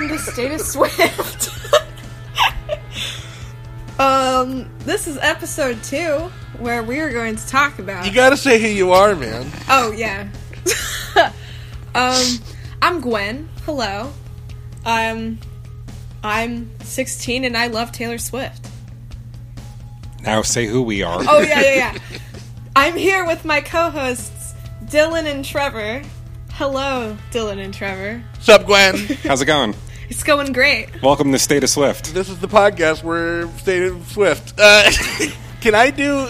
welcome to State of Swift. um, this is episode two, where we are going to talk about. You gotta say who you are, man. oh yeah. um, I'm Gwen. Hello. Um, I'm 16 and I love Taylor Swift. Now say who we are. Oh yeah, yeah, yeah. I'm here with my co-hosts Dylan and Trevor. Hello, Dylan and Trevor. Sup, Gwen? How's it going? It's going great. Welcome to State of Swift. this is the podcast where State of Swift. Uh, can I do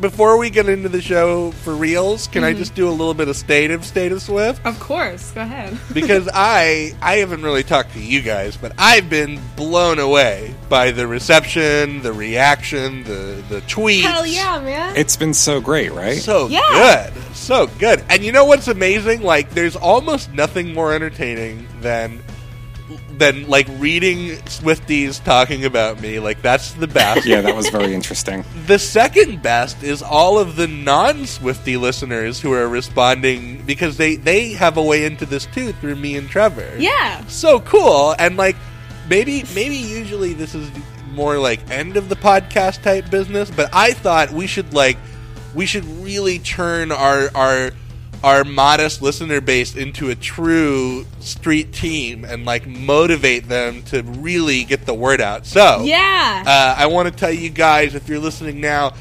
before we get into the show for reals? Can I just do a little bit of State of State of Swift? Of course, go ahead. because I I haven't really talked to you guys, but I've been blown away by the reception, the reaction, the the tweets. Hell yeah, man. It's been so great, right? So Yeah. good. So good. And you know what's amazing? Like there's almost nothing more entertaining than than like reading Swifties talking about me. Like that's the best. yeah, that was very interesting. The second best is all of the non-Swifty listeners who are responding because they they have a way into this too through me and Trevor. yeah. So cool. And like maybe maybe usually this is more like end of the podcast type business, but I thought we should like we should really turn our our our modest listener base into a true street team and like motivate them to really get the word out. So Yeah. uh, I want to tell you guys if you're listening now,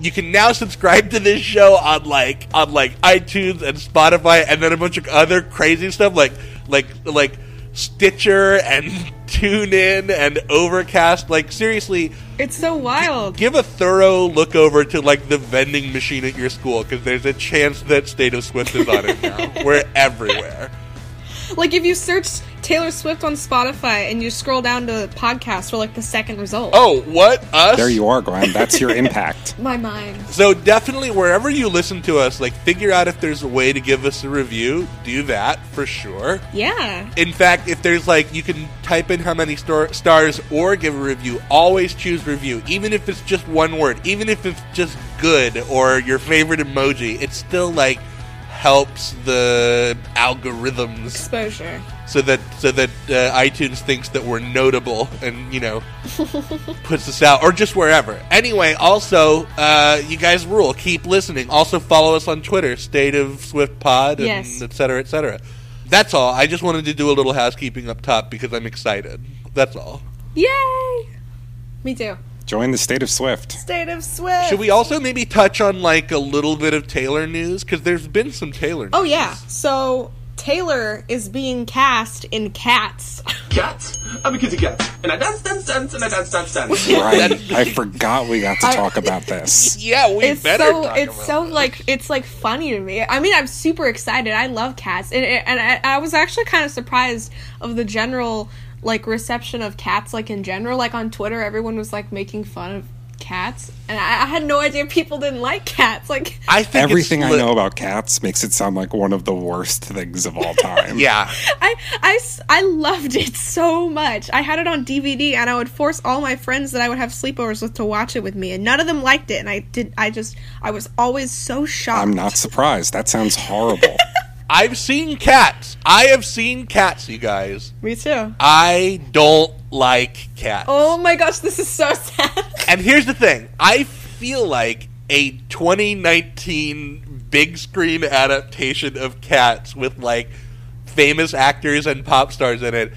you can now subscribe to this show on like on like iTunes and Spotify, and then a bunch of other crazy stuff like like like Stitcher and TuneIn and Overcast. Like seriously, it's so wild. give a thorough look over to like the vending machine at your school because there's a chance that State of Swift is on it now. We're everywhere. Like if you search Taylor Swift on Spotify and you scroll down to podcasts for like the second result. Oh, what us? There you are, Gwen. That's your impact. My mind. So definitely wherever you listen to us, like figure out if there's a way to give us a review. Do that for sure. Yeah. In fact, if there's like you can type in how many star- stars or give a review, always choose review, even if it's just one word, even if it's just good or your favorite emoji. It still like helps the algorithms Exposure. So that so that uh, iTunes thinks that we're notable and you know puts us out or just wherever. Anyway, also uh, you guys rule. Keep listening. Also follow us on Twitter, State of Swift Pod, and Yes. et cetera, et cetera. That's all. I just wanted to do a little housekeeping up top because I'm excited. That's all. Yay! Me too. Join the State of Swift. State of Swift. Should we also maybe touch on like a little bit of Taylor news because there's been some Taylor. news. Oh yeah. So Taylor is being cast in Cats. Cats? I'm a kitty cat. And I dance, dance, dance, and I dance, dance, dance. Right. I forgot we got to I- talk about this. Yeah, we it's better. so talk it's about so this. like it's like funny to me. I mean, I'm super excited. I love cats, and and I, I was actually kind of surprised of the general like reception of cats. Like in general, like on Twitter, everyone was like making fun of cats, and I, I had no idea people didn't like cats. Like, I think it's Everything I know about cats makes it sound like one of the worst things of all time. Yeah. I, I I loved it so much. I had it on DVD, and I would force all my friends that I would have sleepovers with to watch it with me, and none of them liked it. And I did. I just I was always so shocked. I'm not surprised. That sounds horrible. I've seen cats. I have seen cats, you guys. Me too. I don't like cats. Oh my gosh, this is so sad. And here's the thing I feel like a 2019 big screen adaptation of Cats with like famous actors and pop stars in it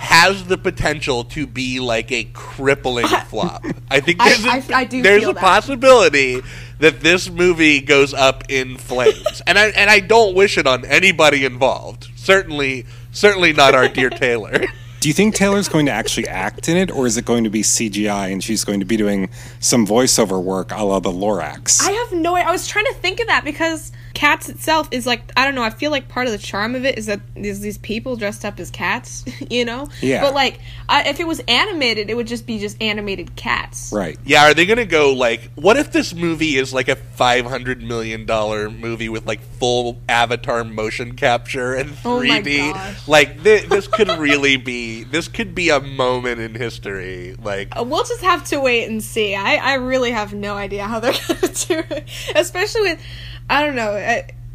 has the potential to be like a crippling flop. I think there's a I- I do there's a that. possibility that this movie goes up in flames. and I and I don't wish it on anybody involved. Certainly certainly not our dear Taylor. Do you think Taylor's going to actually act in it, or is it going to be CGI and she's going to be doing some voiceover work a la the Lorax? I have no. I was trying to think of that because Cats itself is like I don't know. I feel like part of the charm of it is that there's these people dressed up as cats, you know. Yeah. But like, I, if it was animated, it would just be just animated cats. right. Yeah, are they gonna go like? What if this movie is like a five hundred million dollar movie with like full Avatar motion capture and Oh three my D? gosh. Like thi- this could really be. This could be a moment in history. Like Uh, We'll just have to wait and see. I, I really have no idea how they're gonna do it, especially with I don't know.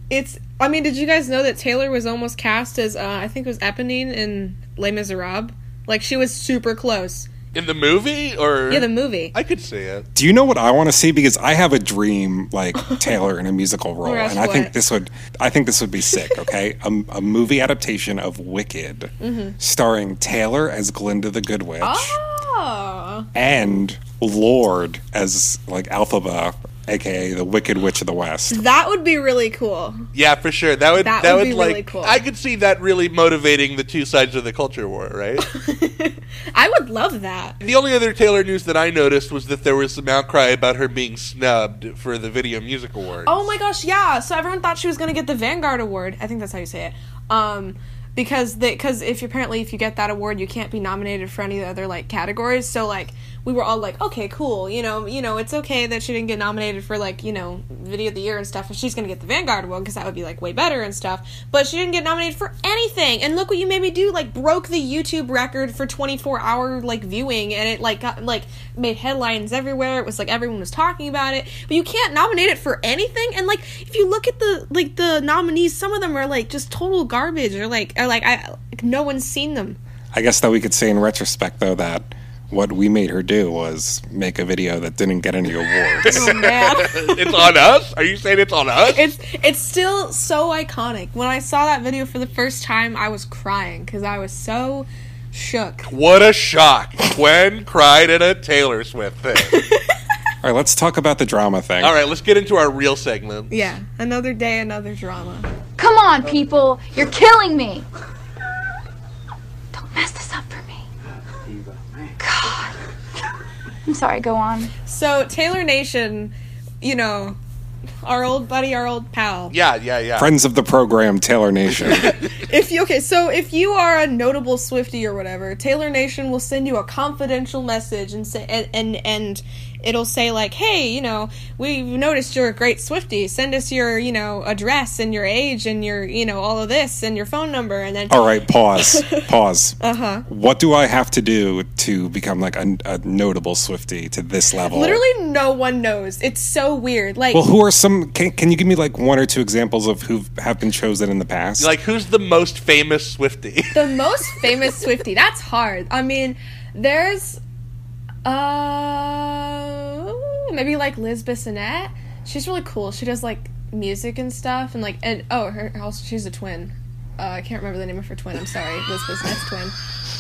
It's I mean, did you guys know that Taylor was almost cast as uh, I think it was Eponine in Les Miserables. Like she was super close. In the movie or Yeah, the movie. I could see it. Do you know what I want to see? Because I have a dream like Taylor in a musical role, gosh, and I think this would I think this would be sick. Okay, a, a movie adaptation of Wicked, Mm-hmm. starring Taylor as Glinda the Good Witch Oh. and Lorde as like Elphaba, aka the Wicked Witch of the West. That would be really cool. Yeah, for sure. That would That that, would would, be like really cool. I could see that really motivating the two sides of the culture war, right? I would love that. the only other Taylor news that I noticed was that there was some outcry about her being snubbed for the Video Music Awards. Oh my gosh, yeah. So everyone thought she was going to get the Vanguard Award. I think that's how you say it. Um because because if apparently if you get that award, you can't be nominated for any of the other like categories. So like we were all like, okay, cool. You know, you know, it's okay that she didn't get nominated for like you know video of the year and stuff. And she's gonna get the Vanguard one because that would be like way better and stuff. But she didn't get nominated for anything. And look what you made me do. Like broke the YouTube record for 24 hour like viewing, and it like got like made headlines everywhere. It was like everyone was talking about it. But you can't nominate it for anything. And like if you look at the like the nominees, some of them are like just total garbage or like or like I like, no one's seen them. I guess that we could say in retrospect though that what we made her do was make a video that didn't get any awards. Oh man. it's on us? Are you saying it's on us? it's it's still so iconic. When I saw that video for the first time, I was crying because I was so shook. what a shock. Gwen cried at a Taylor Swift thing. All right, let's talk about the drama thing. All right, let's get into our real segment. Yeah, another day, another drama. Come on, people. You're killing me. Don't mess this up for me. God. I'm sorry, go on. So Taylor Nation, you know, our old buddy, our old pal. Yeah, yeah, yeah. Friends of the program, Taylor Nation. If you okay, so if you are a notable Swifty or whatever, Taylor Nation will send you a confidential message and say and and, and it'll say like, "Hey, you know, we've noticed you're a great Swifty. Send us your, you know, address and your age and your, you know, all of this and your phone number." And then All right, pause. Pause. Uh huh. What do I have to do to become like a, a notable Swifty to this level? Literally, no one knows. It's so weird. Like, Well, who are some? Can, can you give me like one or two examples of who have been chosen in the past? Like, who's the most famous Swifty? the most famous Swifty. That's hard. I mean, there's uh maybe like Liz Bissonette. She's really cool. She does like music and stuff and like and oh her also she's a twin. Uh, I can't remember the name of her twin. I'm sorry, Liz Bissonette's twin.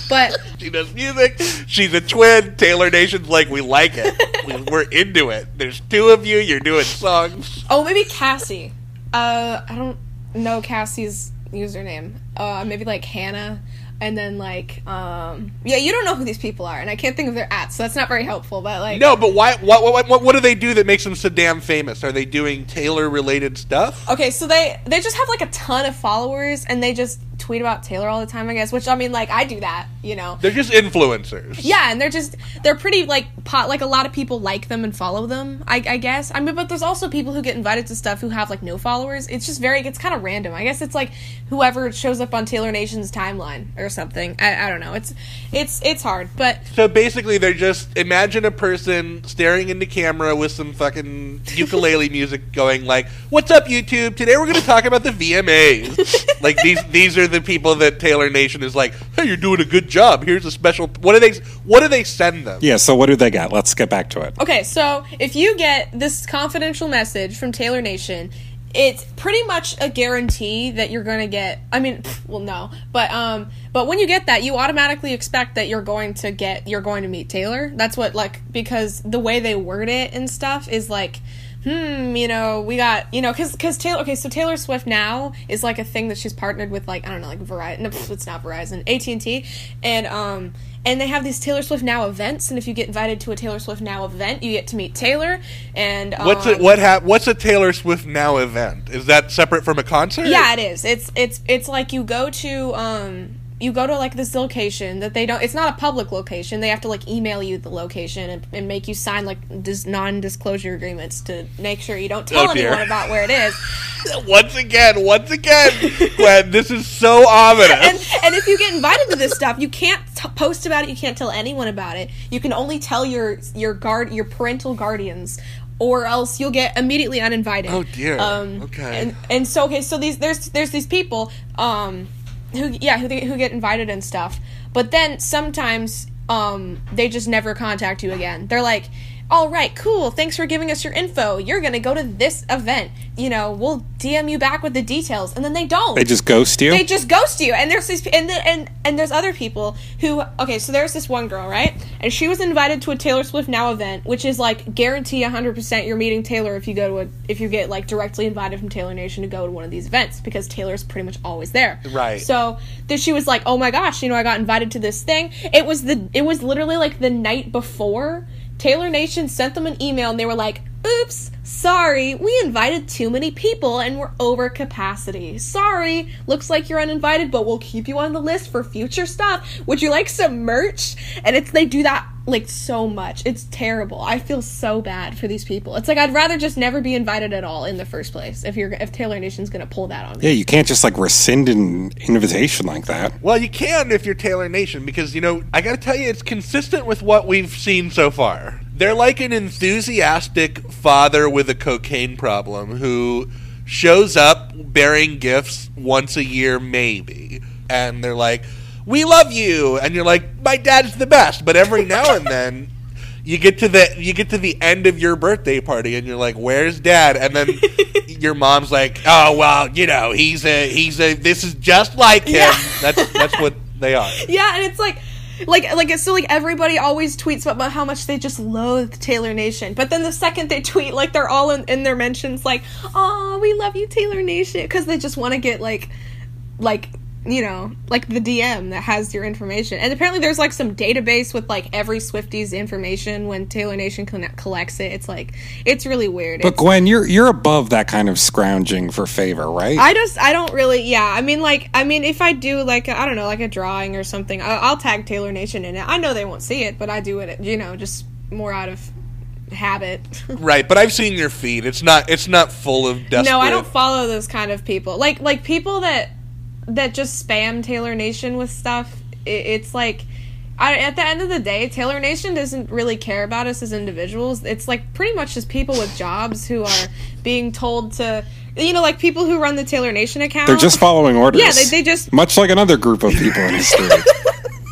But she does music. She's a twin. Taylor Nation's like, we like it. We- We're into it. There's two of you. You're doing songs. oh, maybe Cassie. Uh, I don't know Cassie's username. Uh, maybe like Hannah. And then like um yeah, you don't know who these people are, and I can't think of their ats, so that's not very helpful. But like No, but why? What, what, what, what do they do that makes them so damn famous? Are they doing Taylor related stuff? Okay, so they they just have like a ton of followers and they just tweet about Taylor all the time, I guess. Which I mean, like I do that, you know. They're just influencers. Yeah, and they're just they're pretty like pot like a lot of people like them and follow them. I, I guess. I mean, but there's also people who get invited to stuff who have like no followers. It's just very it's kind of random. I guess it's like whoever shows up on Taylor Nation's timeline or something. I, I don't know. It's it's it's hard, but So basically, they're just imagine a person staring into camera with some fucking ukulele music going like, "What's up, YouTube? Today we're going to talk about the VMAs." like these these are the people that Taylor Nation is like, "Hey, you're doing a good job. Here's a special." What do they What do they send them? yeah. So what do they get? Let's get back to it. Okay, so if you get this confidential message from Taylor Nation, it's pretty much a guarantee that you're going to get I mean, well no, but um but when you get that, you automatically expect that you're going to get you're going to meet Taylor. That's what like because the way they word it and stuff is like Hmm, you know, we got, you know, cause, cause Taylor, okay, so Taylor Swift now is like a thing that she's partnered with, like, I don't know, like Verizon, no, it's not Verizon, AT&T, and, um, and they have these Taylor Swift Now events, and if you get invited to a Taylor Swift Now event, you get to meet Taylor, and, um, What's it? What hap- What's a Taylor Swift Now event? Is that separate from a concert? Yeah, it is. It's it's it's like you go to um you go to like this location that they don't it's not a public location they have to like email you the location and, and make you sign like dis- non-disclosure agreements to make sure you don't tell Oh, anyone about where it is Once again, once again, Gwen, this is so ominous. and and if you get invited to this stuff you can't t- post about it you can't tell anyone about it you can only tell your your guard your parental guardians or else you'll get immediately uninvited Oh, dear. um Okay. and and so okay so these there's there's these people um who yeah who, who get invited and stuff. But then sometimes um they just never contact you again. They're like all right cool. Thanks for giving us your info. You're gonna go to this event. You know we'll dm you back with the details and then they don't. They just ghost you. they just ghost you. And there's these and the, and and there's other people who okay so there's this one girl right? And she was invited to a taylor swift now event which is like guarantee 100% you're meeting taylor if you go to a if you get like directly invited from taylor nation to go to one of these events because taylor's pretty much always there. Right. so then she was like oh my gosh you know i got invited to this thing. It was the it was literally like the night before taylor nation sent them an email and they were like oops sorry we invited too many people and we're over capacity. Sorry looks like you're uninvited but we'll keep you on the list for future stuff. Would you like some merch? And it's they do that like so much. It's terrible. I feel so bad for these people. It's like i'd rather just never be invited at all in the first place if you're if taylor nation's gonna pull that on me. Yeah, you can't just like rescind an invitation like that. Well, you can if you're Taylor Nation because you know I got to tell you it's consistent with what we've seen so far. They're like an enthusiastic father with a cocaine problem who shows up bearing gifts once a year maybe and they're like, "We love you." And you're like, "My dad's the best." But every now and then you get to the you get to the end of your birthday party and you're like, "Where's dad?" And then your mom's like, "Oh, well, you know, he's a he's a this is just like him." Yeah. That's that's what they are. Yeah, and it's like like like it's so like everybody always tweets about how much they just loathe Taylor Nation. But then the second they tweet like they're all in, in their mentions like, "Oh, we love you Taylor Nation" because they just want to get like like you know, like the DM that has your information. And apparently there's like some database with like every Swifty's information when Taylor Nation collects it. It's like it's really weird. But It's- Gwen, you're you're above that kind of scrounging for favor, right? I just I don't really yeah I mean like I mean if I do like I don't know like a drawing or something I, I'll tag Taylor Nation in it I know they won't see it but I do it you know just more out of habit Right, but I've seen your feed. It's not it's not full of desperate. no I don't follow those kind of people like like people that that just spam Taylor Nation with stuff it, it's like I, at the end of the day Taylor Nation doesn't really care about us as individuals it's like pretty much just people with jobs who are being told to you know like people who run the Taylor Nation account They're just following orders. Yeah, they- they just- much like another group of people in the street.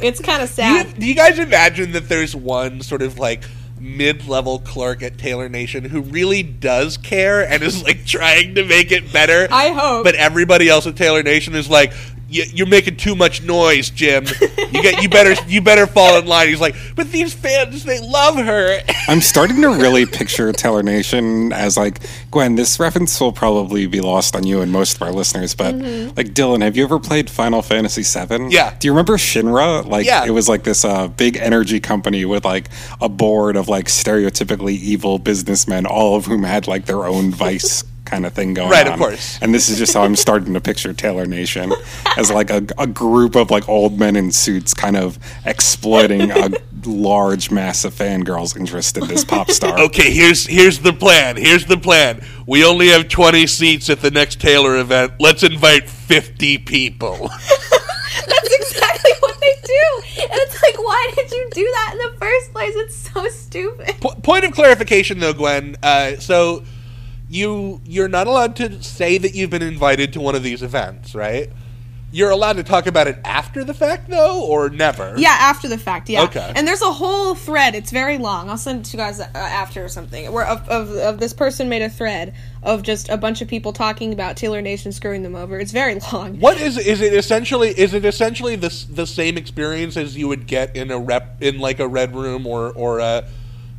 it's kind of Do sad you, do you guys imagine that there's one sort of like mid-level clerk at Taylor Nation who really does care and is like trying to make it better? I hope. But everybody else at Taylor Nation is like, "Y- "You're making too much noise, Jim. You get you better you better fall in line." He's like, "But these fans, they love her." I'm starting to really picture Taylor Nation as like Gwen. This reference will probably be lost on you and most of our listeners, but Mm-hmm. like Dylan, have you ever played Final Fantasy VII? Yeah. Do you remember Shinra? Like, Yeah. it was like this uh, big energy company with like a board of like stereotypically evil businessmen, all of whom had like their own vice. Kind of thing going Right, on. Right, of course. And this is just how I'm starting to picture Taylor Nation as like a, a group of like old men in suits kind of exploiting a large mass of fangirls interest in this pop star. okay, here's here's the plan. Here's the plan. We only have 20 seats at the next Taylor event. Let's invite 50 people. That's exactly what they do. And it's like, why did you do that in the first place? It's so stupid. Po- point of clarification, though, Gwen. Uh, so you you're not allowed to say that you've been invited to one of these events, right? You're allowed to talk about it after the fact, though, or never. Yeah, after the fact, yeah. Okay. And there's a whole thread. It's very long. I'll send it to you guys uh, after or something. Where of, of, of this person made a thread of just a bunch of people talking about Taylor Nation screwing them over. It's very long. What is is it essentially? Is it essentially the the same experience as you would get in a rep in like a red room or or a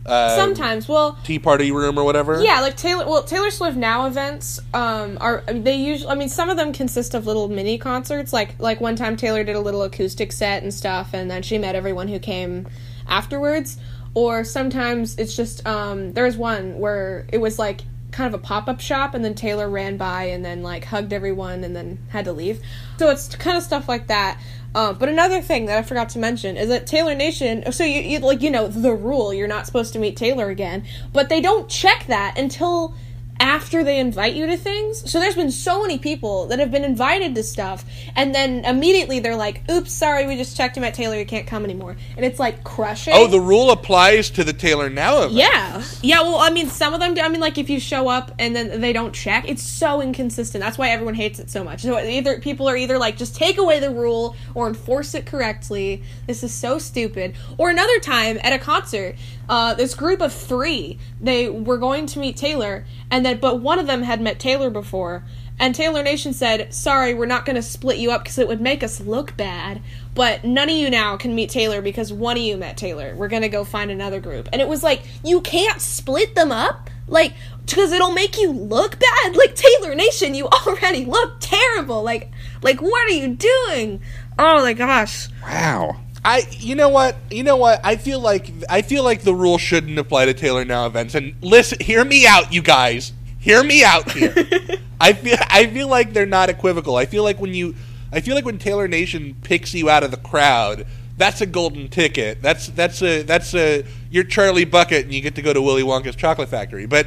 uh, Sometimes, well, tea party room or whatever? Yeah, like Taylor. Well, Taylor Swift Now events um, are they usually? I mean, some of them consist of little mini concerts. Like like one time Taylor did a little acoustic set and stuff, and then she met everyone who came afterwards. Or sometimes it's just um, there was one where it was like kind of a pop up shop, and then Taylor ran by and then like hugged everyone and then had to leave. So it's kind of stuff like that. Uh, but another thing that I forgot to mention is that Taylor Nation. So you, you like you know the rule you're not supposed to meet Taylor again, but they don't check that until after they invite you to things. So there's been so many people that have been invited to stuff and then immediately they're like, "Oops, sorry, we just checked him at Taylor, you can't come anymore." And it's like crushing. Oh, the rule applies to the Taylor Now event. Yeah. Yeah, well, I mean, some of them do. I mean, like, if you show up and then they don't check, it's so inconsistent. That's why everyone hates it so much. So either people are either like, just take away the rule or enforce it correctly. This is so stupid. Or another time at a concert, uh, this group of three, they were going to meet Taylor, and then, but one of them had met Taylor before. And Taylor Nation said, "Sorry, we're not going to split you up because it would make us look bad. But none of you now can meet Taylor because one of you met Taylor. We're going to go find another group." And it was like, "You can't split them up, like because it'll make you look bad. Like Taylor Nation, you already look terrible. Like, like what are you doing? Oh my gosh." Wow. I you know what? You know what? I feel like I feel like the rule shouldn't apply to Taylor Now events and listen hear me out you guys. Hear me out here. I feel I feel like they're not equivocal. I feel like when you I feel like when Taylor Nation picks you out of the crowd that's a golden ticket. That's that's a that's a you're Charlie Bucket and you get to go to Willy Wonka's chocolate factory. But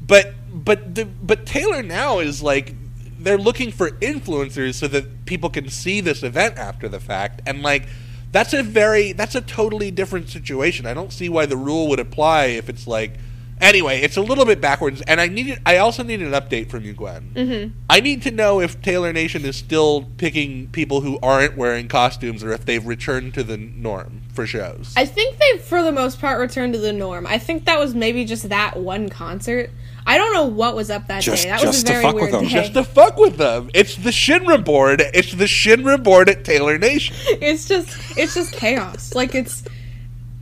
but but the but Taylor Now is like they're looking for influencers so that people can see this event after the fact. And like that's a very that's a totally different situation i don't see why the rule would apply if it's like anyway it's a little bit backwards and i needed i also need an update from you gwen mm-hmm. i need to know if taylor nation is still picking people who aren't wearing costumes or if they've returned to the norm for shows I think they've, for the most part, returned to the norm. I think that was maybe just that one concert. I don't know what was up that Just- day. That was just a to very fuck with weird them. day. just to fuck with them it's the shinra board it's the shinra board at taylor nation it's just it's just chaos. Like it's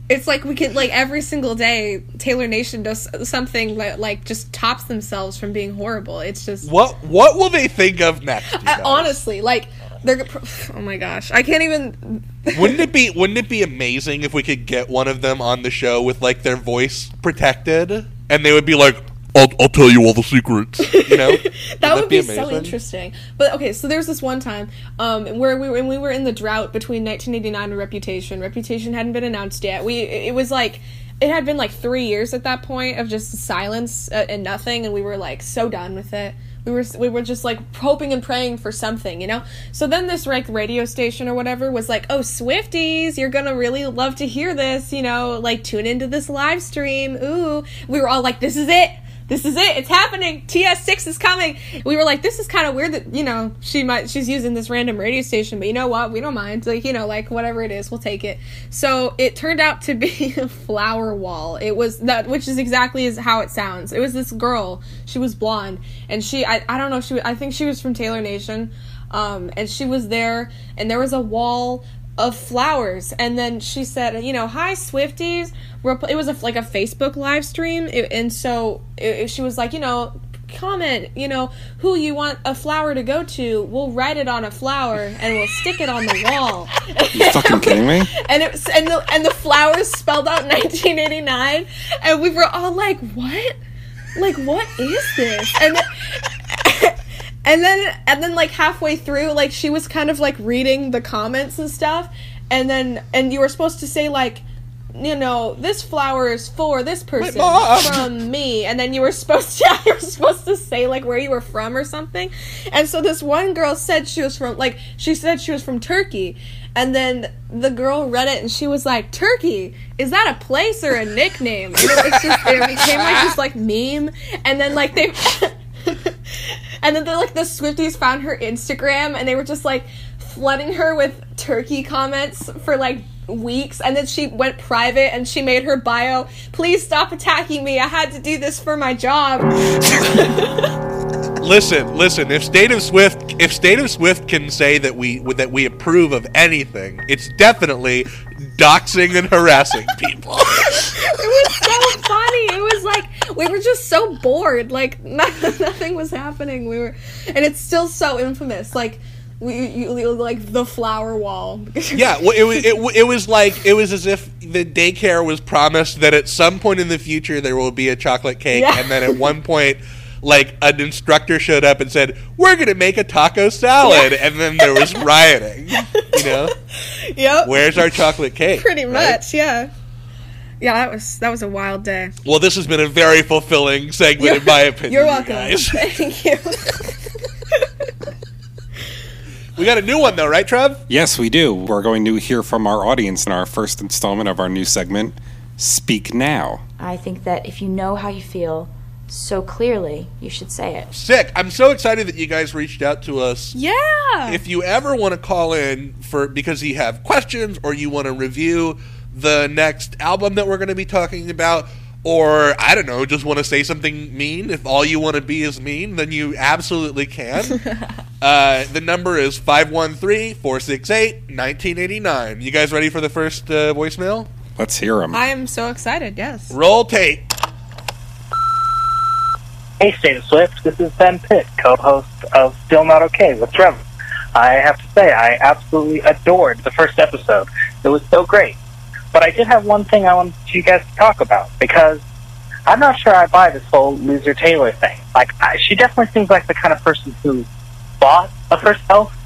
it's like we could like every single day Taylor Nation does something that like just tops themselves from being horrible. It's just what what will they think of next you Uh, honestly like they're oh my gosh I can't even Wouldn't it be wouldn't it be amazing if we could get one of them on the show with like their voice protected and they would be like I'll, I'll tell you all the secrets, you know? that would be, so interesting. But okay, so there's this one time um, where we were, when we were in the drought between 1989 and Reputation. Reputation hadn't been announced yet. We it was like it had been like three years at that point of just silence uh, and nothing, and we were like so done with it. We were we were just like hoping and praying for something, you know. So then this like radio station or whatever was like, "Oh, Swifties, you're gonna really love to hear this, you know. Like tune into this live stream." Ooh, we were all like, "This is it." This is it. It's happening. TS6 is coming. We were like, this is kind of weird that you know she might she's using this random radio station, but you know what? We don't mind. Like you know, like whatever it is, we'll take it. So it turned out to be a flower wall. It was that, which is exactly as how it sounds. It was this girl. She was blonde, and she I, I don't know. She I think she was from Taylor Nation, um, and she was there, and there was a wall of flowers. And then she said you know hi swifties. It was a, like a facebook live stream. And so it, she was like you know comment you know who you want a flower to go to. We'll write it on a flower and we'll stick it on the wall. You fucking kidding me? and it was, and the and the flowers spelled out 1989 and we were all like what? Like what is this? And then, and then and then like halfway through like she was kind of like reading the comments and stuff. And then and you were supposed to say like you know this flower is for this person from me. And then you were supposed to you were supposed to say like where you were from or something. And so this one girl said she was from like she said she was from turkey. And then the girl read it and she was like turkey? Is that a place or a nickname? And it was just it became like this like meme. And then like they and then the, like the swifties found her instagram and they were just like flooding her with turkey comments for like weeks. And then she went private and she made her bio please stop attacking me. I had to do this for my job Listen, listen. If State of Swift, if State of Swift can say that we that we approve of anything, it's definitely doxing and harassing people. it was so funny it was like we were just so bored like nothing, nothing was happening we were and it's still so infamous like we you, you- like the flower wall yeah, well, it was it, it was like it was as if the daycare was promised that at some point in the future there will be a chocolate cake, Yeah. and then at one point. Like an instructor showed up and said, "We're gonna make a taco salad," and then there was rioting. You know, yep where's our chocolate cake? pretty right? much yeah Yeah, that was that was a wild day. Well, this has been a very fulfilling segment, in my opinion. You're you welcome. guys. Thank you. We got a new one though, right, Trev? Yes, we do. We're going to hear from our audience in our first installment of our new segment, Speak Now. I think that if you know how you feel so clearly, you should say it. Sick. I'm so excited that you guys reached out to us. yeah. If you ever want to call in for because you have questions or you want to review the next album that we're going to be talking about, or I don't know, just want to say something mean, if all you want to be is mean, then you absolutely can. uh, the number is 513 468 1989. You guys ready for the first uh, voicemail? Let's hear them. I am so excited. Yes. Roll tape. Hey, State Swift. This is Ben Pitt, co-host of Still Not Okay with Trevor. I have to say, I absolutely adored the first episode. It was so great. But I did have one thing I wanted you guys to talk about because I'm not sure I buy this whole loser Taylor thing. Like, I, she definitely seems like the kind of person who thought of herself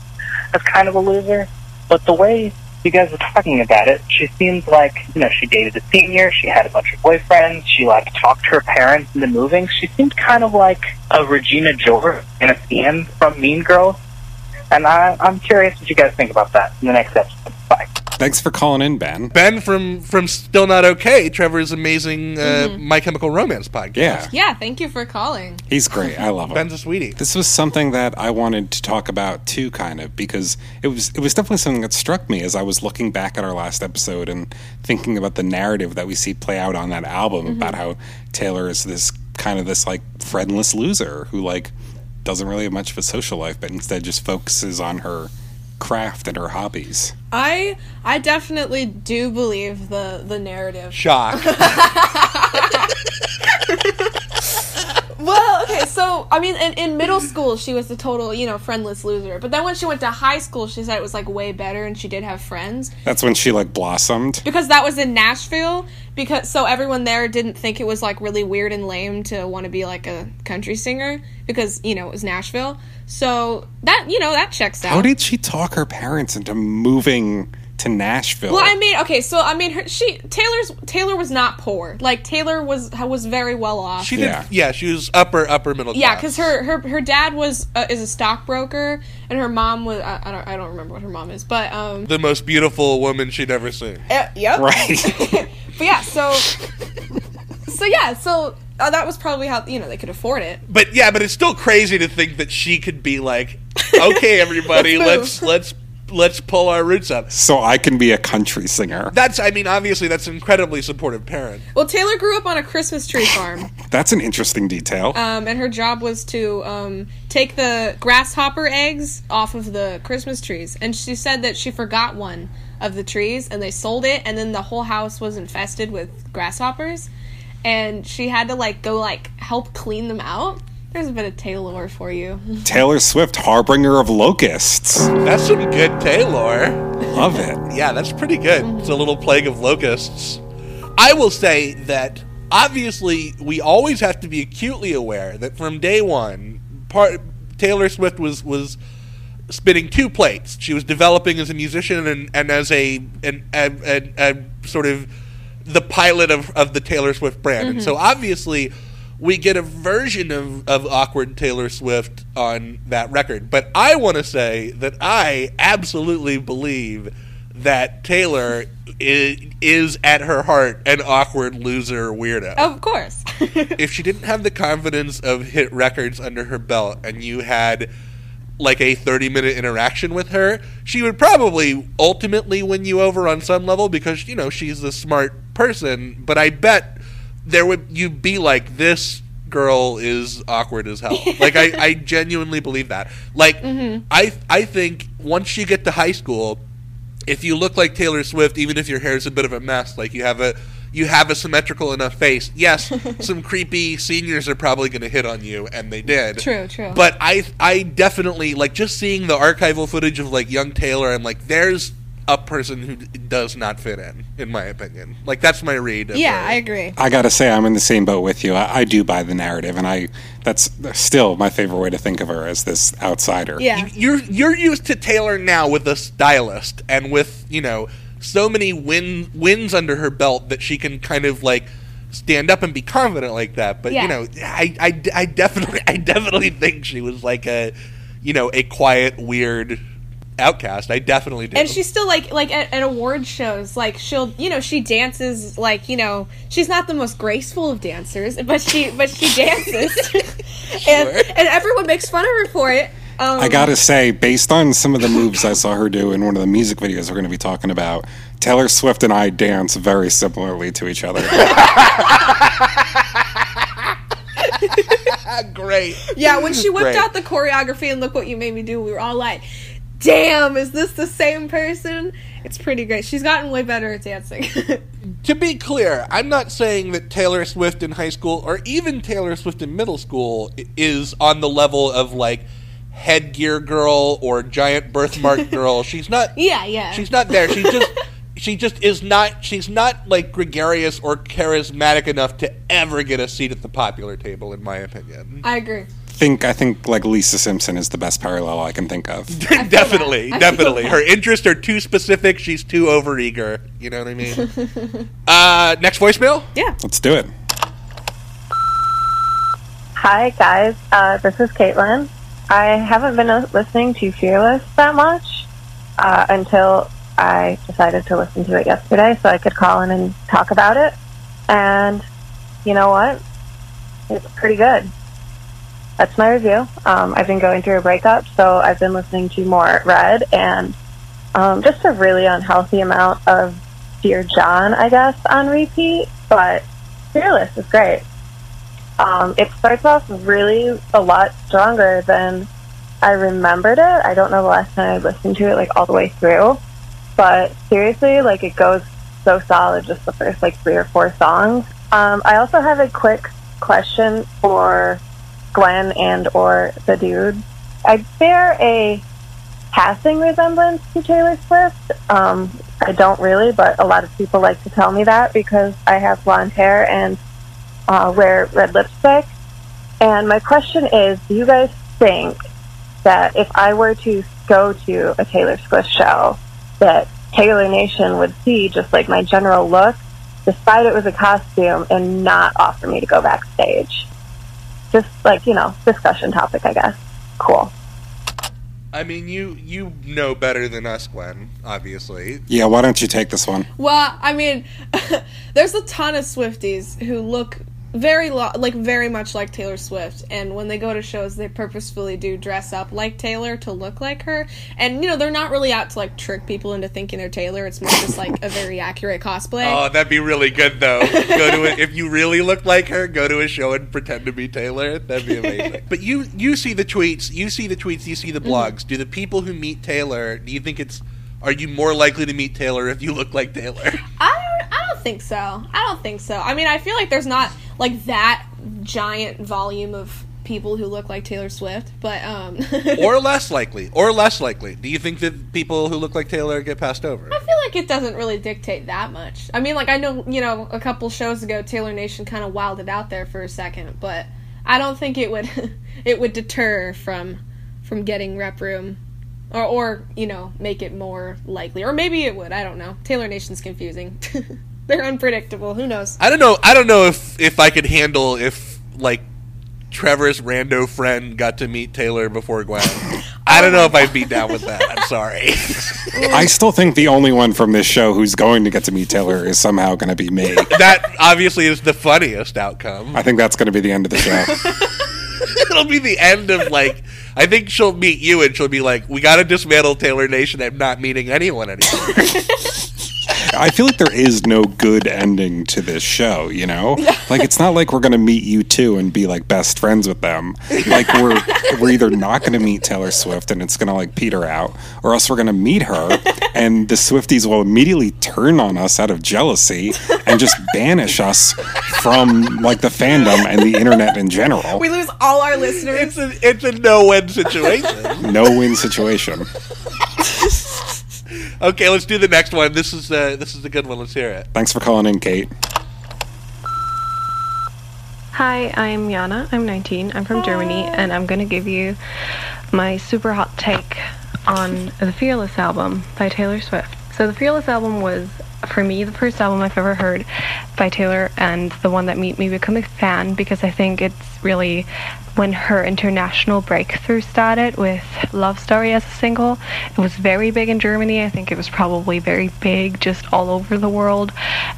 as kind of a loser. But the way you guys were talking about it, she seems like, you know, she dated a senior, she had a bunch of boyfriends, she like talked to her parents into moving. She seemed kind of like a Regina George in a scene from Mean Girls. And I, I'm curious what you guys think about that in the next episode. Bye. Thanks for calling in, Ben. Ben from from Still Not Okay, Trevor's amazing uh, My Chemical Romance podcast. Yeah, Yeah. Thank you for calling. he's great. I love him. Ben's a sweetie. This was something that I wanted to talk about too, kind of, because it was it was definitely something that struck me as I was looking back at our last episode and thinking about the narrative that we see play out on that album about how Taylor is this kind of this like friendless loser who like doesn't really have much of a social life, but instead just focuses on her craft and her hobbies. I I definitely do believe the the narrative. Shock. Well, okay, so I mean, in, in middle school, she was the total, you know, friendless loser. But then when she went to high school, she said it was like way better, and she did have friends That's when she like blossomed. because that was in Nashville. Because so everyone there didn't think it was like really weird and lame to want to be like a country singer because you know it was Nashville. So that you know that checks out. How did she talk her parents into moving to Nashville? Well, I mean, okay, so I mean, her, she Taylor's Taylor was not poor. Like Taylor was was very well off. She did. Yeah. Yeah, she was upper upper middle. yeah, because her, her her dad was uh, is a stockbroker, and her mom was I, I don't I don't remember what her mom is, but um, the most beautiful woman she'd ever seen. uh, yep. right. But yeah, so so yeah, so uh, that was probably how you know they could afford it. But yeah, but it's still crazy to think that she could be like, okay, everybody, Let's let's let's let's pull our roots up. so I can be a country singer. That's, I mean, obviously, that's an incredibly supportive parent. Well, Taylor grew up on a Christmas tree farm, That's an interesting detail. um, and her job was to um, take the grasshopper eggs off of the Christmas trees. And she said that she forgot one of the trees, and they sold it, and then the whole house was infested with grasshoppers, and she had to like go like help clean them out. There's a bit of Taylor for you. Taylor Swift, harbinger of locusts. That's some good Taylor. Love it. Yeah, that's pretty good. It's a little plague of locusts. I will say that obviously we always have to be acutely aware that from day one, part Taylor Swift was was spinning two plates. She was developing as a musician and, and as a an, a, a, a sort of the pilot of, of the Taylor Swift brand. And so mm-hmm. obviously we get a version of, of awkward Taylor Swift on that record. But I want to say that I absolutely believe that Taylor is, is at her heart an awkward loser weirdo of course. if she didn't have the confidence of hit records under her belt and you had like a 30 minute interaction with her, she would probably ultimately win you over on some level because, you know, she's a smart person. But I bet there would you'd be like, this girl is awkward as hell. like I, I genuinely believe that. Like mm-hmm. I I think once you get to high school, if you look like Taylor Swift, even if your hair is a bit of a mess, like you have a you have a symmetrical enough face. Yes, some creepy seniors are probably going to hit on you, and they did. True, true. But I I definitely like just seeing the archival footage of like young Taylor. I'm like, there's a person who does not fit in, in my opinion. Like that's my read. of yeah, her. I agree. I gotta say, I'm in the same boat with you. I, I do buy the narrative, and I that's still my favorite way to think of her as this outsider. Yeah. you're you're used to Taylor now with a stylist and with you know so many win wins under her belt that she can kind of like stand up and be confident like that. But Yeah. you know, I, I, I definitely I definitely think she was like a you know a quiet weird outcast. I definitely do. And she's still like like at, at award shows, like she'll you know she dances like you know she's not the most graceful of dancers, but she but she dances, and and everyone makes fun of her for it. Um, I gotta say, based on some of the moves I saw her do in one of the music videos we're going to be talking about, Taylor Swift and I dance very similarly to each other. great. Yeah, when she whipped Great. out the choreography and look what you made me do, we were all like, "Damn, is this the same person?" It's pretty great. She's gotten way better at dancing. to be clear, I'm not saying that Taylor Swift in high school or even Taylor Swift in middle school is on the level of like headgear girl or giant birthmark girl. She's not. yeah, yeah. She's not there. She just. She just is not. She's not like gregarious or charismatic enough to ever get a seat at the popular table, in my opinion. I agree. Think I think like Lisa Simpson is the best parallel I can think of. definitely, that. I feel definitely. Her interests are too specific. She's too overeager. You know what I mean? uh, next voicemail. Yeah. Let's do it. Hi, guys. Uh, this is Caitlin. I haven't been uh, listening to Fearless that much uh, until I decided to listen to it yesterday so I could call in and talk about it. And you know what? It's pretty good. That's my review. Um, I've been going through a breakup, so I've been listening to more Red and um, just a really unhealthy amount of Dear John, I guess, on repeat. But Fearless is great. Um, it starts off really a lot stronger than I remembered it. I don't know the last time I listened to it like all the way through, but seriously, like it goes so solid just the first like three or four songs. Um, I also have a quick question for Glenn and or the dude. I bear a passing resemblance to Taylor Swift. Um, I don't really, but a lot of people like to tell me that because I have blonde hair and uh, wear red lipstick. And my question is, do you guys think that if I were to go to a Taylor Swift show, that Taylor Nation would see just like my general look, despite it was a costume, and not offer me to go backstage? Just like, you know, discussion topic, I guess. Cool. I mean, you you know better than us, Gwen. Obviously, Yeah, why don't you take this one? Well, I mean, there's a ton of Swifties who look very lo- like very much like Taylor Swift, and when they go to shows, they purposefully do dress up like Taylor to look like her. And you know, they're not really out to like trick people into thinking they're Taylor. It's more just like a very accurate cosplay. Oh, that'd be really good though. go to it if you really look like her. Go to a show and pretend to be Taylor. That'd be amazing. but you you see the tweets, you see the tweets, you see the mm-hmm. blogs. Do the people who meet Taylor? Do you think it's? Are you more likely to meet Taylor if you look like Taylor? I don't, I don't think so. I don't think so. I mean, I feel like there's not like that giant volume of people who look like Taylor Swift, but um, or less likely? Or less likely? Do you think that people who look like Taylor get passed over? I feel like it doesn't really dictate that much. I mean, like I know, you know, a couple shows ago, Taylor Nation kind of wilded out there for a second, but I don't think it would it would deter from from getting rep room, or or you know, make it more likely, or maybe it would. I don't know. Taylor Nation's confusing. They're unpredictable. Who knows? I don't know. I don't know if if I could handle if like Trevor's rando friend got to meet Taylor before Gwen. I don't know oh if I'd be down with that. I'm sorry. I still think the only one from this show who's going to get to meet Taylor is somehow going to be me. that obviously is the funniest outcome. I think that's going to be the end of the show. It'll be the end of like. I think she'll meet you and she'll be like, "We got to dismantle Taylor Nation. I'm not meeting anyone anymore." I feel like there is no good ending to this show, you know? Like it's not like we're going to meet you two and be like best friends with them. Like we're we're either not going to meet Taylor Swift and it's going to like peter out or else we're going to meet her and the Swifties will immediately turn on us out of jealousy and just banish us from like the fandom and the internet in general. We lose all our listeners. it's a it's a no win situation. No win situation. Okay, let's do the next one. This is uh, this is a good one. Let's hear it. Thanks for calling in, Kate. Hi, I'm Jana. I'm 19. I'm from Germany, and I'm going to give you my super hot take on the Fearless album by Taylor Swift. So the Fearless album was, for me, the first album I've ever heard by Taylor, and the one that made me become a fan because I think it's really when her international breakthrough started with Love Story as a single. It was very big in Germany. I think it was probably very big just all over the world,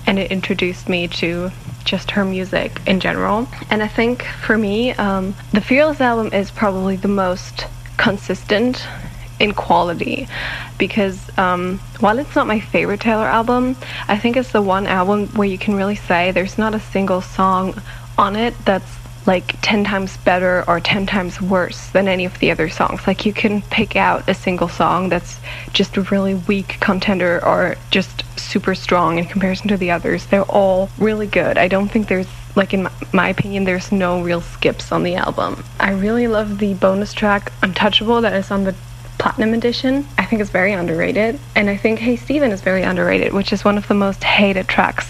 and it introduced me to just her music in general. And I think for me, um, the Fearless album is probably the most consistent in quality because um, while it's not my favorite Taylor album, I think it's the one album where you can really say there's not a single song on it that's like 10 times better or 10 times worse than any of the other songs. Like you can pick out a single song that's just a really weak contender or just super strong in comparison to the others. They're all really good. I don't think there's like in my, my opinion there's no real skips on the album. I really love the bonus track Untouchable that is on the Platinum Edition. I think it's very underrated. And I think Hey Steven is very underrated, which is one of the most hated tracks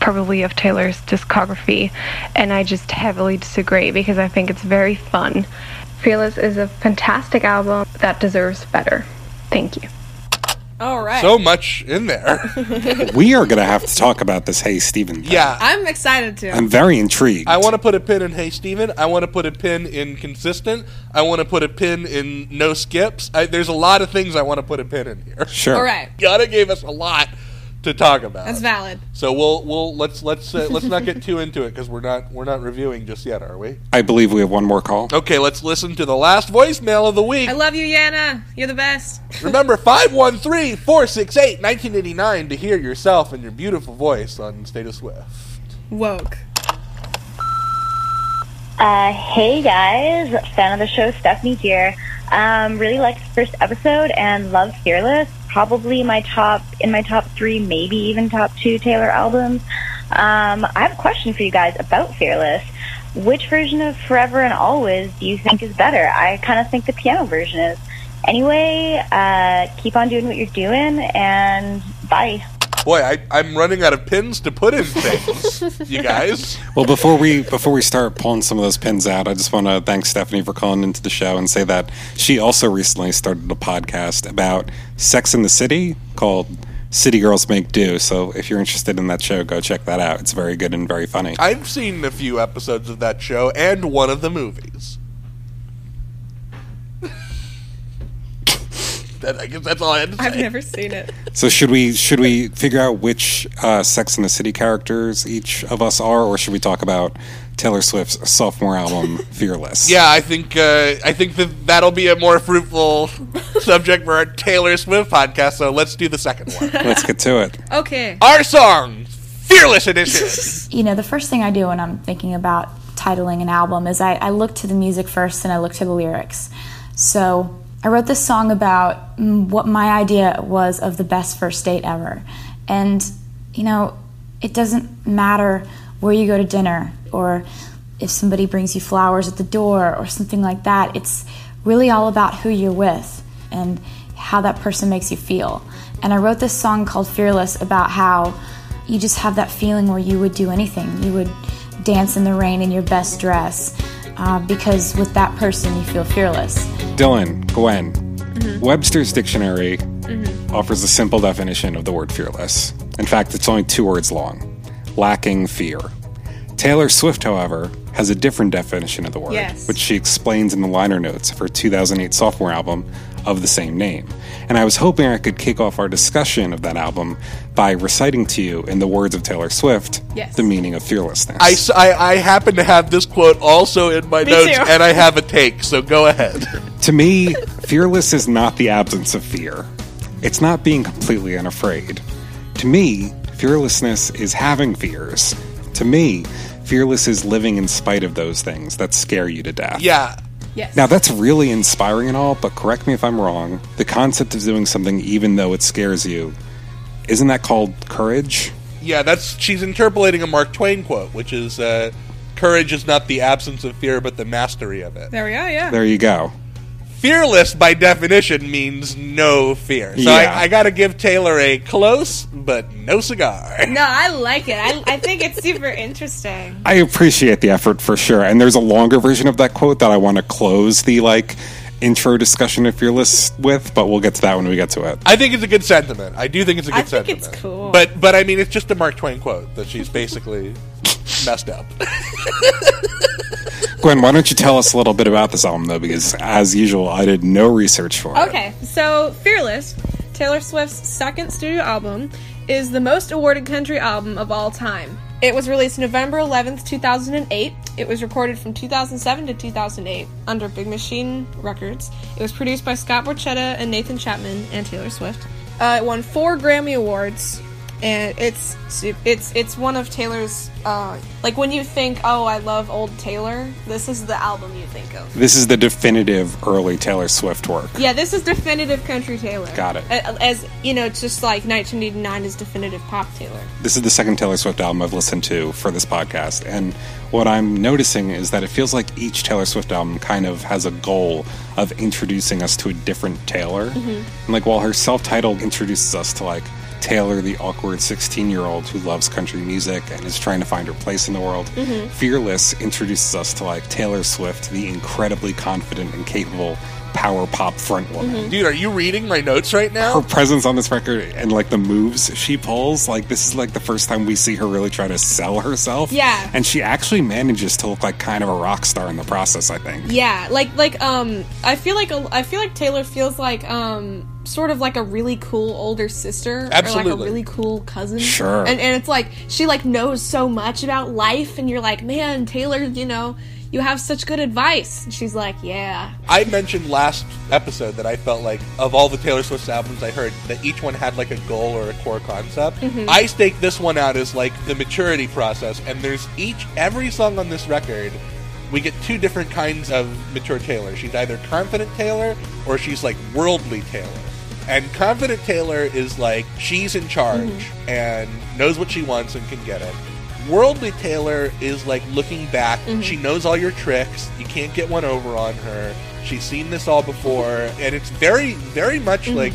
probably of Taylor's discography. And I just heavily disagree because I think it's very fun. Fearless is a fantastic album that deserves better. Thank you. All right. So much in there. we are going to have to talk about this Hey Steven thing. yeah. I'm excited to. I'm very intrigued. I want to put a pin in Hey Steven. I want to put a pin in consistent. I want to put a pin in no skips. I, there's a lot of things I want to put a pin in here. Sure. All right. Yana gave us a lot to talk about. That's valid. So we'll we'll let's let's uh, let's not get too into it because we're not we're not reviewing just yet, are we? I believe we have one more call. Okay, let's listen to the last voicemail of the week. I love you, Yana. You're the best. Remember 513-468-1989 to hear yourself and your beautiful voice on State of Swift. Woke. Uh, hey guys, fan of the show, Stephanie here. Um, really liked the first episode and love Fearless. Probably my top in my top three, maybe even top two Taylor albums. Um, I have a question for you guys about Fearless. Which version of Forever and Always do you think is better? I kind of think the piano version is. Anyway, uh, keep on doing what you're doing, and bye. Boy, I, I'm running out of pins to put in things, you guys. Well, before we before we start pulling some of those pins out, I just want to thank Stephanie for calling into the show and say that she also recently started a podcast about Sex in the City called City Girls Make Do. So if you're interested in that show, go check that out. It's very good and very funny. I've seen a few episodes of that show and one of the movies. That, I guess that's all I had to say. I've never seen it. So should we should we figure out which uh, Sex in the City characters each of us are, or should we talk about Taylor Swift's sophomore album Fearless? Yeah, I think uh, I think that that'll be a more fruitful subject for our Taylor Swift podcast. So let's do the second one. Let's get to it. Okay. Our song, Fearless Edition. You know, the first thing I do when I'm thinking about titling an album is I, I look to the music first and I look to the lyrics. So I wrote this song about mm, what my idea was of the best first date ever. And, you know, it doesn't matter where you go to dinner or if somebody brings you flowers at the door or something like that. It's really all about who you're with and how that person makes you feel. And I wrote this song called Fearless about how you just have that feeling where you would do anything. You would dance in the rain in your best dress uh, because with that person you feel fearless. Dylan, Gwen, Webster's Dictionary offers a simple definition of the word fearless. In fact, it's only two words long lacking fear. Taylor Swift, however, has a different definition of the word, Yes. which she explains in the liner notes of her 2008 sophomore album of the same name. And I was hoping I could kick off our discussion of that album by reciting to you, in the words of Taylor Swift, Yes. the meaning of fearlessness. I happen to have this quote also in my Me notes, too. and I have a take. So go ahead. To me, fearless is not the absence of fear. It's not being completely unafraid. To me, fearlessness is having fears. To me, fearless is living in spite of those things that scare you to death. yeah, Yes. Now, that's really inspiring and all, but correct me if I'm wrong. The concept of doing something even though it scares you, isn't that called courage? yeah. That's she's interpolating a Mark Twain quote, which is uh, "Courage is not the absence of fear, but the mastery of it." There we are, Yeah. There you go. Fearless, by definition, means no fear. So Yeah. I, I got to give Taylor a close but no cigar. No, I like it. I, I think it's super interesting. I appreciate the effort for sure. And there's a longer version of that quote that I want to close the like intro discussion of Fearless with, but we'll get to that when we get to it. I think it's a good sentiment. I do think it's a good I think sentiment. it's cool. But but I mean, it's just a Mark Twain quote that she's basically messed up. Gwen, why don't you tell us a little bit about this album, though? Because as usual, I did no research for it. Okay, so Fearless, Taylor Swift's second studio album, is the most awarded country album of all time. It was released November 11th, 2008. It was recorded from 2007 to 2008 under Big Machine Records. It was produced by Scott Borchetta and Nathan Chapman and Taylor Swift. Uh, it won four Grammy Awards, and it's it's it's one of Taylor's uh, like when you think, oh, I love old Taylor, this is the album you think of. This is the definitive early Taylor Swift work. Yeah, this is definitive country Taylor. Got it. As you know, it's just like 1989 is definitive pop Taylor. This is the second Taylor Swift album I've listened to for this podcast, and what I'm noticing is that it feels like each Taylor Swift album kind of has a goal of introducing us to a different Taylor. And like while her self-titled introduces us to like Taylor, the awkward 16 year old who loves country music and is trying to find her place in the world. Fearless introduces us to like Taylor Swift, the incredibly confident and capable power pop front woman. Dude, are you reading my notes right now? Her presence on this record and like the moves she pulls, like this is like the first time we see her really try to sell herself. Yeah. And she actually manages to look like kind of a rock star in the process, I think. Yeah, like like um, I feel like a, I feel like Taylor feels like um, sort of like a really cool older sister or like a really cool cousin. Sure. And and it's like she like knows so much about life, and you're like, man, Taylor, you know. You have such good advice. And she's like, yeah. I mentioned last episode that I felt like of all the Taylor Swift albums I heard, that each one had like a goal or a core concept. Mm-hmm. I stake this one out as like the maturity process, and there's each every song on this record. We get two different kinds of mature Taylor. She's either confident Taylor or she's like worldly Taylor. And confident Taylor is like she's in charge mm-hmm. and knows what she wants and can get it. Worldly Taylor is like looking back. Mm-hmm. She knows all your tricks. You can't get one over on her. She's seen this all before, and it's very, very much mm-hmm. like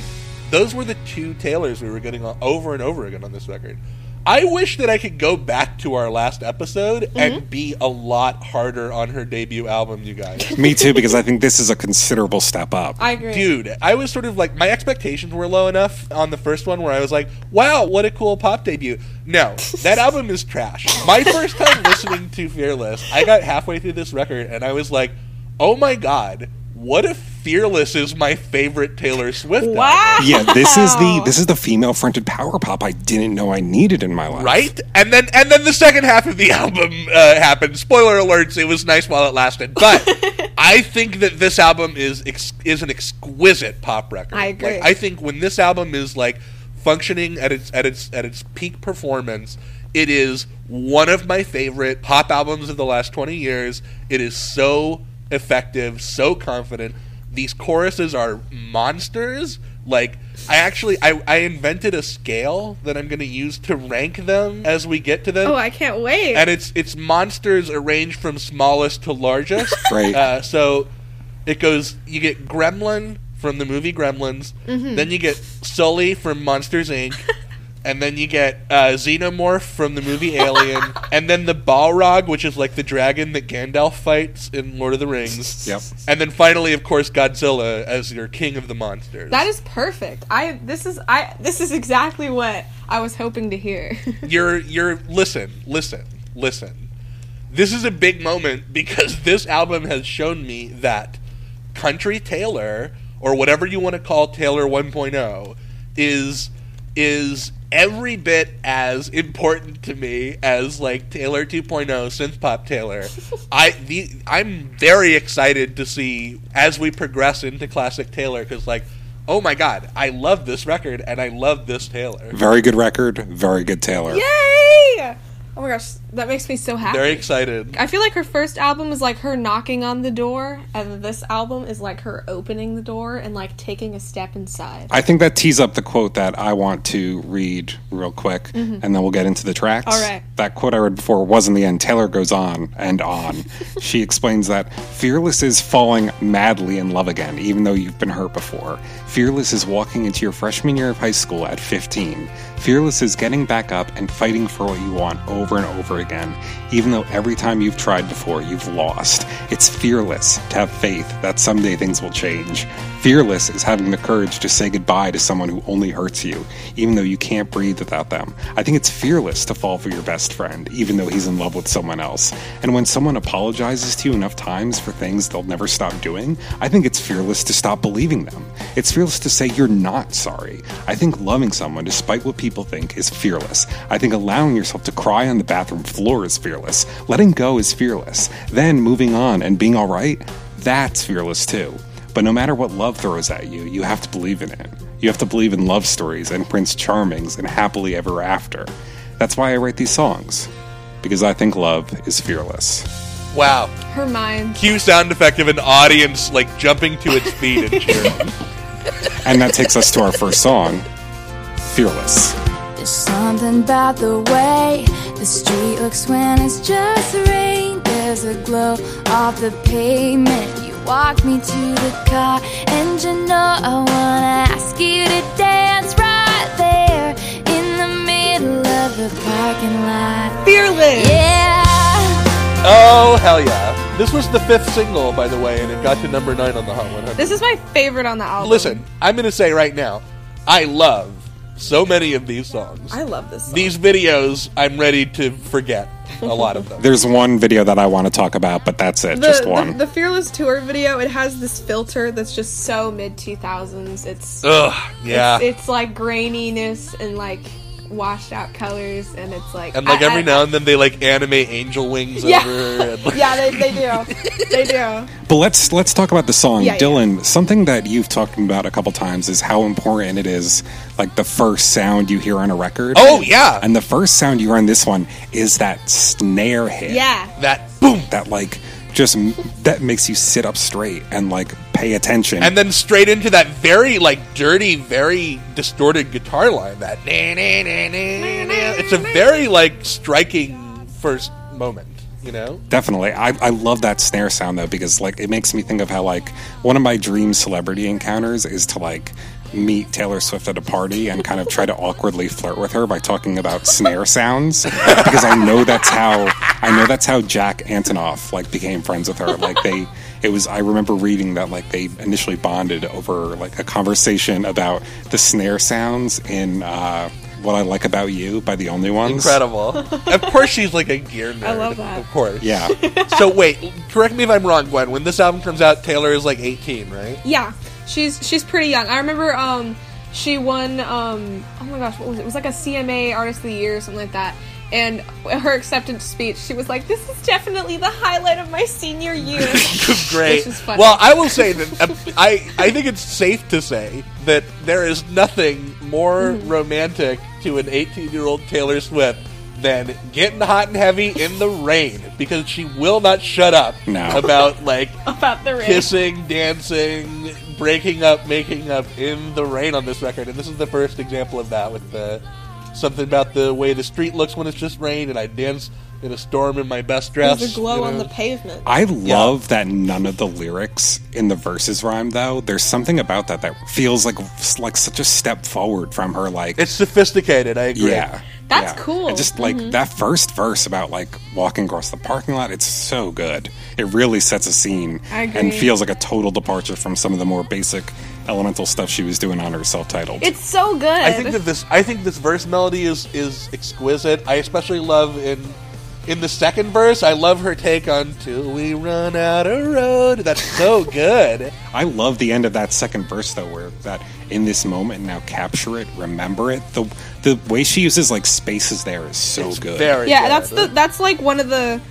those were the two Taylors we were getting over and over again on this record. I wish that I could go back to our last episode and mm-hmm. be a lot harder on her debut album, you guys. Me too, because I think this is a considerable step up. I agree. Dude, I was sort of like my expectations were low enough on the first one where I was like, "Wow, what a cool pop debut." No, that album is trash. My first time listening to Fearless, I got halfway through this record and I was like, "Oh my god, what if Fearless is my favorite Taylor Swift album?" Wow. yeah, this is the this is the female fronted power pop I didn't know I needed in my life. Right, and then and then the second half of the album uh, happened. Spoiler alerts: it was nice while it lasted, but I think that this album is ex- is an exquisite pop record. I agree. Like, I think when this album is like functioning at its at its at its peak performance, it is one of my favorite pop albums of the last twenty years. It is so effective, so confident. These choruses are monsters. Like I actually I, I invented a scale that I'm going to use to rank them as we get to them. Oh, I can't wait. and it's it's monsters arranged from smallest to largest. Right. Uh, so it goes. You get Gremlin from the movie Gremlins. Mm-hmm. Then you get Sully from Monsters Inc. and then you get uh, Xenomorph from the movie Alien. and then the Balrog, which is like the dragon that Gandalf fights in Lord of the Rings. Yep. And then finally, of course, Godzilla as your king of the monsters. that is perfect. I this is I this is exactly what I was hoping to hear. you're you're listen, listen, listen. This is a big moment because this album has shown me that country Taylor or whatever you want to call Taylor 1.0 is is every bit as important to me as like Taylor 2.0 synth pop Taylor. I the I'm very excited to see as we progress into classic Taylor cuz like oh my god, I love this record and I love this Taylor. Very good record, very good Taylor. Yay! Oh my gosh, that makes me so happy. Very excited. I feel like her first album is like her knocking on the door, and this album is like her opening the door and like taking a step inside. I think that tees up the quote that I want to read real quick, and then we'll get into the tracks. Mm-hmm. All right. That quote I read before was in the end. Taylor goes on and on. she explains that Fearless is falling madly in love again, even though you've been hurt before. Fearless is walking into your freshman year of high school at 15. Fearless is getting back up and fighting for what you want over and over again, even though every time you've tried before, you've lost. It's fearless to have faith that someday things will change. Fearless is having the courage to say goodbye to someone who only hurts you, even though you can't breathe without them. I think it's fearless to fall for your best friend, even though he's in love with someone else. And when someone apologizes to you enough times for things they'll never stop doing, I think it's fearless to stop believing them. It's fearless to say you're not sorry. I think loving someone, despite what people think, is fearless. I think allowing yourself to cry on the bathroom floor is fearless. Letting go is fearless. Then moving on and being alright, that's fearless too. But no matter what love throws at you, you have to believe in it. You have to believe in love stories and Prince Charmings and happily ever after. That's why I write these songs. Because I think love is fearless. Wow. Her mind. Cue sound effect of an audience like jumping to its feet and cheering. And that takes us to our first song, Fearless. There's something about the way the street looks when it's just rain. There's a glow off the pavement. You walk me to the car, and you know I wanna ask you to dance right there in the middle of the parking lot. Fearless. Yeah. oh hell yeah! This was the fifth single, by the way, and it got to number nine on the Hot 100. This is my favorite on the album. Listen, I'm going to say right now, I love so many of these songs. I love this. Song. These videos, I'm ready to forget a lot of them. There's one video that I want to talk about, but that's it, the, just the- one. The, Fearless tour video, it has this filter that's just so mid 2000s. It's Ugh, yeah. It's, it's like graininess and like washed out colors, and it's like and like I- every I- now and then they like animate angel wings Yeah. over. And, like, yeah, they, they do. they do. But let's let's talk about the song, Yeah, yeah. Dylan. Something that you've talked about a couple times is how important it is, like the first sound you hear on a record. Oh, yeah. and the first sound you hear on this one is that snare hit. Yeah. that boom, that like just that makes you sit up straight and like pay attention. and then straight into that very like dirty, very distorted guitar line. That it's a very like striking first moment. You know, Definitely. I, I love that snare sound though because like it makes me think of how like one of my dream celebrity encounters is to like meet Taylor Swift at a party and kind of try to awkwardly flirt with her by talking about snare sounds because I know that's how I know that's how Jack Antonoff like became friends with her. Like they it was I remember reading that like they initially bonded over like a conversation about the snare sounds in uh what I like about you by the only ones. incredible. of course, she's like a gear nerd. I love that. Of course. Yeah. so wait, correct me if I'm wrong, Gwen. When this album comes out, Taylor is like 18, right? Yeah, she's she's pretty young. I remember um she won um oh my gosh what was it? It was like a CMA Artist of the Year or something like that. And her acceptance speech, she was like, "This is definitely the highlight of my senior year." Great. Which is funny. Well, I will say that uh, I I think it's safe to say that there is nothing more Mm-hmm. romantic to an 18 year old Taylor Swift than getting hot and heavy in the rain because she will not shut up No. about like about the rain. kissing, dancing, breaking up, making up in the rain on this record, and this is the first example of that with the something about the way the street looks when it's just rain, and I dance in a storm in my best dress. There's a glow you on the pavement. I love that none of the lyrics in the verses rhyme though. There's something about that that feels like like such a step forward from her like It's sophisticated. I agree. yeah. That's yeah. cool. And just like Mhm. that first verse about like walking across the parking lot, it's so good. It really sets a scene I agree. and feels like a total departure from some of the more basic elemental stuff she was doing on her self-titled. It's so good. I think that this I think this verse melody is is exquisite. I especially love in in the second verse. I love her take on "Till we run out of road." That's so good. I love the end of that second verse though, where that in this moment now capture it, remember it. The the way she uses like spaces there is so good. Very yeah, that's the that's like one of the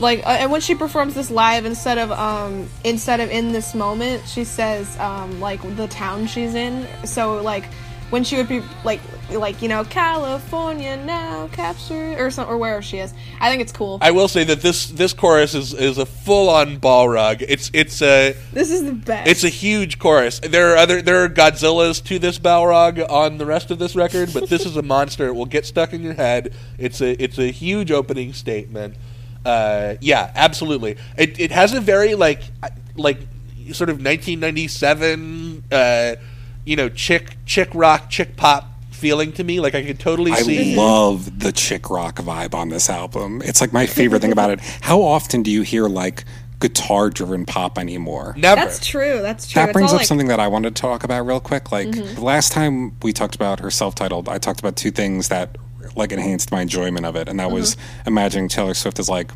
like uh, and when she performs this live instead of um instead of in this moment she says um like the town she's in so like when she would be like like you know California now capture or some or wherever she is I think it's cool I will say that this this chorus is is a full on Balrog. It's it's a this is the best it's a huge chorus. There are other there are Godzillas to this Balrog on the rest of this record, but this is a monster. It will get stuck in your head. It's a it's a huge opening statement. Uh, yeah, absolutely. It it has a very like like sort of 1997 uh, you know chick chick rock chick pop feeling to me. Like I could totally I see. love the chick rock vibe on this album. It's like my favorite thing about it. How often do you hear like guitar driven pop anymore? Never. That's true. That's true. That It's brings up like- something that I wanted to talk about real quick. Like Mhm. the last time we talked about her self-titled, I talked about two things that like enhanced my enjoyment of it, and that was Mm-hmm. imagining Taylor Swift as like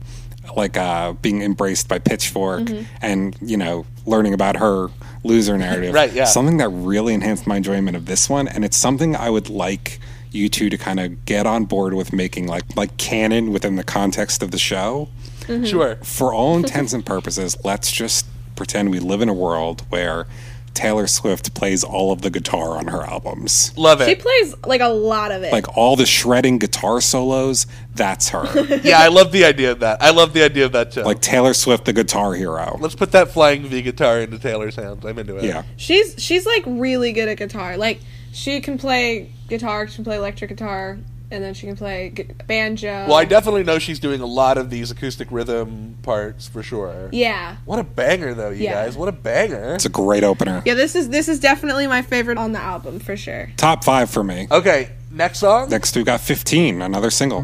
like uh, being embraced by Pitchfork, Mhm. and you know learning about her loser narrative. Right, yeah. Something that really enhanced my enjoyment of this one, and it's something I would like you two to kind of get on board with making like like canon within the context of the show. Mhm. Sure. For all intents and purposes, let's just pretend we live in a world where Taylor Swift plays all of the guitar on her albums. Love it. She plays like a lot of it. Like all the shredding guitar solos, that's her. yeah, I love the idea of that. I love the idea of that too. like Taylor Swift, the guitar hero. Let's put that flying V guitar into Taylor's hands. I'm into it. Yeah. She's she's like really good at guitar. Like she can play guitar, she can play electric guitar, and then she can play gu- banjo. Well, I definitely know she's doing a lot of these acoustic rhythm parts for sure. Yeah. What a banger, though, you Yeah. guys. What a banger. It's a great opener. Yeah, this is this is definitely my favorite on the album for sure. Top five for me. Okay, next song. Next, we got 15, another single.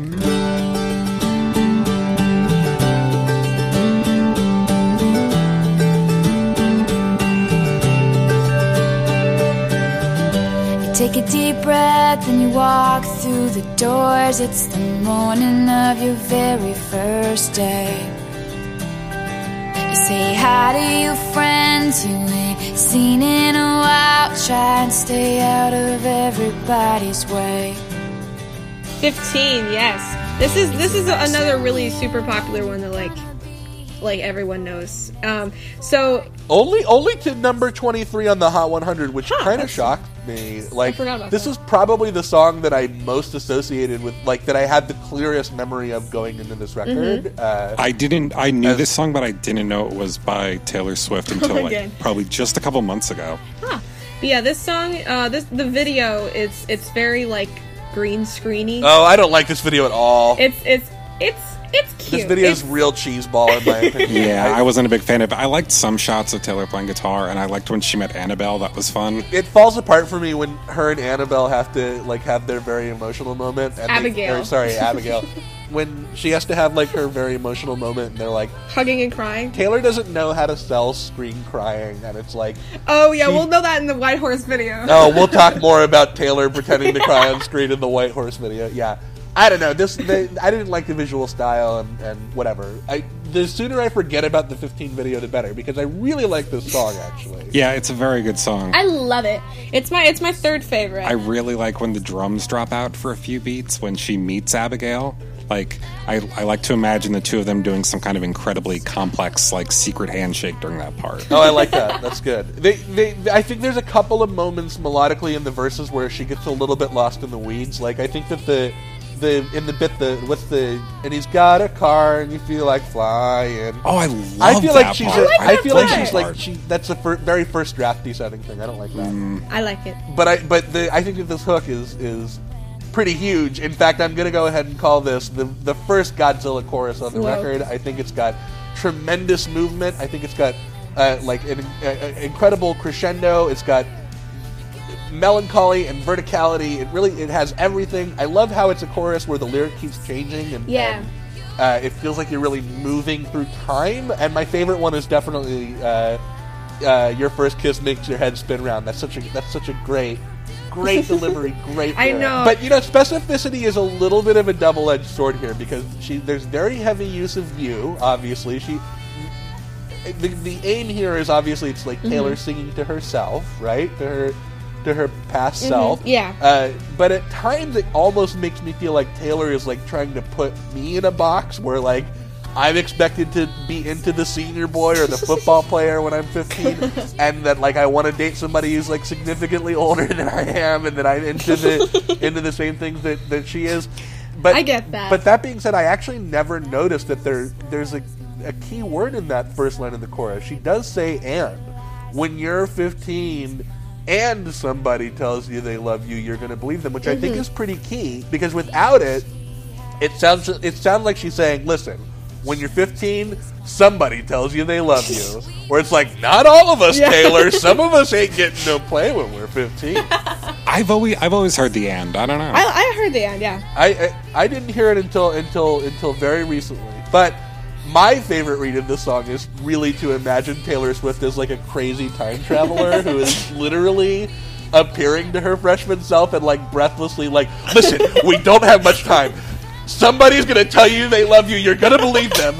Take a deep breath and you walk through the doors. It's the morning of your very first day. You say hi to your friends you ain't seen in a while. Try and stay out of everybody's way. 15, yes. This is this is another really super popular one that like like everyone knows. Um so Only, only to number twenty three on the Hot 100, which kind of shocked me. Like, forgot about this that. is probably the song that I most associated with, like, that I had the clearest memory of going into this record. Mm-hmm. Uh, I didn't. I knew this song, but I didn't know it was by Taylor Swift until like probably just a couple months ago. But yeah, this song, uh, this the video, it's it's very like green screeny. oh, I don't like this video at all. It's it's it's it's cute. this video is It's- real cheeseball, in my opinion. Yeah, I wasn't a big fan of it. I liked some shots of Taylor playing guitar, and I liked when she met Annabelle. That was fun. it falls apart for me when her and Annabelle have to like have their very emotional moment. And they- Abigail. or, sorry, Abigail. when she has to have like her very emotional moment, and they're like, hugging and crying. Taylor doesn't know how to sell screen crying, and it's like, Oh yeah, She- we'll know that in the White Horse video. oh, we'll talk more about Taylor pretending to cry on screen in the White Horse video. Yeah, I don't know. This the, I didn't like the visual style and, and whatever. I the sooner I forget about the 15 video, the better because I really like this song actually. Yeah, it's a very good song. I love it. It's my it's my third favorite. I really like when the drums drop out for a few beats when she meets Abigail. Like, I, I like to imagine the two of them doing some kind of incredibly complex, like, secret handshake during that part. Oh, I like that. That's good. They, they, I think there's a couple of moments melodically in the verses where she gets a little bit lost in the weeds. Like I think that the, the in the bit the what's the and he's got a car and you feel like flying. Oh, I love I feel that like she's. part. A, I like I that feel like she's like she. That's the fir- very first drafty sounding thing. I don't like that. I like it. But I but the I think that this hook is is pretty huge. In fact, I'm gonna go ahead and call this the the first Godzilla chorus on the Whoa. record. I think it's got tremendous movement. I think it's got uh, like an, an incredible crescendo. It's got melancholy and verticality. It really it has everything. I love how it's a chorus where the lyric keeps changing and Yeah. and, uh, it feels like you're really moving through time. And my favorite one is definitely uh, uh, "Your First Kiss Makes Your Head Spin Round." That's such a that's such a great, great delivery, great. I know. but you know, specificity is a little bit of a double edged sword here because she there's very heavy use of you. Obviously, she. The, the aim here is obviously it's like Taylor Mhm. singing to herself, right? To her, to her past Mhm, self. yeah. Uh, but at times it almost makes me feel like Taylor is like trying to put me in a box where like I'm expected to be into the senior boy or the football player when I'm 15, and that like I want to date somebody who's like significantly older than I am, and that I'm into the into the same things that, that she is. But I get that. But that being said, I actually never noticed that there there's a a key word in that first line of the chorus. She does say "and." When you're 15 and somebody tells you they love you, you're going to believe them, which I think Mhm. is pretty key because without it, it sounds it sounds like she's saying, "Listen, when you're 15, somebody tells you they love you." Where it's like, not all of us, Yeah. Taylor. Some of us ain't getting no play when we're 15. I've always I've always heard the end. I don't know. I, I heard the end. Yeah. I, I I didn't hear it until until until very recently. But my favorite read of this song is really to imagine Taylor Swift as like a crazy time traveler who is literally appearing to her freshman self and like breathlessly like, listen, we don't have much time. Somebody's gonna tell you they love you. You're gonna believe them.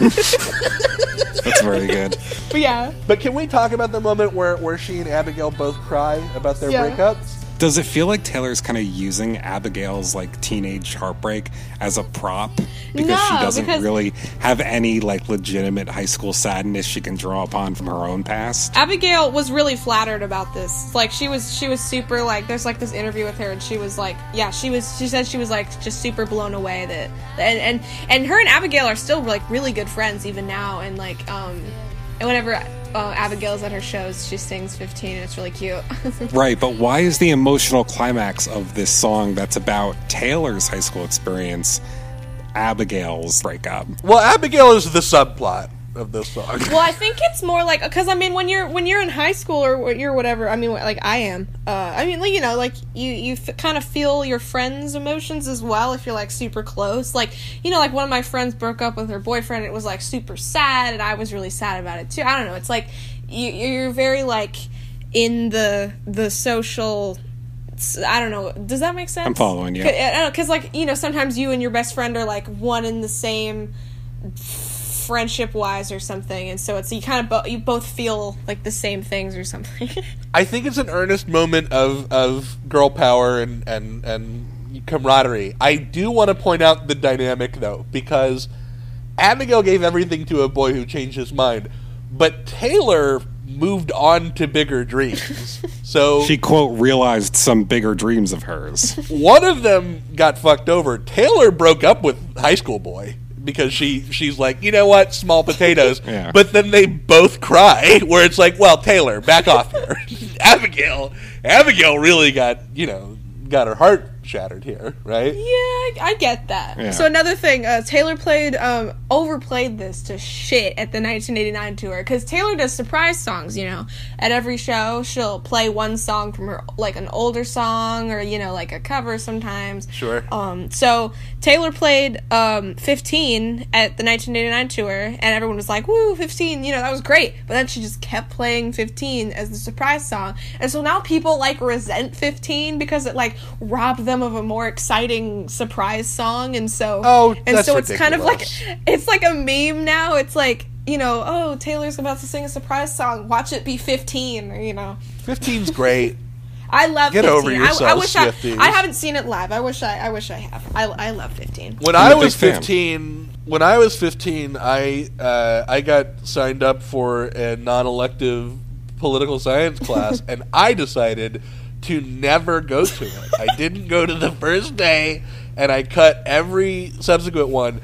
That's very good. But yeah. But can we talk about the moment where, where she and Abigail both cry about their Yeah. breakups? Does it feel like Taylor's kind of using Abigail's like teenage heartbreak as a prop because No, she doesn't because- really have any like legitimate high school sadness she can draw upon from her own past? Abigail was really flattered about this. Like she was she was super like there's like this interview with her and she was like yeah, she was she said she was like just super blown away that and and and her and Abigail are still like really good friends even now and like um and whenever uh, Abigail's at her shows, she sings 15 and it's really cute. Right, but why is the emotional climax of this song that's about Taylor's high school experience Abigail's breakup? Well, Abigail is the subplot of this song. well, I think it's more like because I mean when you're when you're in high school or what you're whatever. I mean like I am. Uh, I mean like you know like you you f- kind of feel your friends' emotions as well if you're like super close. Like you know like one of my friends broke up with her boyfriend. It was like super sad, and I was really sad about it too. I don't know. It's like you you're very like in the the social. I don't know. Does that make sense? I'm following you. Because like you know sometimes you and your best friend are like one in the same friendship wise or something and so it's you kind of bo- you both feel like the same things or something I think it's an earnest moment of, of girl power and, and, and camaraderie. I do want to point out the dynamic, though, because Abigail gave everything to a boy who changed his mind, but Taylor moved on to bigger dreams. So She quote realized some bigger dreams of hers. one of them got fucked over. Taylor broke up with high school boy because she she's like, you know what, small potatoes. Yeah. But then they both cry, where it's like, well, Taylor, back off here. Abigail, Abigail really got you know got her heart shattered here, right? yeah I, I get that Yeah. so another thing uh, taylor played um overplayed this to shit at the 1989 tour because taylor does surprise songs you know at every show she'll play one song from her like an older song or you know like a cover sometimes Sure. Um, so Taylor played um, 15 at the 1989 tour, and everyone was like, "Woo, 15!" You know that was great. But then she just kept playing 15 as the surprise song, and so now people like resent 15 because it like robbed them of a more exciting surprise song, and so Oh, and that's so it's kind of like it's like a meme now. It's like you know, oh Taylor's about to sing a surprise song. Watch it be 15, or you know. 15's great. I love Get 15. over I- I, wish I, Swifties. I haven't seen it live. I wish I I wish I have. I, I love 15. When I'm I a was 15, when I was 15, I uh, I got signed up for a non-elective political science class, and I decided to never go to it. I didn't go to the first day, and I cut every subsequent one.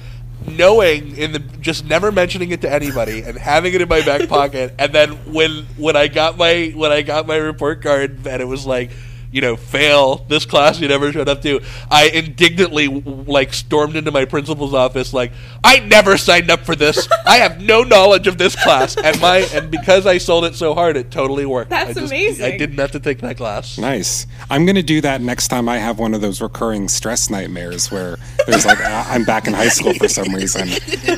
Knowing in the just never mentioning it to anybody and having it in my back pocket, and then when when I got my when I got my report card and it was like you know, fail this class you never showed up to. I indignantly like stormed into my principal's office like, I never signed up for this. I have no knowledge of this class. And my and because I sold it so hard, it totally worked. That's I just, amazing. I didn't have to take that class. Nice. I'm going to do that next time I have one of those recurring stress nightmares where there's like, I- I'm back in high school for some reason.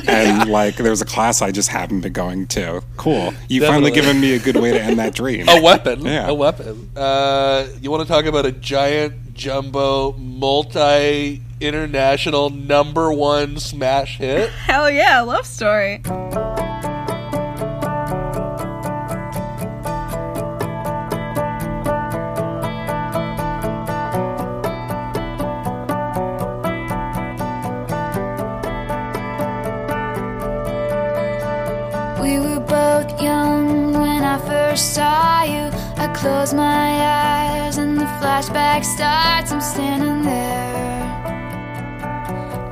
And like, there's a class I just haven't been going to. Cool. You finally given me a good way to end that dream. A weapon. Yeah. A weapon. Uh, you want to talk about a giant, jumbo, multi international number one smash hit? Hell yeah, love story. We were both young when I first saw you. I close my eyes and the flashback starts. I'm standing there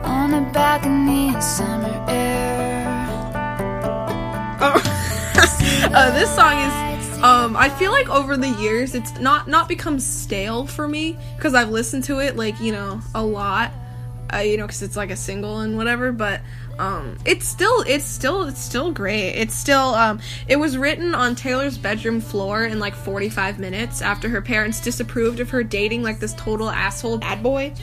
on a balcony in summer air. uh, this song is um I feel like over the years it's not not become stale for me because I've listened to it like you know a lot uh, you know, because it's like a single and whatever. But um, it's still, it's still, it's still great. It's still, um, it was written on Taylor's bedroom floor in like 45 minutes after her parents disapproved of her dating like this total asshole bad boy.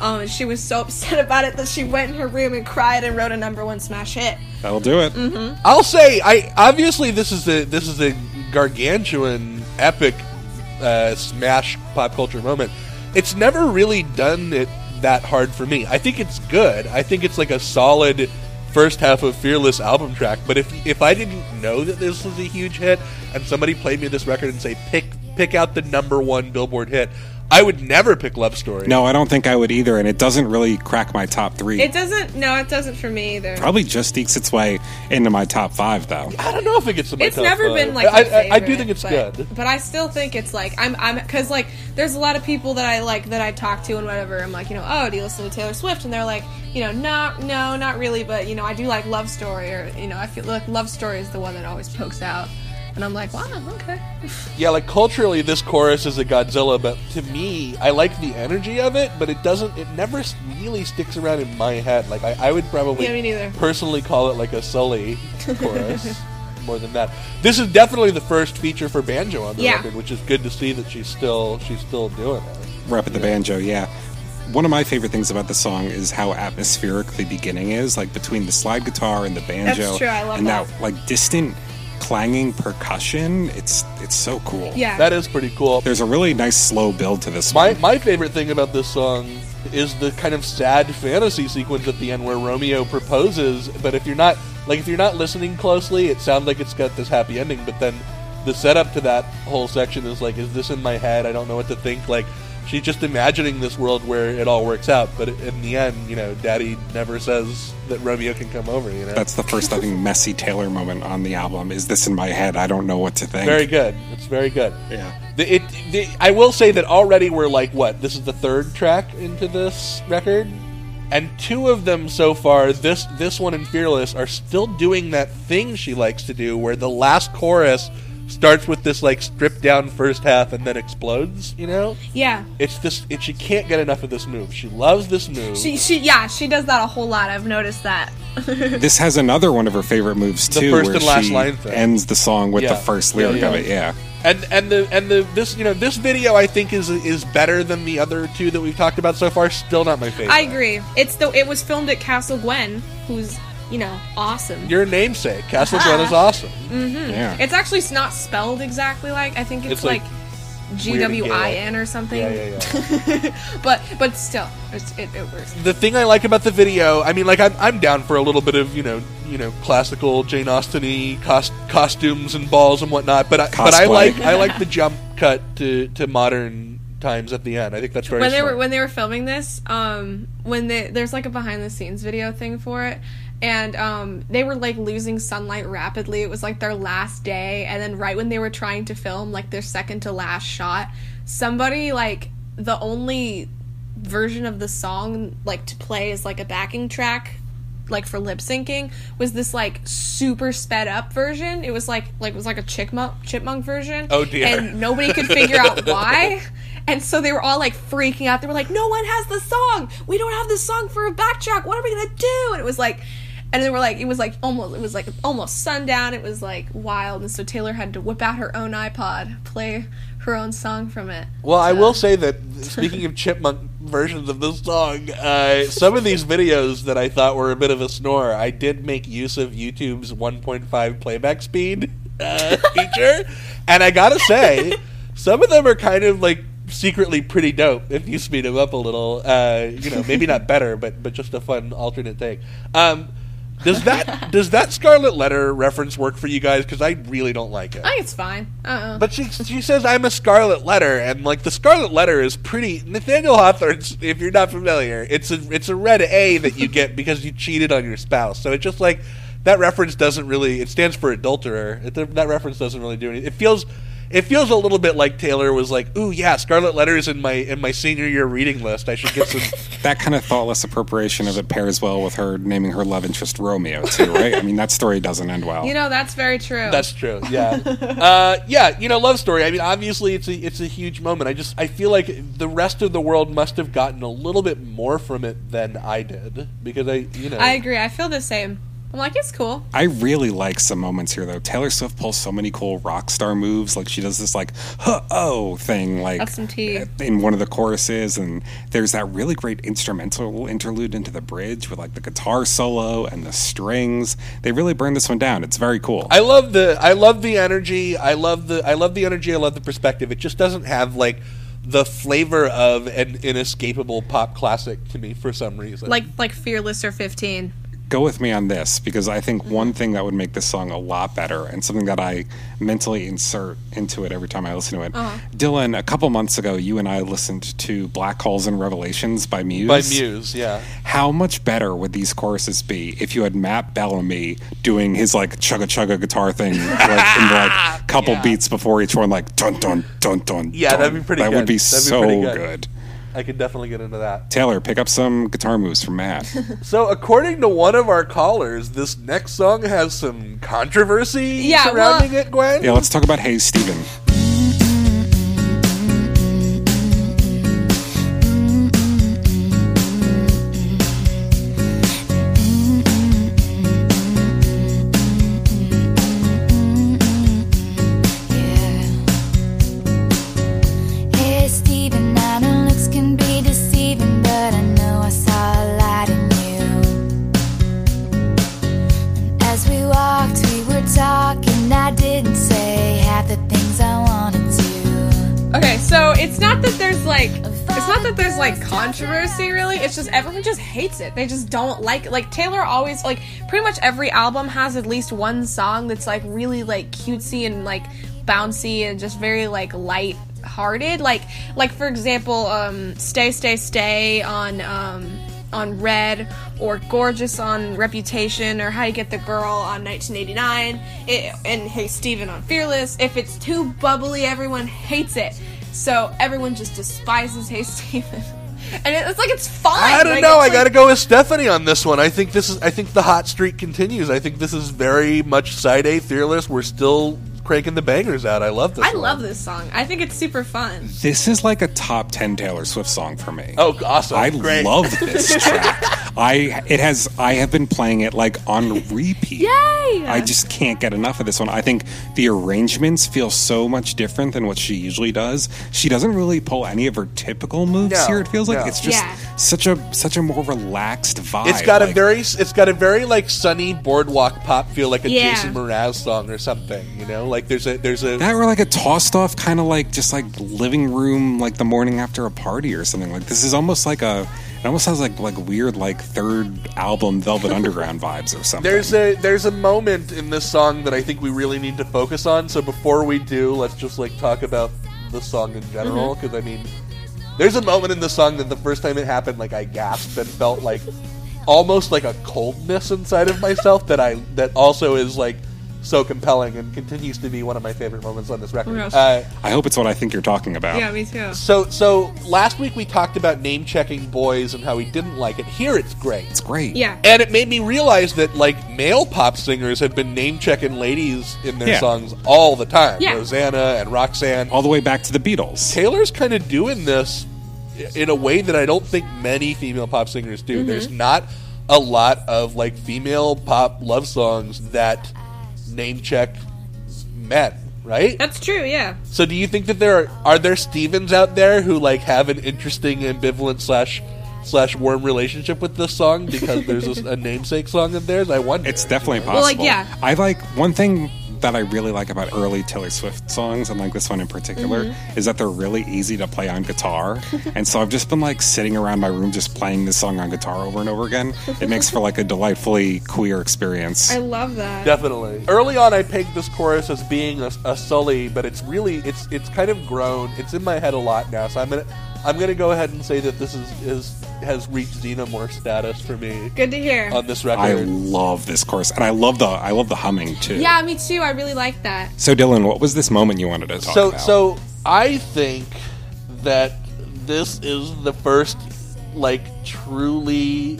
Um, and she was so upset about it that she went in her room and cried and wrote a number one smash hit. That'll do it. Mm-hmm. I'll say, I obviously this is a this is a gargantuan, epic uh, smash pop culture moment. It's never really done it that hard for me. I think it's good. I think it's like a solid first half of Fearless album track. But if if I didn't know that this was a huge hit, and somebody played me this record and say pick pick out the number one Billboard hit, I would never pick Love Story. No, I don't think I would either, and it doesn't really crack my top three. It doesn't. No, it doesn't for me either. Probably just ekes its way into my top five, though. I don't know if it gets to my It's top never five. been like I, my I, I do favorite, think it's but, good. but I still think it's like I'm I'm because like there's a lot of people that I like that I talk to and whatever. I'm like you know oh do you listen to Taylor Swift and they're like you know not no not really but you know I do like Love Story or you know I feel like Love Story is the one that always pokes out and I'm like wow okay Yeah, like culturally, this chorus is a Godzilla, but to me, I like the energy of it, but it doesn't. It never really sticks around in my head. Like I, I would probably Yeah, me neither. personally call it like a Sully chorus more than that. This is definitely the first feature for banjo on the Yeah. record, which is good to see that she's still she's still doing it. Rep at the banjo, yeah. One of my favorite things about the song is how atmospheric the beginning is, like between the slide guitar and the banjo, That's true, I love and that. like distant clanging percussion. It's it's so cool. Yeah. That is pretty cool. There's a really nice slow build to this My one. my favorite thing about this song is the kind of sad fantasy sequence at the end where Romeo proposes, but if you're not like if you're not listening closely, it sounds like it's got this happy ending, but then the setup to that whole section is like is this in my head? I don't know what to think. Like she's just imagining this world where it all works out, but in the end, you know, daddy never says that Romeo can come over, you know. That's the first I think messy Taylor moment on the album. Is this in my head? I don't know what to think. Very good. It's very good. Yeah. The, it, the, I will say that already we're like what? This is the third track into this record, and two of them so far, this this one and Fearless, are still doing that thing she likes to do, where the last chorus starts with this like stripped down first half and then explodes. You know? yeah It's this. It, she can't get enough of this move. She loves this move. she she yeah she does that a whole lot I've noticed that This has another one of her favorite moves The too, first where and last she line thing. ends the song with Yeah. the first Yeah, lyric yeah. of it. Yeah. And and the and the this you know this video I think is is better than the other two that we've talked about so far. Still not my favorite. I agree it's the it was filmed at Castle Gwynn who's you know awesome Your namesake, Castle Uh-huh. Gwynn, is awesome. Mm-hmm. Yeah. It's actually s- not spelled exactly like I think it's, It's like like, G W I N or something. Yeah, yeah, but but still, it's, it, it works. The thing I like about the video, I mean, like I'm, I'm down for a little bit of you know you know classical Jane Austen-y cost, costumes and balls and whatnot, but I, but I like I like the jump cut to, to modern times at the end. I think that's very when they smart. were when they were filming this, um, when they there's like a behind the scenes video thing for it, and um, they were like losing sunlight rapidly. It was like their last day, and then right when they were trying to film like their second to last shot, somebody like the only version of the song like to play is like a backing track like for lip syncing was this like super sped up version. It was like like it was like a chipmunk chipmunk version. Oh, dear. And nobody could figure out why. And so they were all like freaking out. They were like, "No one has the song. We don't have the song for a backtrack. What are we gonna do?" And it was like, and they were like, it was like almost it was like almost sundown. It was like wild. And so Taylor had to whip out her own iPod, play her own song from it. Well, I will say that speaking of chipmunk versions of this song, uh, some of these videos that I thought were a bit of a snore, I did make use of YouTube's 1.5 playback speed uh, feature, and I gotta say, some of them are kind of like secretly pretty dope if you speed them up a little. Uh, you know, maybe not better, but but just a fun alternate take. Um, does that does that Scarlet Letter reference work for you guys? Because I really don't like it. I think it's fine. Uh-uh. But she she says I'm a Scarlet Letter, and like the Scarlet Letter is pretty. Nathaniel Hawthorne's, if you're not familiar, it's a it's a red A that you get because you cheated on your spouse. So it's just like that reference doesn't really. It stands for adulterer. It, that reference doesn't really do anything. It feels it feels a little bit like Taylor was like, "Ooh, yeah, Scarlet Letters in my in my senior year reading list. I should get some." That kind of thoughtless appropriation of it pairs well with her naming her love interest Romeo too, right? I mean, that story doesn't end well. You know, that's very true. That's true. Yeah, uh, yeah. You know, love story. I mean, obviously, it's a it's a huge moment. I just I feel like the rest of the world must have gotten a little bit more from it than I did because I, you know, I agree. I feel the same. I'm like, it's cool. I really like some moments here though. Taylor Swift pulls so many cool rock star moves. Like she does this like huh oh thing like That's some tea. in one of the choruses and there's that really great instrumental interlude into the bridge with like the guitar solo and the strings. They really burn this one down. It's very cool. I love the I love the energy. I love the I love the energy. I love the perspective. It just doesn't have like the flavor of an inescapable pop classic to me for some reason. Like like Fearless or 15. Go with me on this because I think one thing that would make this song a lot better and something that I mentally insert into it every time I listen to it. Uh-huh. Dylan, a couple months ago, you and I listened to Black Holes and Revelations by Muse. by Muse, yeah. How much better would these choruses be if you had Matt Bellamy doing his like chugga chugga guitar thing like in like couple beats before each one, like dun dun dun dun. Yeah, dun. that'd be pretty That good. would be That'd so pretty good. good. I could definitely get into that. Taylor, pick up some guitar moves from Matt. So, according to one of our callers, this next song has some controversy Yeah, surrounding well- it, Gwynn. yeah, let's talk about Hey Steven. Like it's not that there's like controversy really. It's just everyone just hates it. They just don't like it. Like Taylor always like pretty much every album has at least one song that's like really like cutesy and like bouncy and just very like light hearted. Like like for example, um Stay Stay Stay on um on Red or Gorgeous on Reputation or How You Get the Girl on 1989 it, and Hey Steven on Fearless. If it's too bubbly, everyone hates it. So everyone just despises Hey Steven. And it's like it's fine. I don't Like, know. I like- got to go with Stephanie on this one. I think this is. I think the hot streak continues. I think this is very much side A fearless. We're still cranking the bangers out. I love this. I one. love this song. I think it's super fun. This is like a top 10 Taylor Swift song for me. Oh, awesome! I Great. love this track. I it has I have been playing it like on repeat. Yay! I just can't get enough of this one. I think the arrangements feel so much different than what she usually does. She doesn't really pull any of her typical moves No, here. It feels like no. it's just Yeah. such a such a more relaxed vibe. It's got a very. It's got a very like sunny boardwalk pop feel, like a Yeah. Jason Mraz song or something. You know, like there's a there's a that or like a tossed off kind of like just like living room like the morning after a party or something like this is almost like a it almost has like like weird like third album Velvet Underground vibes or something. There's a there's a moment in this song that I think we really need to focus on. So before we do, let's just like talk about the song in general Mm-hmm. because I mean, there's a moment in the song that the first time it happened, like I gasped and felt like almost like a coldness inside of myself that I that also is like so compelling and continues to be one of my favorite moments on this record. Oh, uh, I hope it's what I think you're talking about. Yeah, me too. so so last week we talked about name checking boys and how we didn't like it. Here it's great. It's great. Yeah. And it made me realize that like male pop singers have been name checking ladies in their Yeah. songs all the time. Yeah. Rosanna and Roxanne. All the way back to the Beatles. Taylor's kind of doing this in a way that I don't think many female pop singers do. Mm-hmm. There's not a lot of like female pop love songs that name check men, right? That's true, yeah. So do you think that there are are there Stevens out there who like have an interesting ambivalent slash slash warm relationship with this song because there's a, a namesake song of theirs? I wonder. It's definitely possible. Well, like, yeah. I like one thing that I really like about early Taylor Swift songs, and like this one in particular, Mm-hmm. is that they're really easy to play on guitar. and so I've just been like sitting around my room just playing this song on guitar over and over again. It makes for like a delightfully queer experience. I love that. Definitely. Early on, I pegged this chorus as being a, a Sully, but it's really it's it's kind of grown. It's in my head a lot now, so I'm gonna I'm gonna go ahead and say that this is, is has reached Xenomorph status for me Good to hear. on this record, I love this chorus, and I love the I love the humming too. yeah, me too. I really like that. So Dylan, what was this moment you wanted to talk so about? so I think that this is the first like truly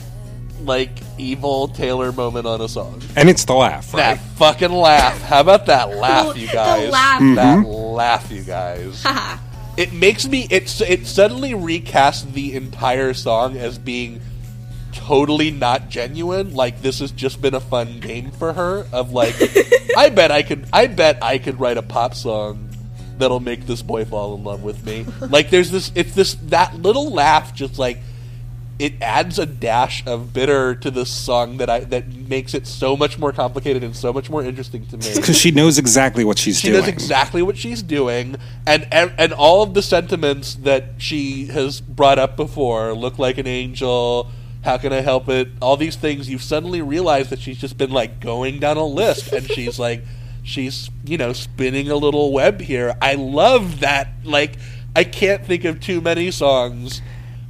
like evil Taylor moment on a song. and it's the laugh, right? That fucking laugh. How about that laugh, The- you the guys? laugh. That Mhm. laugh, you guys. It makes me it it suddenly recasts the entire song as being totally not genuine. Like this has just been a fun game for her of like i bet i could i bet i could write a pop song that'll make this boy fall in love with me. Like there's this it's this that little laugh just like it adds a dash of bitter to this song that i that makes it so much more complicated and so much more interesting to me because she knows exactly what she's she doing. knows exactly what she's doing, and, and and all of the sentiments that she has brought up before look like an angel. How can I help it? All these things you suddenly realize that she's just been like going down a list, and she's like, she's you know spinning a little web here. I love that. Like, I can't think of too many songs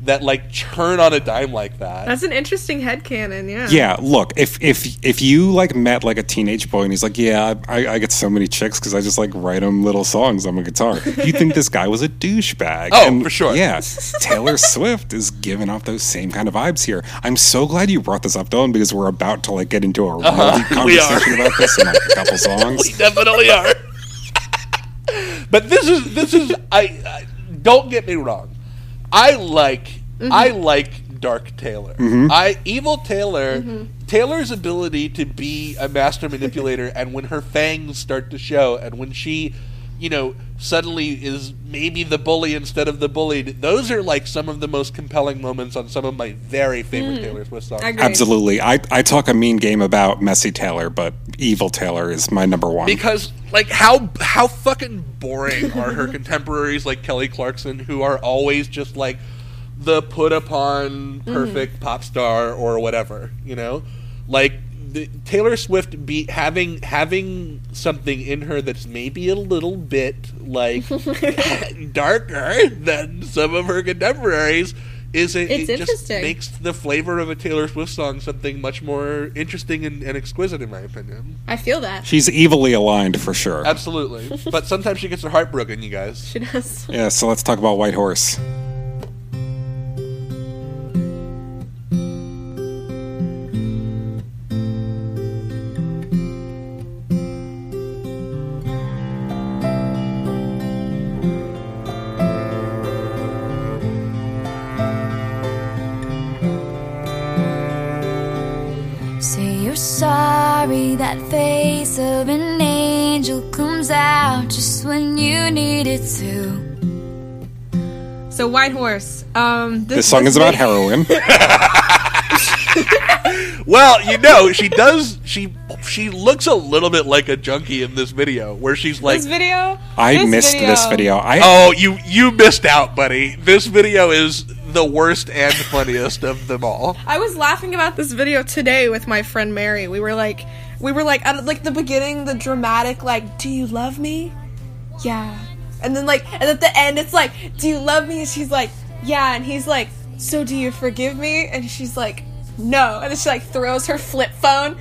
that like turn on a dime like that. That's an interesting head headcanon, yeah. Yeah, look, if if if you like met like a teenage boy and he's like, yeah, I, I get so many chicks because I just like write them little songs on my guitar. you think this guy was a douchebag? Oh, for sure. Yeah, Taylor Swift is giving off those same kind of vibes here. I'm so glad you brought this up, Dylan, because we're about to like get into a really Uh-huh. We are. conversation about this in like a couple songs. we definitely are. but this is this is I, I don't get me wrong. I like I like Dark Taylor. Mhm. I evil Taylor. Taylor's ability to be a master manipulator, and when her fangs start to show, and when she, you know, suddenly is maybe the bully instead of the bullied. Those are like some of the most compelling moments on some of my very favorite hmm. Taylor Swift songs. Absolutely. I, I talk a mean game about messy Taylor, but evil Taylor is my number one. Because like how how fucking boring are her contemporaries like Kelly Clarkson who are always just like the put upon hmm. perfect pop star or whatever, you know? Like the, Taylor Swift be having having something in her that's maybe a little bit like darker than some of her contemporaries is it, It's it just interesting. makes the flavor of a Taylor Swift song something much more interesting and, and exquisite in my opinion. I feel that. She's evilly aligned for sure. Absolutely. but sometimes she gets her heart broken, you guys. She does. Yeah, so let's talk about White Horse. Face of an angel comes out just when you need it to. So White Horse. Um, this, This song is about heroin. Well, you know, she does she she looks a little bit like a junkie in this video where she's like this video. I this missed this video. I Oh, you you missed out, buddy. This video is the worst and funniest of them all. I was laughing about this video today with my friend Mary. We were like, we were like, at like the beginning, the dramatic like, "Do you love me?" Yeah. And then like, and at the end, it's like, "Do you love me?" And she's like, "Yeah." And he's like, "So do you forgive me?" And she's like, "No." And then she like throws her flip phone,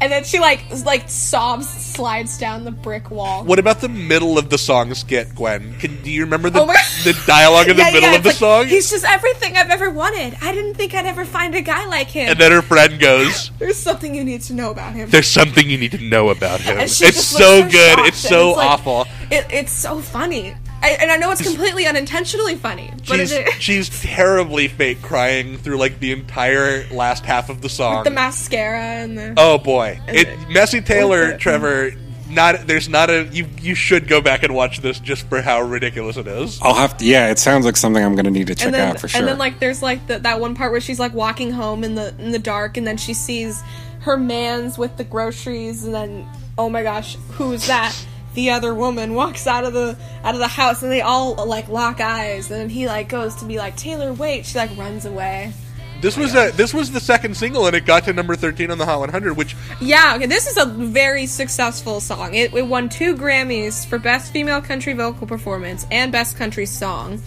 and then she like like sobs, slides down the brick wall. What about the middle of the song skit, Gwynn? Can do you remember the Oh the dialogue in the Yeah, middle yeah, of the like, song? He's just everything I've ever wanted. I didn't think I'd ever find a guy like him. And then her friend goes, There's something you need to know about him. "There's something you need to know about him." It's so good. It's so like- awful. It, it's so funny. I, and I know it's completely unintentionally funny, but She's it, she's terribly fake crying through like the entire last half of the song. the mascara and the Oh boy, it the- Messy Taylor, Trevor. Not there's not a you. You should go back and watch this just for how ridiculous it is. I'll have to. Yeah, it sounds like something I'm going to need to check then out for sure. and then like there's like the, that one part where she's like walking home in the in the dark, and then she sees her man's with the groceries, and then oh my gosh, who's that? The other woman walks out of the out of the house, and they all like lock eyes, and he like goes to be like Taylor, wait. She like runs away. This was a this was the second single, and it got to number thirteen on the Hot 100, which Yeah, okay, this is a very successful song. It, it won two Grammys for Best Female Country Vocal Performance and Best Country Song.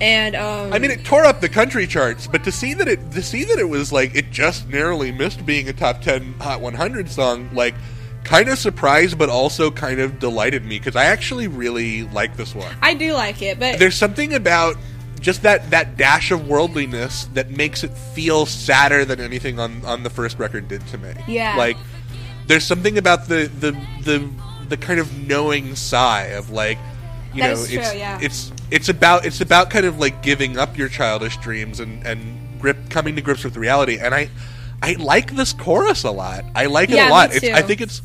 And um, I mean, it tore up the country charts, but to see that it to see that it was like it just narrowly missed being a top ten Hot 100 song, like kind of surprised, but also kind of delighted me because I actually really like this one. I do like it, but There's something about just that that dash of worldliness that makes it feel sadder than anything on on the first record did to me. Yeah. like there's something about the the the the kind of knowing sigh of like you That know true, it's yeah. it's it's about it's about kind of like giving up your childish dreams and and grip coming to grips with reality and i i like this chorus a lot i like it Yeah, a lot it's, i think it's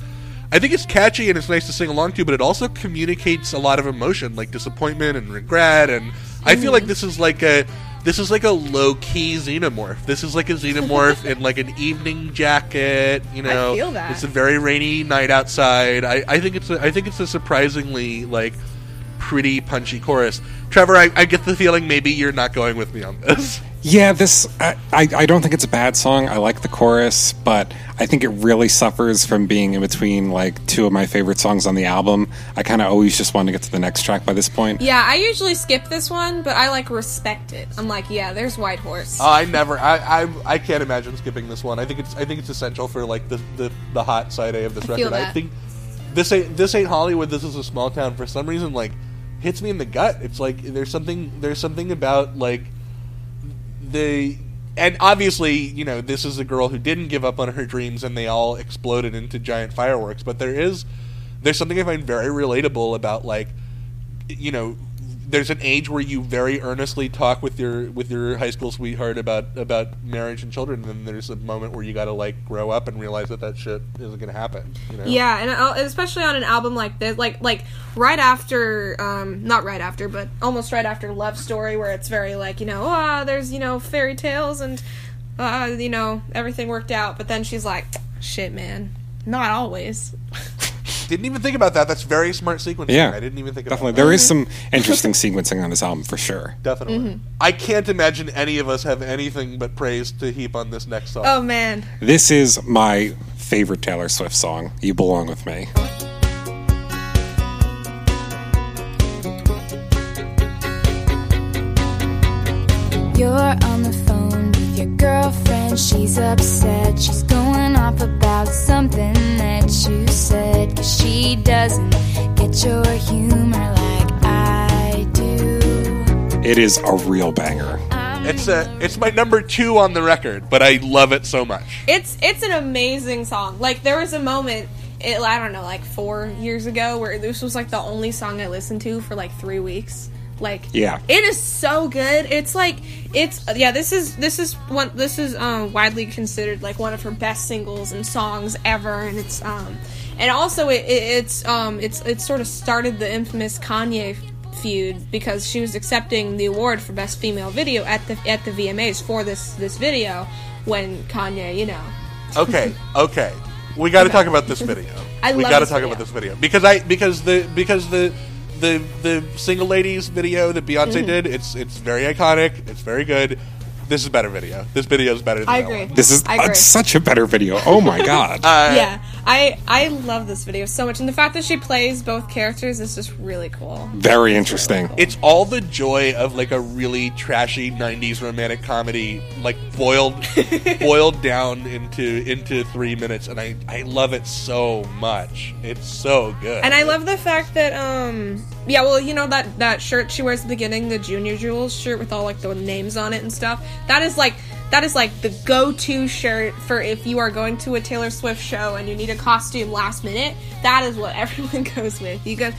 i think it's catchy and it's nice to sing along to but it also communicates a lot of emotion like disappointment and regret and i feel Mm-hmm. like this is like a this is like a low key xenomorph. This is like a xenomorph in like an evening jacket. You know, feel that. it's a very rainy night outside. I, I think it's a, I think it's a surprisingly like pretty punchy chorus. Trevor, I, I get the feeling maybe you're not going with me on this. Yeah, this I, I I don't think it's a bad song. I like the chorus, but I think it really suffers from being in between like two of my favorite songs on the album. I kind of always just want to get to the next track by this point. yeah, I usually skip this one, but I like respect it. I'm like, yeah, there's White Horse. Oh, I never, I, I, I can't imagine skipping this one. I think it's, I think it's essential for like the, the, the hot side A of this I feel record. I think this ain't, this ain't Hollywood. This is a small town. For some reason, like hits me in the gut. It's like there's something, there's something about like the, and obviously, you know, this is a girl who didn't give up on her dreams, and they all exploded into giant fireworks. But there is, there's something I find very relatable about like you know there's an age where you very earnestly talk with your with your high school sweetheart about about marriage and children and then there's a moment where you got to like grow up and realize that that shit isn't going to happen you know Yeah, and uh, especially on an album like this, like like right after, um, not right after, but almost right after Love Story, where it's very like you know, ah, there's you know fairy tales and uh, you know everything worked out, but then she's like, shit, man, not always. didn't even think about that that's very smart sequencing Yeah, i didn't even think Definitely, about there that is some interesting sequencing on this album for sure. definitely Mm-hmm. i can't imagine any of us have anything but praise to heap on this next song Oh man, This is my favorite Taylor Swift song. You belong with me. You're on the phone with your girlfriend. She's upset. She's going off about something that you said. Cause she doesn't get your humor like I do. It is a real banger. it's a it's my number two on the record but i love it so much it's it's an amazing song. Like there was a moment, it, I don't know, like four years ago, where this was like the only song I listened to for like three weeks. Like Yeah. it is so good. It's like it's yeah. This is this is one. This is um, widely considered like one of her best singles and songs ever, and it's um and also it, it it's um it's it sort of started the infamous Kanye feud because she was accepting the award for best female video at the at the VMAs for this this video when Kanye you know okay, okay. We got to talk about this video. I we got to talk video. about this video because I because the because the the the single ladies video that Beyonce Mhm. did it's it's very iconic. It's very good. This is a better video. This video is better. Than I agree. one. This is I agree. uh, such a better video. Oh my god. Uh, yeah, I I love this video so much, and the fact that she plays both characters is just really cool. Very interesting. It's all the joy of like a really trashy '90s romantic comedy, like boiled boiled down into into three minutes, and I I love it so much. It's so good. And I love the fact that um yeah, well, you know that that shirt she wears at the beginning, the Junior Jewels shirt with all like the names on it and stuff. That is like that is like the go-to shirt for if you are going to a Taylor Swift show and you need a costume last minute. That is what everyone goes with. You go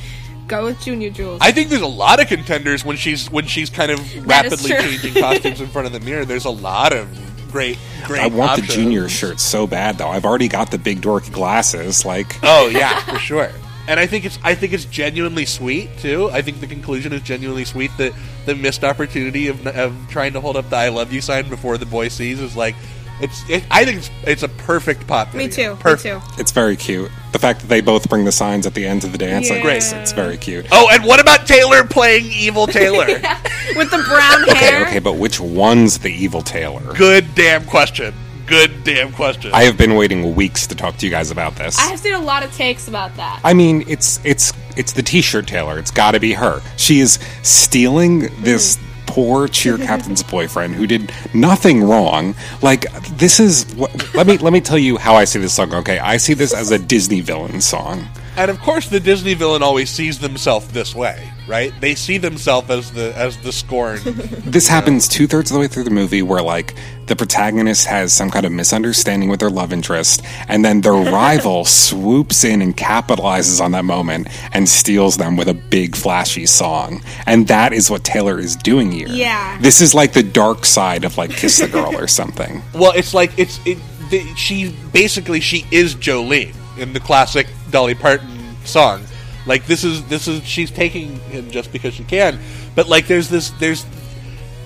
go with Junior Jewels. I think there's a lot of contenders when she's when she's kind of rapidly changing costumes in front of the mirror. There's a lot of great great. I want the junior shirt so bad though. I've already got the big dork glasses. Like, Oh yeah, for sure. And I think it's I think it's genuinely sweet too. I think the conclusion is genuinely sweet. That the missed opportunity of, of trying to hold up the "I love you" sign before the boy sees is like it's. It, I think it's it's a perfect pop. Me too. Perfect. Me too. it's very cute. The fact that they both bring the signs at the end of the dance, like, Yeah. it's, it's very cute. Oh, and what about Taylor playing evil Taylor? with the brown hair? Okay, okay, but which one's the evil Taylor? Good damn question. Good damn question. I have been waiting weeks to talk to you guys about this. I have seen a lot of takes about that. I mean, it's it's it's the T-shirt Taylor. It's got to be her. She is stealing this mm. poor cheer captain's boyfriend who did nothing wrong. Like this is what, let me let me tell you how I see this song. Okay, I see this as a Disney villain song. And of course, the Disney villain always sees themselves this way, right? They see themselves as the as the scorn. This happens two thirds of the way through the movie, where like the protagonist has some kind of misunderstanding with their love interest, and then their rival swoops in and capitalizes on that moment and steals them with a big flashy song. And that is what Taylor is doing here. Yeah. This is like the dark side of like Kiss the Girl or something. well, it's like it's it. The, she basically she is Jolene in the classic Dolly Parton song. Like this is this is she's taking him just because she can, but like there's this there's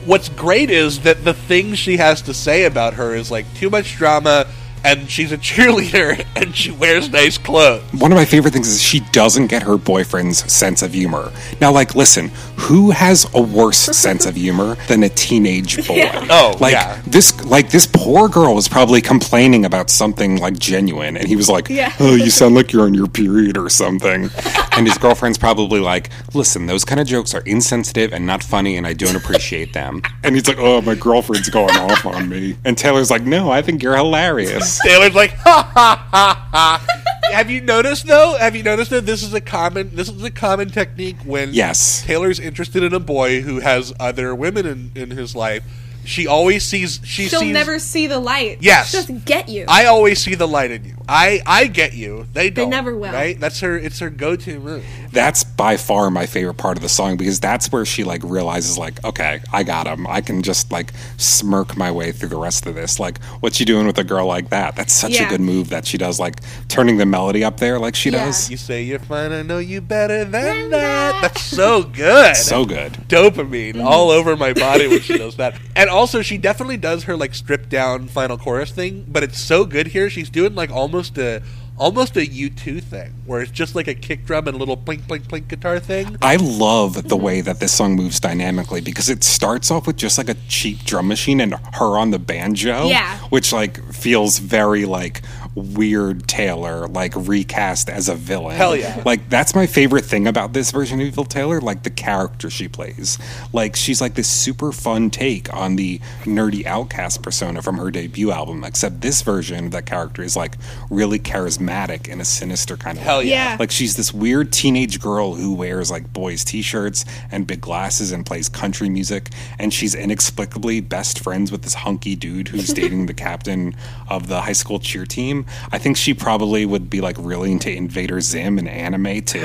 what's great is that the thing she has to say about her is like too much drama and she's a cheerleader and she wears nice clothes. One of my favorite things is she doesn't get her boyfriend's sense of humor. Now, like, listen, who has a worse sense of humor than a teenage boy? Yeah. Oh, like yeah. this, like this poor girl was probably complaining about something like genuine, and he was like, Yeah. "Oh, you sound like you're on your period or something," and his girlfriend's probably like, "Listen, those kind of jokes are insensitive and not funny, and I don't appreciate them." And he's like, "Oh, my girlfriend's going off on me," and Taylor's like, "No, I think you're hilarious." Taylor's like, ha ha ha ha. Have you noticed though? Have you noticed that this is a common this is a common technique when Yes. Taylor's interested in a boy who has other women in, in his life. She always sees she She'll sees never see the light. Yes. She doesn't get you. I always see the light in you. I I get you. They don't. never will. Right? That's her. It's her go-to move. That's by far my favorite part of the song because that's where she like realizes like okay i got him i can just like smirk my way through the rest of this like what she doing with a girl like that that's such Yeah. a good move that she does like turning the melody up there like she Yeah. does You say you're fine. I know you better than that. That's so good. so good dopamine Mm-hmm. all over my body when she does that. And also, she definitely does her like stripped down final chorus thing, but it's so good here. She's doing like almost a almost a U2 thing, where it's just like a kick drum and a little plink plink plink guitar thing. I love the way that this song moves dynamically because it starts off with just like a cheap drum machine and her on the banjo, Yeah. which like feels very like weird Taylor, like recast as a villain. Hell yeah. Like that's my favorite thing about this version of Evil Taylor, like the character she plays. Like she's like this super fun take on the nerdy outcast persona from her debut album, except this version of that character is like really charismatic in a sinister kind of Hell way. yeah. Yeah. Like she's this weird teenage girl who wears like boys' t-shirts and big glasses and plays country music, and she's inexplicably best friends with this hunky dude who's dating the captain of the high school cheer team. I think she probably would be like really into Invader Zim and anime too.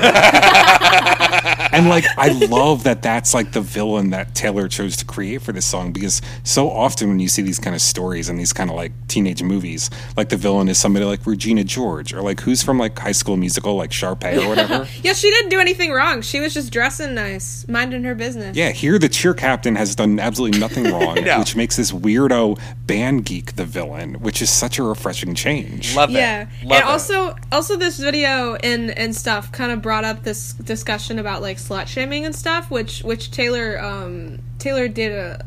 and like I love that that's like the villain that Taylor chose to create for this song because so often when you see these kind of stories and these kind of like teenage movies, like the villain is somebody like Regina George or like who's from like High School Musical, like Sharpay or whatever. yeah, she didn't do anything wrong. She was just dressing nice, minding her business. Yeah, here the cheer captain has done absolutely nothing wrong, No. which makes this weirdo band geek the villain, which is such a refreshing change. Love yeah it. Love and it. also also this video and and stuff kind of brought up this discussion about like slut shaming and stuff which which taylor um taylor did a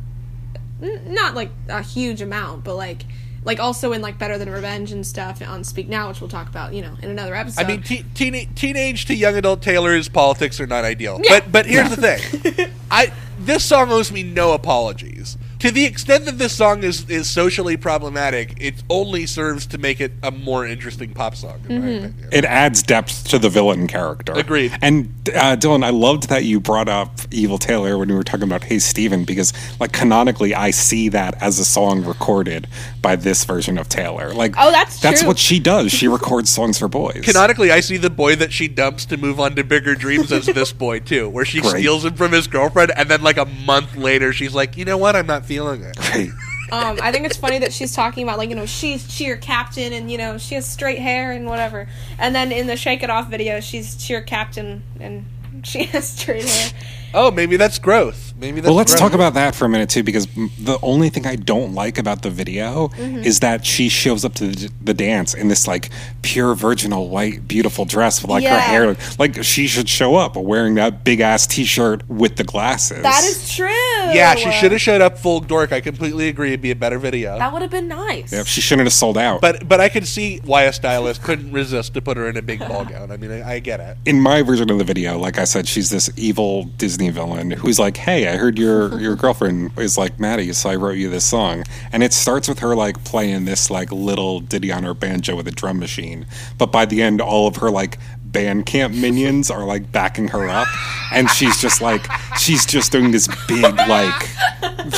n- not like a huge amount but like like also in like better than revenge and stuff on speak now which we'll talk about you know in another episode I mean, te- teen- teenage to young adult Taylor's politics are not ideal. Yeah. But but here's the thing, I this song owes me no apologies. To the extent that this song is is socially problematic, it only serves to make it a more interesting pop song. In Mm-hmm. opinion. It adds depth to the villain character. Agreed. And uh, Dylan, I loved that you brought up Evil Taylor when we were talking about Hey Steven, because like canonically, I see that as a song recorded by this version of Taylor. Like, Oh, that's that's true. what she does. She records songs for boys. Canonically, I see the boy that she dumps to move on to bigger dreams as this boy too, where she Great. steals him from his girlfriend, and then like a month later, she's like, you know what, I'm not feeling it. Um i think it's funny that she's talking about like you know she's cheer captain and you know she has straight hair and whatever and then in the shake it off video she's cheer captain and she has straight hair Oh, maybe that's growth. Maybe that's Well, let's growth. talk about that for a minute too, because the only thing I don't like about the video Mm-hmm. is that she shows up to the, the dance in this like pure virginal white beautiful dress with like her hair. Like she should show up wearing that big ass t-shirt with the glasses. that is true Yeah, she should have showed up full dork. I completely agree. It'd be a better video. that would have been nice Yep, she shouldn't have sold out. But but I could see why a stylist couldn't resist to put her in a big ball gown. I mean, I, I get it. in my version of the video, like I said, she's this evil Disney villain who's like, "Hey, I heard your your girlfriend is like Maddie, so I wrote you this song, and it starts with her like playing this like little ditty on her banjo with a drum machine, but by the end, all of her like band camp minions are like backing her up, and she's just like she's just doing this big like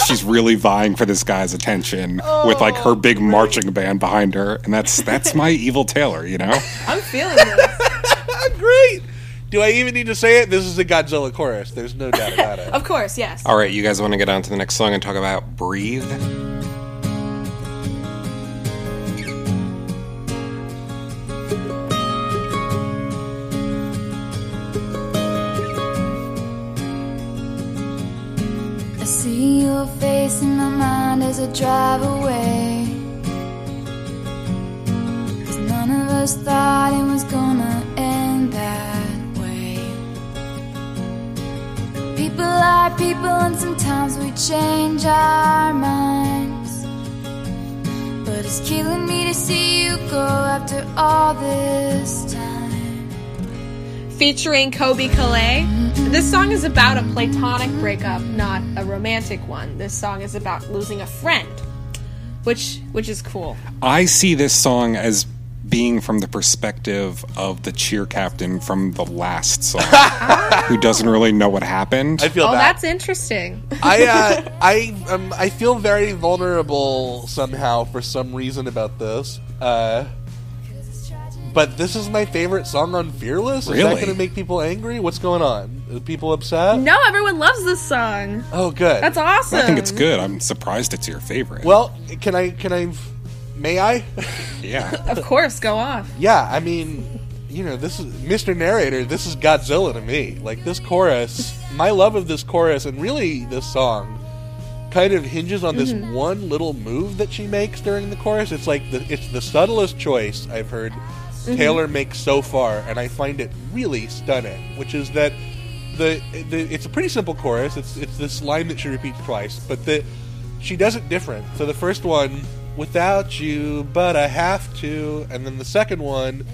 she's really vying for this guy's attention with like her big oh, marching band behind her, and that's that's my evil Taylor, you know. I'm feeling this. Great. Do I even need to say it? This is a Godzilla chorus. There's no doubt about it. Of course, yes. All right, you guys want to get on to the next song and talk about Breathe? I see your face in my mind as I drive away. Cause none of us thought it was gonna People are people, and sometimes we change our minds. But it's killing me to see you go after all this time. Featuring Colbie Caillat. This song is about a platonic breakup, not a romantic one. This song is about losing a friend, which which is cool. I see this song as being from the perspective of the cheer captain from the last song, who doesn't really know what happened. I feel oh, that. that's interesting. I uh, I um, I feel very vulnerable somehow for some reason about this. Uh, but this is my favorite song on Fearless. Is that going to make people angry? What's going on? Are people upset? no, everyone loves this song. Oh, good. That's awesome. I think it's good. I'm surprised it's your favorite. Well, can I? Can I? May I? yeah. Of course, go off. yeah. I mean, you know, this is Mr. Narrator. This is Godzilla to me. Like this chorus, my love of this chorus, and really this song, kind of hinges on this Mhm. one little move that she makes during the chorus. It's like the it's the subtlest choice I've heard Mhm. Taylor make so far, and I find it really stunning. Which is that the, the it's a pretty simple chorus. It's it's this line that she repeats twice, but the she does it different. So the first one, without you, but I have to, and then the second one,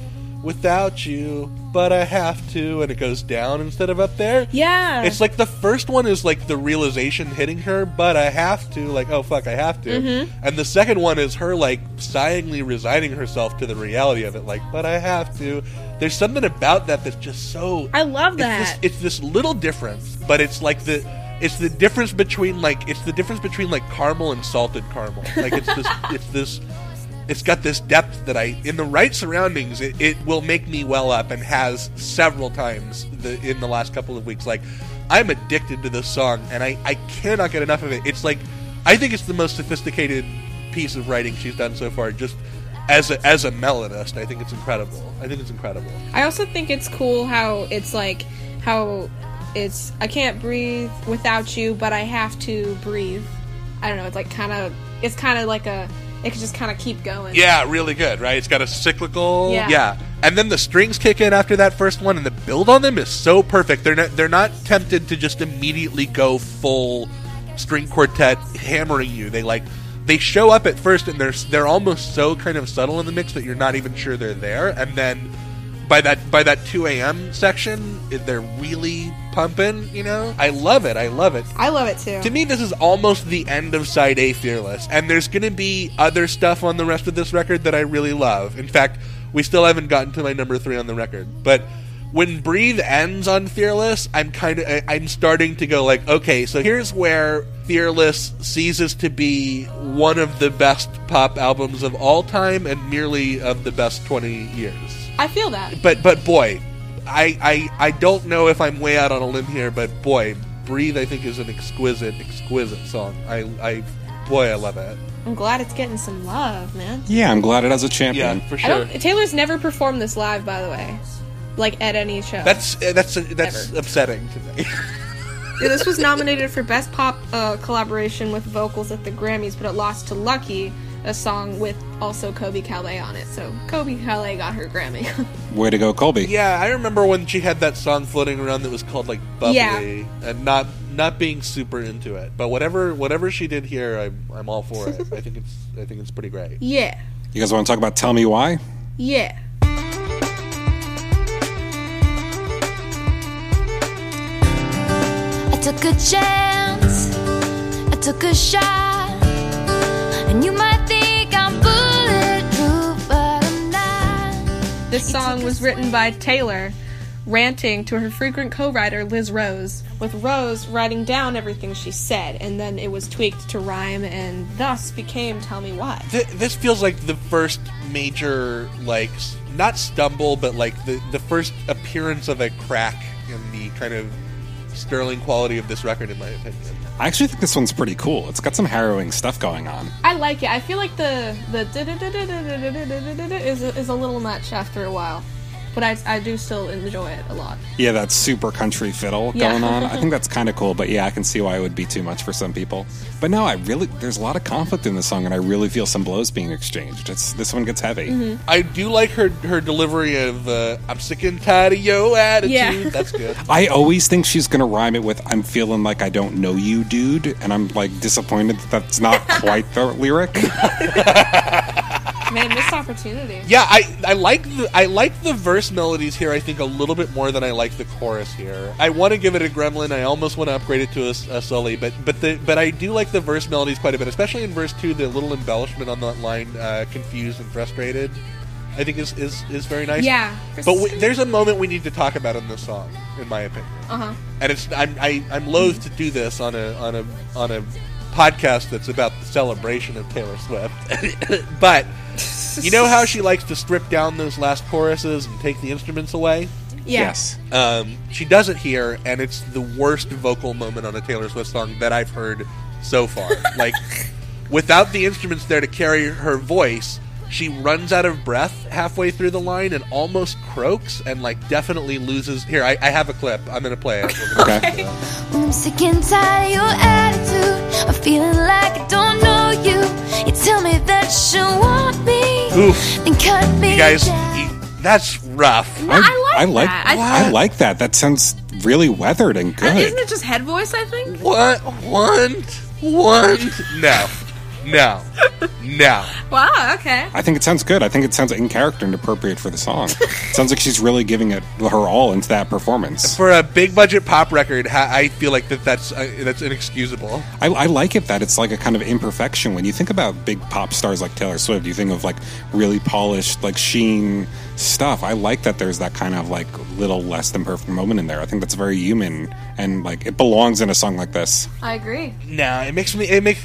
without you, but I have to, and it goes down instead of up there. Yeah. It's like the first one is like the realization hitting her, but I have to, like, oh fuck, I have to. Mhm. And the second one is her like sighingly resigning herself to the reality of it, like, but I have to. There's something about that that's just so I love it's that. this, it's this little difference, but it's like the it's the difference between like it's the difference between like caramel and salted caramel. Like it's this it's this it's got this depth that I in the right surroundings it, it will make me well up and has several times the, in the last couple of weeks. Like I'm addicted to this song and I I cannot get enough of it. It's like I think it's the most sophisticated piece of writing she's done so far. Just as a, as a melodist, I think it's incredible. I think it's incredible. I also think it's cool how it's like how it's I can't breathe without you, but I have to breathe. I don't know. It's like kind of it's kind of like a it could just kind of keep going. Yeah, really good, right? It's got a cyclical. Yeah. And then the strings kick in after that first one, and the build on them is so perfect. They're not they're not tempted to just immediately go full string quartet hammering you. They like they show up at first, and they're they're almost so kind of subtle in the mix that you're not even sure they're there, and then by that by that 2 a.m. section, they're really pumping. You know, I love it. I love it. I love it too. To me, this is almost the end of side A Fearless, and there's going to be other stuff on the rest of this record that I really love. In fact, we still haven't gotten to my number three on the record, but when Breathe ends on Fearless, I'm kind of I'm starting to go like, okay, so here's where Fearless ceases to be one of the best pop albums of all time and merely of the best 20 years. I feel that. But but boy, I, I I don't know if I'm way out on a limb here, but boy, Breathe I think is an exquisite, exquisite song. I I boy I love it. I'm glad it's getting some love, man. Yeah, I'm glad it has a champion. Yeah, for I sure. don't, Taylor's never performed this live, by the way, like at any show. That's uh, that's that's upsetting to me. Yeah, this was nominated for Best Pop uh, Collaboration with Vocals at the Grammys, but it lost to Lucky, a song with also Colbie Caillat on it. So Colbie Caillat got her Grammy. Way to go, Colbie. yeah, I remember when she had that song floating around that was called like Bubbly, Yeah. and not not being super into it. But whatever whatever she did here, I'm I'm all for it. I think it's I think it's pretty great. yeah, You guys want to talk about Tell Me Why? yeah. I took a chance I took a shot. And you might think This song was written by Taylor, ranting to her frequent co writer Liz Rose, with Rose writing down everything she said, and then it was tweaked to rhyme and thus became Tell Me Why. Th- this feels like the first major, like, not stumble, but like the, the first appearance of a crack in the kind of sterling quality of this record, in my opinion. I actually think this one's pretty cool. It's got some harrowing stuff going on. I like it. I feel like the the is is a little much after a while, but I I do still enjoy it a lot. Yeah, that super country fiddle Yeah. going on. I think that's kind of cool, but yeah, I can see why it would be too much for some people. But no, I really there's a lot of conflict in this song, and I really feel some blows being exchanged. It's this one gets heavy. I do like her her delivery of uh, "I'm sick and tired of your attitude." Yeah. That's good. I always think she's gonna rhyme it with "I'm feeling like I don't know you, dude," and I'm like disappointed that that's not quite the lyric. Man, missed opportunity. Yeah, I, I like the I like the verse melodies here. I think a little bit more than I like the chorus here. I want to give it a Gremlin. I almost want to upgrade it to a, a Sully, but but the but I do like the verse melodies quite a bit, especially in verse two. The little embellishment on that line, uh, confused and frustrated, I think is is, is very nice. Yeah. but we, there's a moment we need to talk about in this song, in my opinion. Uh huh. and it's I'm I, I'm loath to do this on a on a on a podcast that's about the celebration of Taylor Swift, but you know how she likes to strip down those last choruses and take the instruments away. Yeah. Yes. Um, she does it here, and it's the worst vocal moment on a Taylor Swift song that I've heard so far. like, without the instruments there to carry her voice, she runs out of breath halfway through the line and almost croaks and like definitely loses. Here, I, I have a clip. I'm gonna play it. We're gonna listen to it. When I'm sick and tired of your attitude, I'm feeling like I don't know you. You tell me that you want me, Oof. then cut me You guys, down. you- that's rough. No, I like I like that. I- I, like that. That sounds really weathered and uh, good. Isn't it just head voice? I think. What? One? One? No. No. No. Wow. Okay. I think it sounds good. I think it sounds in character and appropriate for the song. sounds like she's really giving it her all into that performance. For a big budget pop record, I feel like that that's uh, that's inexcusable. I, I like it that it's like a kind of imperfection. When you think about big pop stars like Taylor Swift, you think of like really polished, like sheen stuff. I like that there's that kind of like little less than perfect moment in there. I think that's very human and like it belongs in a song like this. I agree. No, it makes me it make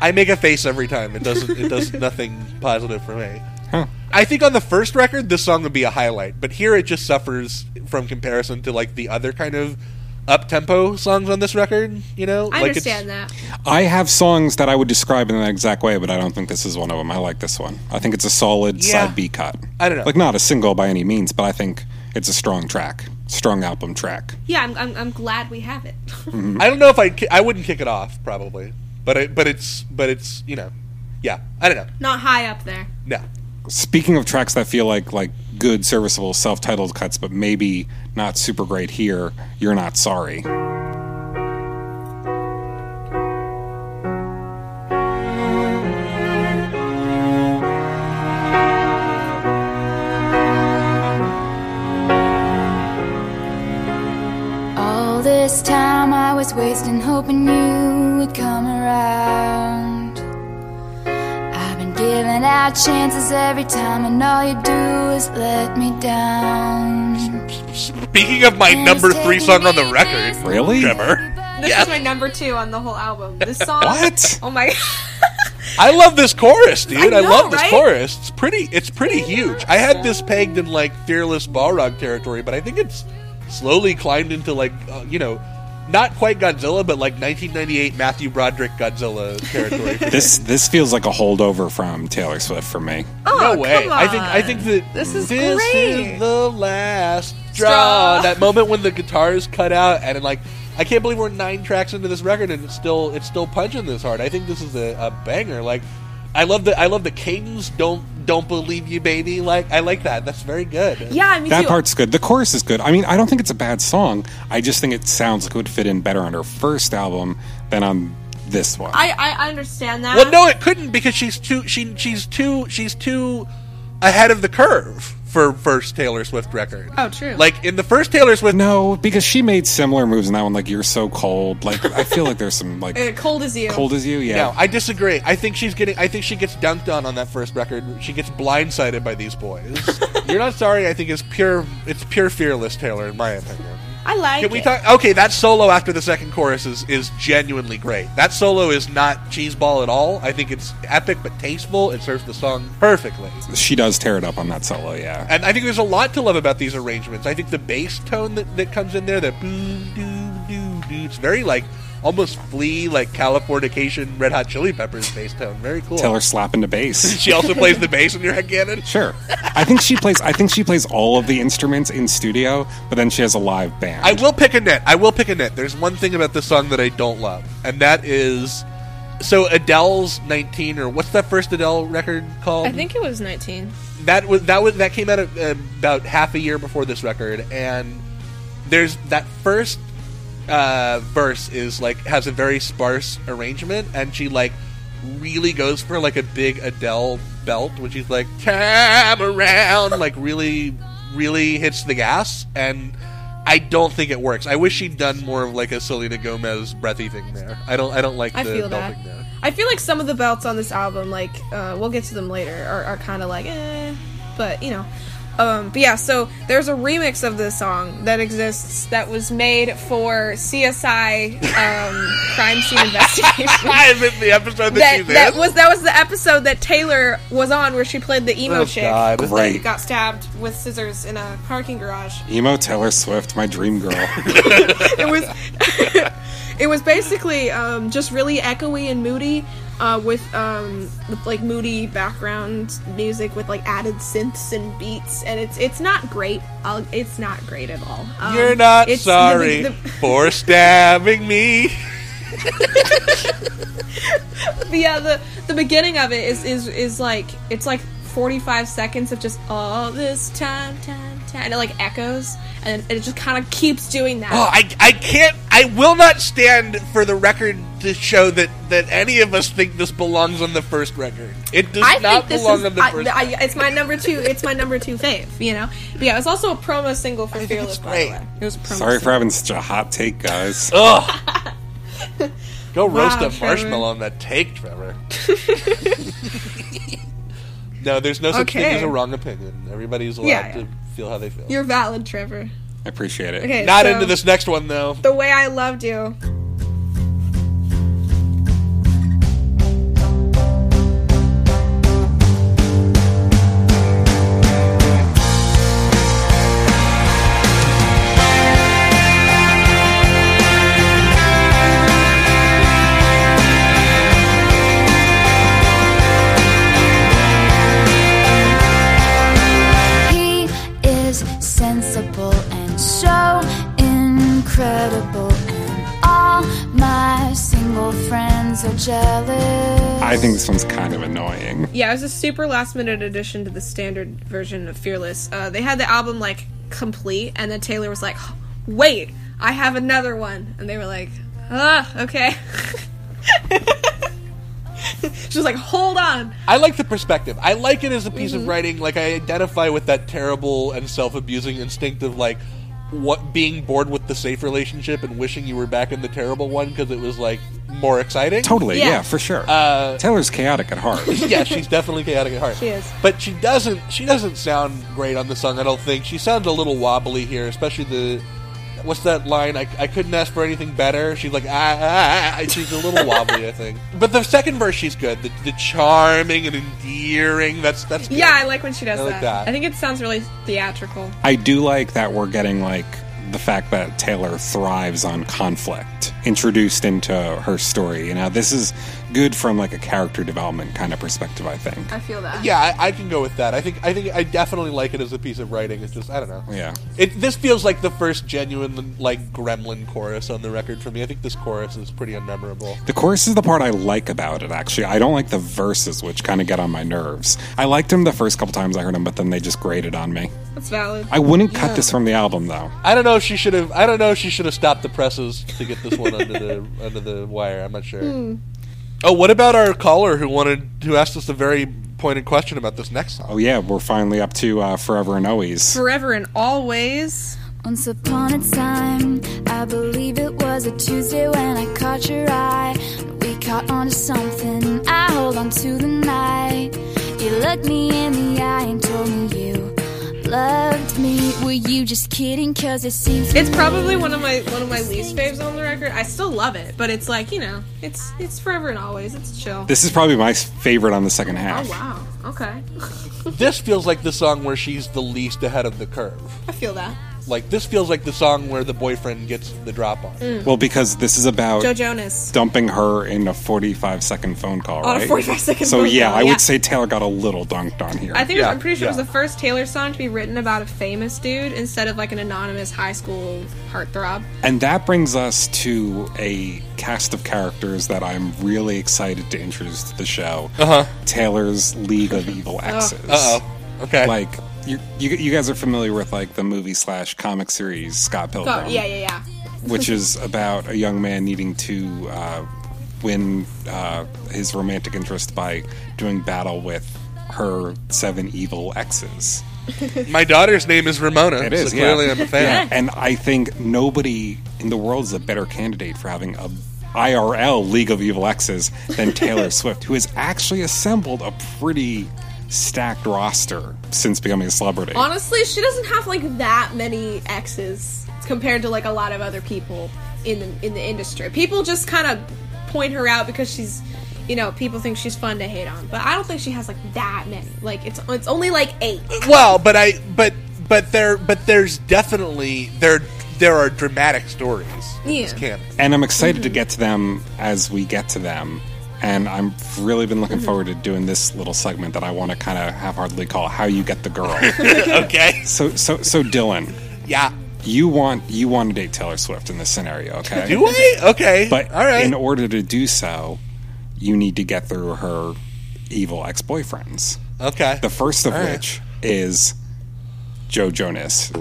I make a face every time. It doesn't it does nothing positive for me. Huh. I think on the first record this song would be a highlight, but here it just suffers from comparison to like the other kind of up tempo songs on this record, you know? I like it's- understand that. I have songs that I would describe in that exact way, but I don't think this is one of them. I like this one. I think it's a solid Yeah. side B cut. I don't know. Like not a single by any means, but I think it's a strong track, strong album track. Yeah, I'm, I'm, I'm glad we have it. Mm-hmm. I don't know if I I wouldn't kick it off probably. But it, but it's but it's, you know. Yeah, I don't know. Not high up there. No. Speaking of tracks that feel like like good, serviceable, self-titled cuts, but maybe not super great here, you're not sorry. This time I was wasting hoping you would come around. I've been giving out chances every time, and all you do is let me down. Speaking of my number three song on the record, Really? Trevor. This Yes. is my number two on the whole album. This song. What? Oh my. I love this chorus, dude. I, I love this right? chorus. It's pretty. It's pretty huge. I had this pegged in like fearless Balrog territory, but I think it's slowly climbed into like uh, you know, not quite Godzilla, but like 1998 Matthew Broderick Godzilla territory. This this feels like a holdover from Taylor Swift for me. Oh, no way. come I think I think that This is this great. is the last straw. Straw. That moment when the guitars cut out and like. I can't believe we're nine tracks into this record and it's still it's still punching this hard. I think this is a, a banger. Like, I love the I love the cadence. Don't don't believe you, baby. Like I like that. That's very good. Yeah, me That too. part's good. The chorus is good. I mean, I don't think it's a bad song. I just think it sounds like it would fit in better on her first album than on this one. I, I I understand that. Well, no, it couldn't because she's too she she's too she's too ahead of the curve for first Taylor Swift record. Oh, true. Like in the first Taylor Swift, No, because she made similar moves in that one. Like you're so cold. Like I feel like there's some like Uh, cold as you. cold as you. Yeah. No, I disagree. I think she's getting. I think she gets dunked on on that first record. She gets blindsided by these boys. You're not sorry. I think it's pure. It's pure fearless Taylor, in my opinion. I like Can we it. talk? Okay, that solo after the second chorus is is genuinely great. That solo is not cheeseball at all. I think it's epic but tasteful. It serves the song perfectly. she does tear it up on that solo. Yeah. And I think there's a lot to love about these arrangements. I think the bass tone that, that comes in there, that boo doo doo doo, it's very like almost Flea like Californication Red Hot Chili Peppers bass tone. Very cool. Taylor slapping the bass. she also plays the bass in your headcanon. Sure. I think she plays. I think she plays all of the instruments in studio, but then she has a live band. I will pick a nit. I will pick a nit. There's one thing about this song that I don't love, and that is so Adele's 19 or what's that first Adele record called? I think it was 19. that was that was that came out uh, about half a year before this record, and there's that first uh, verse is like has a very sparse arrangement, and she like really goes for like a big Adele belt when she's like "Come around," like really, really hits the gas, and I don't think it works. I wish she'd done more of like a Selena Gomez breathy thing there. I don't. I don't like I the feel belting that. there. I feel like some of the belts on this album, like uh, we'll get to them later, are, are kind of like, eh, but you know. Um, but yeah, so there's a remix of this song that exists that was made for CSI um, Crime Scene Investigation. I missed the episode that, that, she's that was that was the episode that Taylor was on where she played the emo Oh, chick God. that Great. got stabbed with scissors in a parking garage. Emo Taylor Swift, my dream girl. it was it was basically um, just really echoey and moody uh, with um, with like moody background music with like added synths and beats and it's it's not great I'll, it's not great at all um, You're not it's- the- sorry the- for stabbing me. but yeah the the beginning of it is is is like it's like 45 seconds of just all this time time time and it like echoes and it just kind of keeps doing that Oh, I, I can't. I will not stand for the record to show that, that any of us think this belongs on the first record. It does I not belong is on the I, first. I, it's my number two. It's my number two fave. You know, but yeah, it was also a promo single for Fearless. By the way, it was a promo. Sorry for having such a hot take, guys. Ugh. Go roast Wow, a Trevor. marshmallow on that take, Trevor. no, there's no such thing as a wrong opinion. Everybody's allowed Yeah, yeah. to feel how they feel. You're valid, Trevor. I appreciate it. Okay, Not so- into this next one though. The way I loved you. Friends are jealous. I think this one's kind of annoying. Yeah, it was a super last minute addition to the standard version of Fearless. Uh, they had the album like complete, and then Taylor was like, "Wait, I have another one," and they were like, "Ah, okay." she was like, "Hold on." I like the perspective. I like it as a piece Mhm. of writing. Like I identify with that terrible and self-abusing instinct of like what being bored with the safe relationship and wishing you were back in the terrible one because it was like more exciting. Totally, yeah, for sure. Uh, Taylor's chaotic at heart. yeah, she's definitely chaotic at heart. She is. but she doesn't. She doesn't sound great on the song. I don't think she sounds a little wobbly here, especially the. What's that line? I, I couldn't ask for anything better. She's like ah, ah, ah. she's a little wobbly, I think. But the second verse, she's good. The, the charming and endearing. That's that's. Good. Yeah, I like when she does I like that. that. I think it sounds really theatrical. I do like that we're getting like the fact that Taylor thrives on conflict introduced into her story. You know, this is good from like a character development kind of perspective. I think. I feel that. Yeah, I, I can go with that. I think I think I definitely like it as a piece of writing. It's just I don't know. Yeah. It this feels like the first genuine like Gremlin chorus on the record for me. I think this chorus is pretty unmemorable. The chorus is the part I like about it, actually. I don't like the verses, which kind of get on my nerves. I liked them the first couple times I heard them, but then they just grated on me. That's valid. I wouldn't Yeah. cut this from the album, though. I don't know if she should have. I don't know if she should have stopped the presses to get this one under the under the wire. I'm not sure. Hmm. Oh, what about our caller who wanted who asked us a very pointed question about this next song. Oh yeah, we're finally up to uh, "Forever and Always." Forever and always. Once upon a time, I believe it was a Tuesday when I caught your eye. We caught on to something, I hold on to the night. You looked me in the eye and told me you loved me. Were you just kidding? Cause it seems It's probably one of my one of my least faves on the record. I still love it, but it's like you know, it's it's forever and always. It's chill. This is probably my favorite on the second half. Oh wow. Okay. This feels like the song where she's the least ahead of the curve. I feel that. Like this feels like the song where the boyfriend gets the drop on. Mm. Well, because this is about Joe Jonas. dumping her in a 45 second phone call, On a right? 45 second So phone yeah, call, I yeah. would say Taylor got a little dunked on here. I think I'm pretty sure it was the first Taylor song to be written about a famous dude instead of like an anonymous high school heartthrob. And that brings us to a cast of characters that I'm really excited to introduce to the show. Uh-huh. Taylor's League of Evil Exes. Uh-oh. Okay. Like you, you, you guys are familiar with like the movie slash comic series Scott Pilgrim, Oh, yeah, yeah, yeah. which is about a young man needing to uh, win uh, his romantic interest by doing battle with her seven evil exes. My daughter's name is Ramona. It is so clearly yeah. I'm a fan. Yeah, and I think nobody in the world is a better candidate for having a IRL League of Evil Exes than Taylor Swift, who has actually assembled a pretty stacked roster since becoming a celebrity. Honestly, she doesn't have like that many exes compared to like a lot of other people in the in the industry. People just kind of point her out because she's, you know, people think she's fun to hate on. But I don't think she has like that many. Like it's it's only like eight. Well, but I but but there but there's definitely there there are dramatic stories. in this Yeah. and I'm excited to mm-hmm. get to them as we get to them. And i have really been looking forward to doing this little segment that I want to kind of half-heartedly call "How You Get the Girl." okay. So, so, so, Dylan. Yeah. You want you want to date Taylor Swift in this scenario, okay? Do I? Okay. But All right. in order to do so, you need to get through her evil ex-boyfriends. Okay. The first of All right. which is Joe Jonas.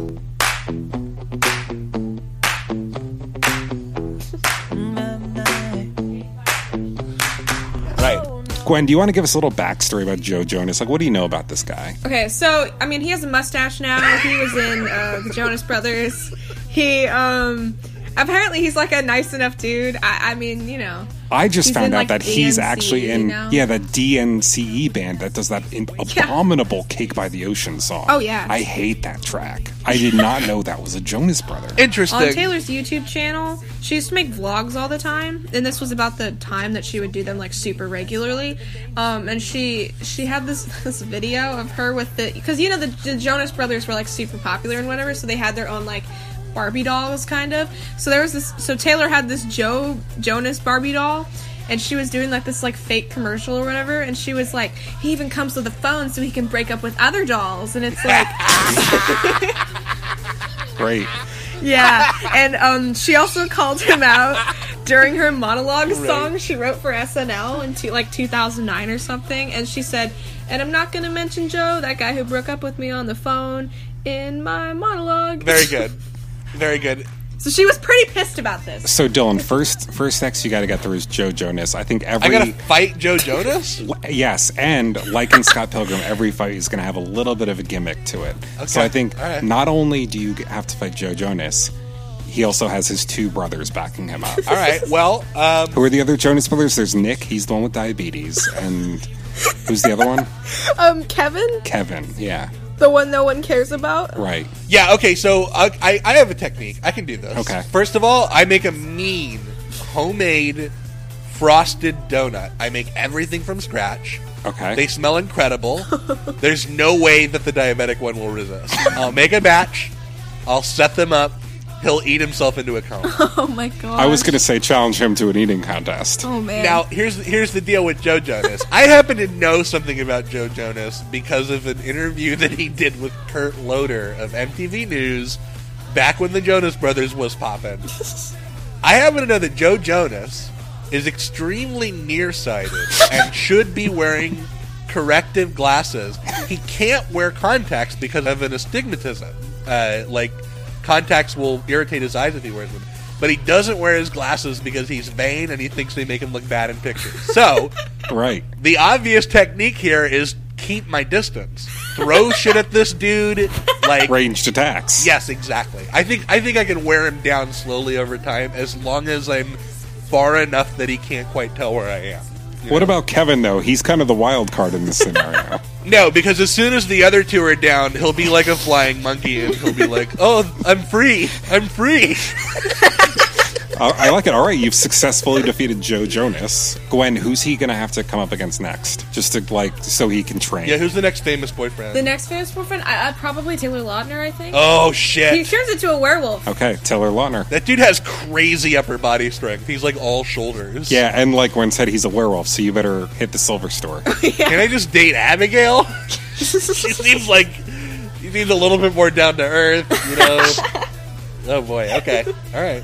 Gwen, do you want to give us a little backstory about Joe Jonas? Like, what do you know about this guy? Okay, so I mean, he has a mustache now. He was in uh, the Jonas Brothers. He um apparently he's like a nice enough dude. I, I mean, you know. I just He's found out like, that he's actually in now. yeah the DNCE band that does that in- abominable "Cake by the Ocean" song. Oh, yeah. I hate that track. I did not know that was a Jonas brother. Interesting. On Taylor's YouTube channel, she used to make vlogs all the time, and this was about the time that she would do them like super regularly. Um, and she she had this this video of her with the because you know the, the Jonas Brothers were like super popular and whatever, so they had their own like Barbie dolls kind of. So there was this. So Taylor had this Joe Jonas Barbie doll. And she was doing like this like fake commercial or whatever, and she was like, "He even comes with a phone so he can break up with other dolls." And it's like, Great. Yeah, and um, she also called him out during her monologue song she wrote for SNL in two, like 2009 or something. And she said, "And I'm not gonna mention Joe, that guy who broke up with me on the phone in my monologue." Very good. Very good. So she was pretty pissed about this. So Dylan, first first ex you got to get through is Joe Jonas. I think every I gotta fight Joe Jonas. yes, and like in Scott Pilgrim, every fight is going to have a little bit of a gimmick to it. Okay. So I think All right. not only do you have to fight Joe Jonas, he also has his two brothers backing him up. All right. Well, um, Who are the other Jonas brothers? There's Nick. He's the one with diabetes, and who's the other one? Um, Kevin, Kevin. Yeah. The one no one cares about. Right. yeah. Okay. So I, I I have a technique. I can do this. Okay. First of all, I make a mean homemade frosted donut. I make everything from scratch. Okay. They smell incredible. There's no way that the diabetic one will resist. I'll make a batch. I'll set them up. He'll eat himself into a coma. Oh my god! I was going to say challenge him to an eating contest. Oh man. Now, here's here's the deal with Joe Jonas. I happen to know something about Joe Jonas because of an interview that he did with Kurt Loder of MTV News back when the Jonas Brothers was popping. I happen to know that Joe Jonas is extremely nearsighted and should be wearing corrective glasses. He can't wear contacts because of an astigmatism. Uh, like contacts will irritate his eyes if he wears them. But he doesn't wear his glasses because he's vain and he thinks they make him look bad in pictures. So, Right. the obvious technique here is keep my distance. Throw shit at this dude, like Ranged attacks. Yes, exactly. I think I think I can wear him down slowly over time as long as I'm far enough that he can't quite tell where I am. What about Kevin though? He's kind of the wild card in this scenario. No, because as soon as the other two are down, he'll be like a flying monkey and he'll be like, "Oh, I'm free. I'm free." I, I like it. All right, you've successfully defeated Joe Jonas. Gwen, who's he going to have to come up against next? Just to like, so he can train. Yeah, who's the next famous boyfriend? The next famous boyfriend, I, I probably Taylor Lautner. I think. Oh shit! He shit. turns into a werewolf. Okay, Taylor Lautner. That dude has crazy upper body strength. He's like all shoulders. Yeah, and like Gwen said, he's a werewolf, so you better hit the silver store. Can I just date Abigail? she seems like she seems a little bit more down to earth, you know. oh boy. Okay. All right.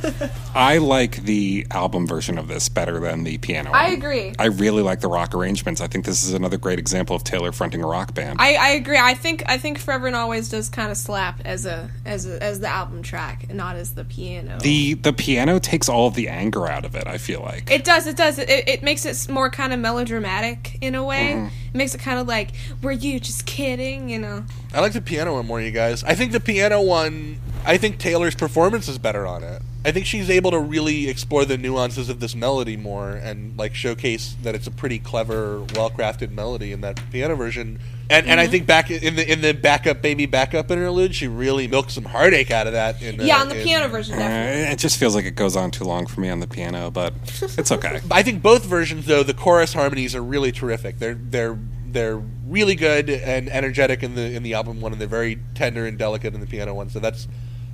I like the album version of this better than the piano. I one. agree. I really like the rock arrangements. I think this is another great example of Taylor fronting a rock band. I, I agree. I think I think Forever and Always does kind of slap as a as a, as the album track, and not as the piano. the the piano takes all of the anger out of it. I feel like. It does. It does. It, it makes it more kind of melodramatic in a way. Mhm. It makes it kind of like, "Were you just kidding?" You know. I like the piano one more, you guys. I think the piano one. I think Taylor's performance is better on it. I think she's able to really explore the nuances of this melody more and like showcase that it's a pretty clever, well-crafted melody in that piano version. And and I Mhm. think back in the in the backup baby backup interlude, she really milked some heartache out of that. In, uh, yeah, on the in- piano version, definitely. Uh, it just feels like it goes on too long for me on the piano, but it's okay. I think both versions, though, the chorus harmonies are really terrific. They're they're they're really good and energetic in the in the album one, and they're very tender and delicate in the piano one. So that's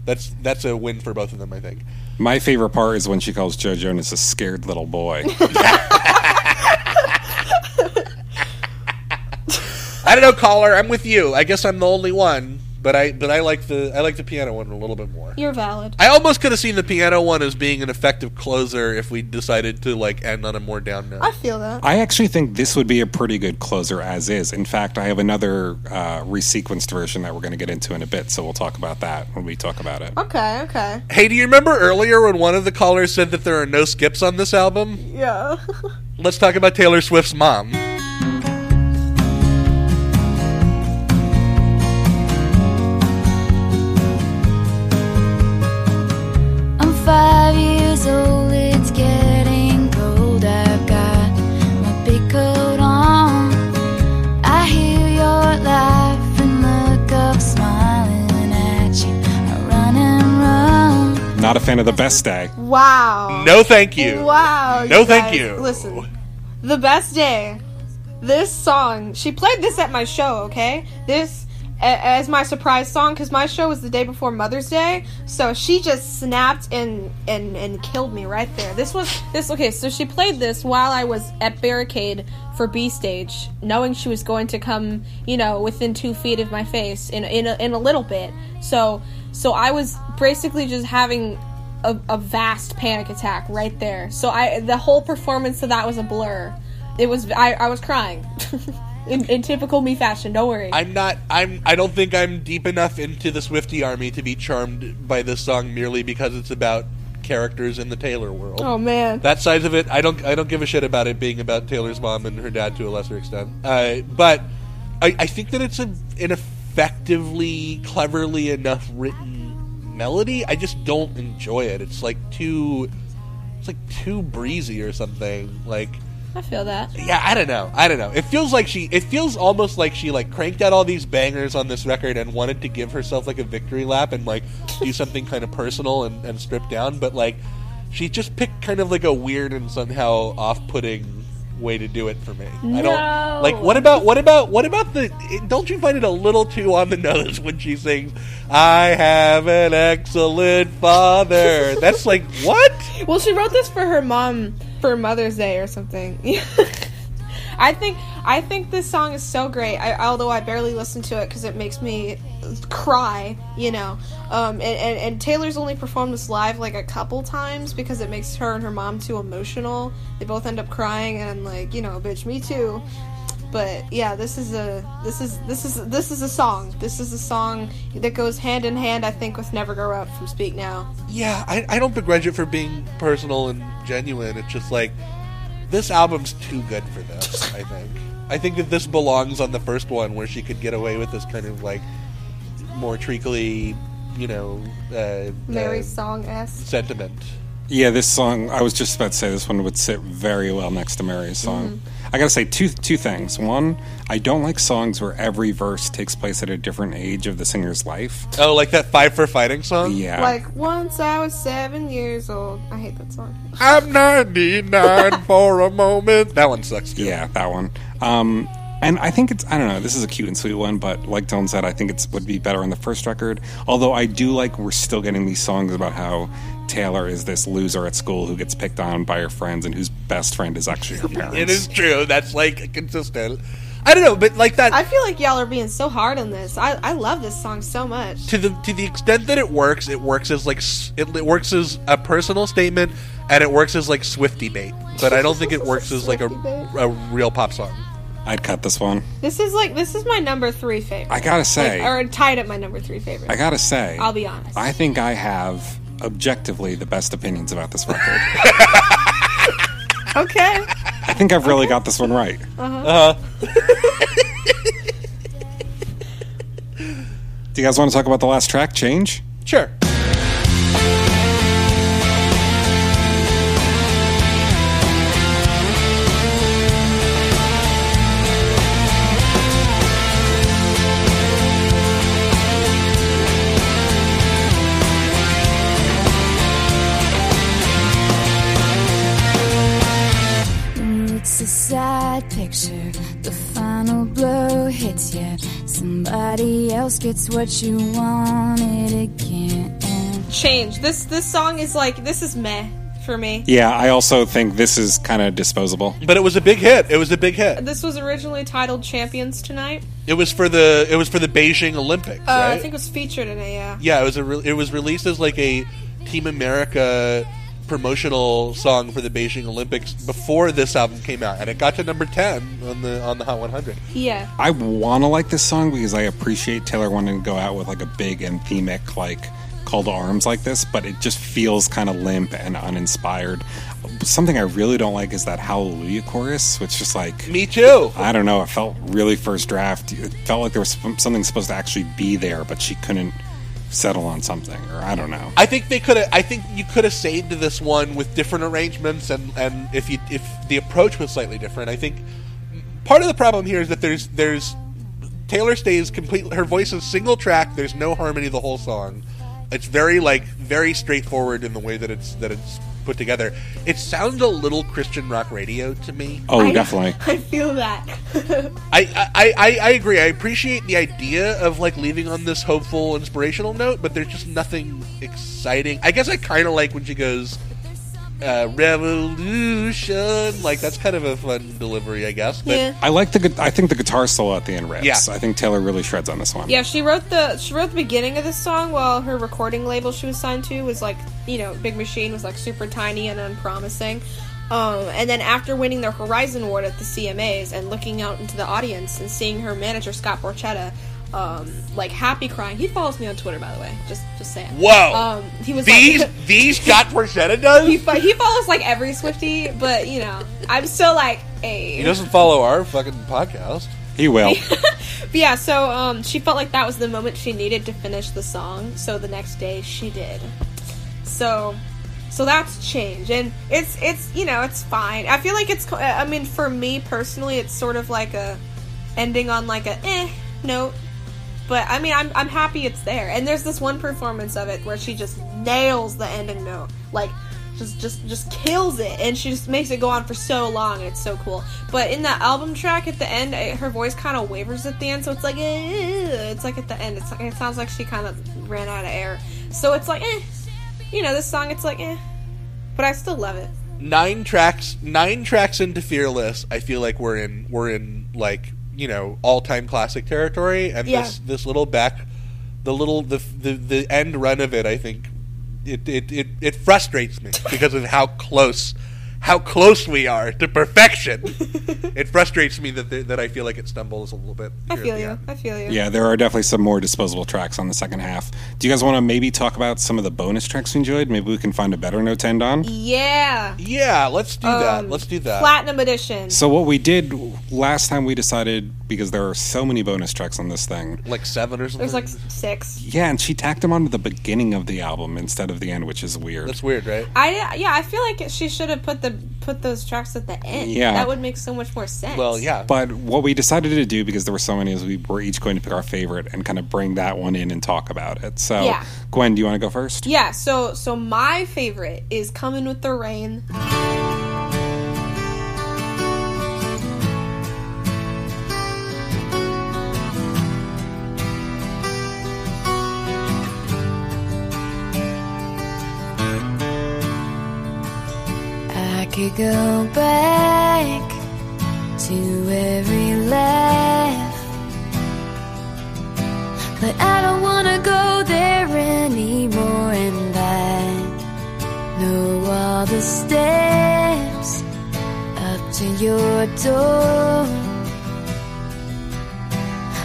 that's that's a win for both of them, I think. My favorite part is when she calls Joe Jonas a scared little boy. I don't know, caller. I'm with you. I guess I'm the only one, but I but I like the I like the piano one a little bit more. You're valid. I almost could have seen the piano one as being an effective closer if we decided to like end on a more down note. I feel that. I actually think this would be a pretty good closer as is. In fact, I have another uh, resequenced version that we're going to get into in a bit, so we'll talk about that when we talk about it. Okay. Okay. Hey, do you remember earlier when one of the callers said that there are no skips on this album? Yeah. Let's talk about Taylor Swift's mom. Fan of the best day. Wow. No, thank you. Wow. No, you thank guys. you. Listen, the best day. This song. She played this at my show. Okay. This a- as my surprise song because my show was the day before Mother's Day. So she just snapped and and and killed me right there. This was this. Okay. So she played this while I was at Barricade for B stage, knowing she was going to come, you know, within two feet of my face in in a, in a little bit. So so I was basically just having a, a vast panic attack right there. So I the whole performance of that was a blur. It was I, I was crying. in, in typical me fashion, don't worry. I'm not. I'm. I don't think I'm deep enough into the Swifty army to be charmed by this song merely because it's about characters in the Taylor world. Oh, man. that side of it, I don't. I don't give a shit about it being about Taylor's mom and her dad to a lesser extent. Uh, but I, I think that it's a, an effectively, cleverly enough written melody. I just don't enjoy it. It's like too. It's like too breezy or something. Like I feel that. yeah, I don't know. I don't know. It feels like she. It feels almost like she like cranked out all these bangers on this record and wanted to give herself like a victory lap and like do something kind of personal and, and stripped down. But like, she just picked kind of like a weird and somehow off-putting way to do it for me. I don't like. What about what about what about the? Don't you find it a little too on the nose when she sings, "I have an excellent father"? That's like what? Well, she wrote this for her mom for Mother's Day or something. I think I think this song is so great. I, although I barely listen to it because it makes me cry, you know. Um, and, and, and Taylor's only performed this live like a couple times because it makes her and her mom too emotional. They both end up crying, and I'm like, you know, bitch, me too. But yeah, this is a this is this is this is a song. This is a song that goes hand in hand, I think, with "Never Grow Up" from Speak Now. Yeah, I, I don't begrudge it for being personal and genuine. It's just like this album's too good for this. I think. I think that this belongs on the first one where she could get away with this kind of like more treacly, you know, uh, Mary uh, song s. sentiment. Yeah, this song. I was just about to say this one would sit very well next to Mary's song. Mm-hmm. I gotta say two two things. One, I don't like songs where every verse takes place at a different age of the singer's life. Oh, like that Five for Fighting song? Yeah. Like once I was seven years old. I hate that song. I'm 99 for a moment. That one sucks. Too. Yeah, that one. Um, and I think it's I don't know. This is a cute and sweet one, but like Dylan said, I think it would be better on the first record. Although I do like we're still getting these songs about how Taylor is this loser at school who gets picked on by her friends and whose best friend is actually her parents. It is true. That's like consistent. I don't know, but like that I feel like y'all are being so hard on this. I, I love this song so much. to the to the extent that it works, it works as like it, it works as a personal statement, and it works as like Swifty bait. But I don't think it works as like a, a real pop song. I'd cut this one. This is like this is my number three favorite. I gotta say- Like, or tied at my number three favorite. I gotta say, I'll be honest. I think I have objectively the best opinions about this record. okay. I think I've really got this one right. Uh-huh. Do you guys want to talk about the last track, Change? Sure. Somebody else gets what you wanted again. Change. This this song is like this is meh for me. Yeah, I also think this is kind of disposable. But it was a big hit. It was a big hit. This was originally titled Champions Tonight. It was for the it was for the Beijing Olympics, Uh, right? I think it was featured in it. Yeah. yeah, it was a re- it was released as like a Team America promotional song for the Beijing Olympics before this album came out, and it got to number ten on the on the Hot 100. Yeah. I want to like this song because I appreciate Taylor wanting to go out with like a big anthemic like call to arms like this, but it just feels kind of limp and uninspired. Something I really don't like is that Hallelujah chorus, which just like me too. I don't know. It felt really first draft. It felt like there was something supposed to actually be there, but she couldn't settle on something, or I don't know. I think they could. I think you could have saved this one with different arrangements, and and if you if the approach was slightly different, I think part of the problem here is that there's there's Taylor stays complete. Her voice is single track. There's no harmony the whole song. It's very like very straightforward in the way that it's that it's put together. It sounds a little Christian rock radio to me. Oh, I- definitely. I feel that. I, I, I, I agree. I appreciate the idea of like leaving on this hopeful, inspirational note, but there's just nothing exciting. I guess I kind of like when she goes, uh, "Revolution." Like that's kind of a fun delivery, I guess. But Yeah. I like the. gu- I think the guitar solo at the end rips. Yeah. I think Taylor really shreds on this one. Yeah, she wrote the she wrote the beginning of this song while her recording label she was signed to was like you know Big Machine was like super tiny and unpromising. Um, and then after winning the Horizon Award at the CMAs and looking out into the audience and seeing her manager Scott Borchetta, um, like happy crying. He follows me on Twitter by the way. Just just saying. Whoa. Um, he was these like, these Scott Borchetta does. he, fo- he follows like every Swifty, but you know I'm still like a. He doesn't follow our fucking podcast. He will. But yeah, so um, she felt like that was the moment she needed to finish the song. So the next day she did. So, so that's change, and it's it's you know it's fine. I feel like it's. I mean, for me personally, it's sort of like a ending on like a eh note. But I mean, I'm I'm happy it's there. And there's this one performance of it where she just nails the ending note, like just just just kills it, and she just makes it go on for so long, and it's so cool. But in that album track at the end, eh, her voice kind of wavers at the end, so it's like it's like at the end, it's like, it sounds like she kind of ran out of air. So it's like eh, you know, this song, it's like eh, but I still love it. nine tracks nine tracks into fearless i feel like we're in we're in like you know all-time classic territory and Yeah. this this little back the little the the, the end run of it i think it, it it it frustrates me because of how close how close we are to perfection. it frustrates me that that I feel like it stumbles a little bit. I feel you. end. I feel you. Yeah, there are definitely some more disposable tracks on the second half. Do you guys want to maybe talk about some of the bonus tracks we enjoyed? Maybe we can find a better note to end on. Yeah. Yeah, let's do that. Um, Let's do that. Platinum edition. So what we did last time we decided because there are so many bonus tracks on this thing. Like seven or something. There's like six. Yeah, and she tacked them onto the beginning of the album instead of the end, which is weird. That's weird, right? I yeah, I feel like she should have put the put those tracks at the end. Yeah. that would make so much more sense. Well, yeah. But what we decided to do, because there were so many, is we were each going to pick our favorite and kind of bring that one in and talk about it. So, Yeah. Gwen, do you want to go first? Yeah, so so my favorite is Come In with the Rain. Could go back to every laugh, but I don't wanna go there anymore. And I know all the steps up to your door,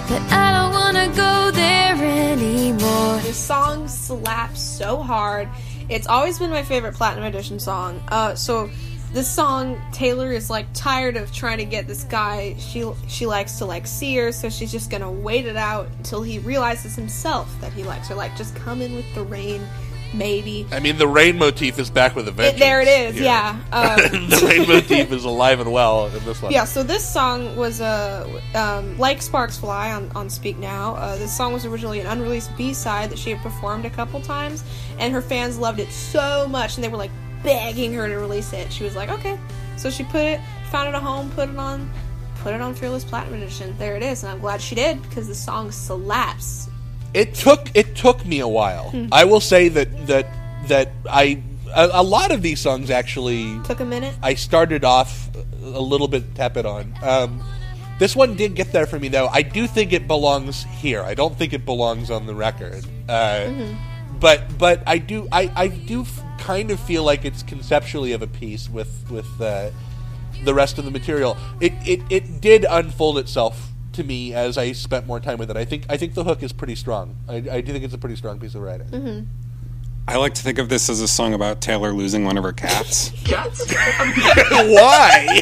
but I don't wanna go there anymore. This song slaps so hard. It's always been my favorite Platinum Edition song. Uh, so this song, Taylor is like tired of trying to get this guy she she likes to like see her, so she's just gonna wait it out until he realizes himself that he likes her. Like, just come in with the rain, maybe. I mean, the rain motif is back with a It, vengeance. there it is, here. yeah. Um, the rain motif is alive and well in this one. Yeah, so this song was uh, um, like Sparks Fly on, on Speak Now. Uh, this song was originally an unreleased B side that she had performed a couple times, and her fans loved it so much, and they were like begging her to release it. She was like, okay. So she put it, found it a home, put it on, put it on Fearless Platinum Edition. There it is, and I'm glad she did because the song slaps. It took it took me a while. Hmm. I will say that that that I a, a lot of these songs actually Took a minute. I started off a little bit tepid on. Um, this one did get there for me though. I do think it belongs here. I don't think it belongs on the record. Uh, Mhm. But but I do I I do kind of feel like it's conceptually of a piece with with uh, the rest of the material. It, it it did unfold itself to me as I spent more time with it. I think I think the hook is pretty strong. I, I do think it's a pretty strong piece of writing. Mm-hmm. I like to think of this as a song about Taylor losing one of her cats. Cats? Why?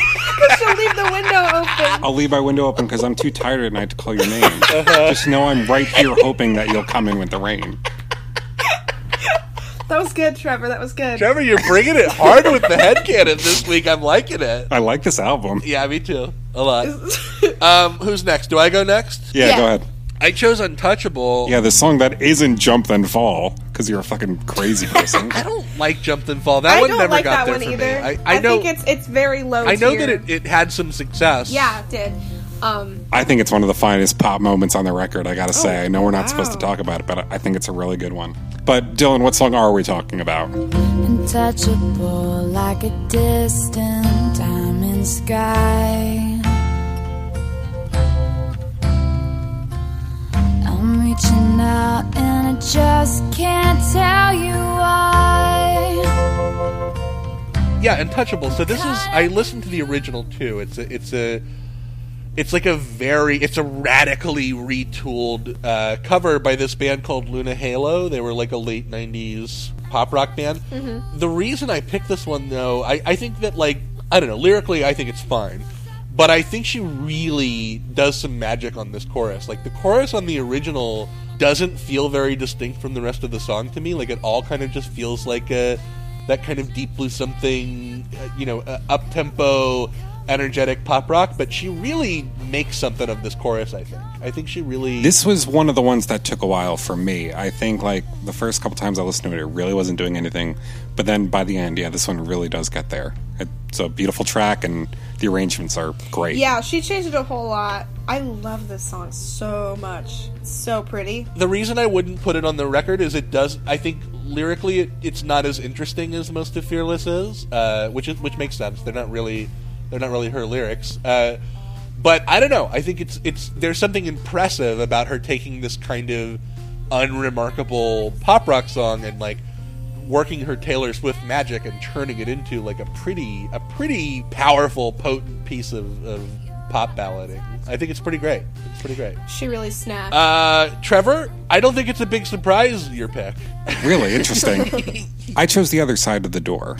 She'll leave the window open. I'll leave my window open because I'm too tired at night to call your name. Just know I'm right here hoping that you'll come in with the rain. That was good, Trevor. That was good. Trevor, you're bringing it hard with the headcanon this week. I'm liking it. I like this album. Yeah, me too. A lot. um, who's next? Do I go next? Yeah, go ahead. I chose Untouchable. Yeah, the song that isn't Jump Then Fall because you're a fucking crazy person. I don't like Jump Then Fall. That I one don't never like got that there one for either. me. I, I, know. think it's it's very low. I know tier. that it, it had some success. Yeah, it did. Um, I think it's one of the finest pop moments on the record, I gotta say. I know we're not supposed to talk about it, but I think it's a really good one. But Dylan, what song are we talking about? untouchable like a distant diamond sky. I'm reaching out and I just can't tell you why. Yeah, Untouchable. So this is I listened to the original too. It's a it's a it's like a very it's a radically retooled uh, cover by this band called Luna Halo. They were like a late '90s pop rock band. Mhm. The reason I picked this one though, I, I think that like I don't know lyrically, I think it's fine. But I think she really does some magic on this chorus. Like the chorus on the original doesn't feel very distinct from the rest of the song to me. Like it all kind of just feels like a that kind of deep blue something, uh, you know, uh, up tempo, energetic pop rock. But she really makes something of this chorus. I think. I think she really. This was one of the ones that took a while for me. I think like the first couple times I listened to it, it really wasn't doing anything. But then by the end, yeah, this one really does get there. It's a beautiful track, and the arrangements are great. yeah, she changed it a whole lot. I love this song so much. It's so pretty. the reason I wouldn't put it on the record is it does. I think lyrically, it, it's not as interesting as most of Fearless is, uh, which is which makes sense. They're not really they're not really her lyrics. Uh, but I don't know. I think it's it's there's something impressive about her taking this kind of unremarkable pop rock song and like working her Taylor Swift magic and turning it into like a pretty a pretty powerful, potent piece of, of pop ballading. I think it's pretty great. It's pretty great. She really snapped. Uh, Trevor, I don't think it's a big surprise your pick. Really interesting. I chose the other side of the door.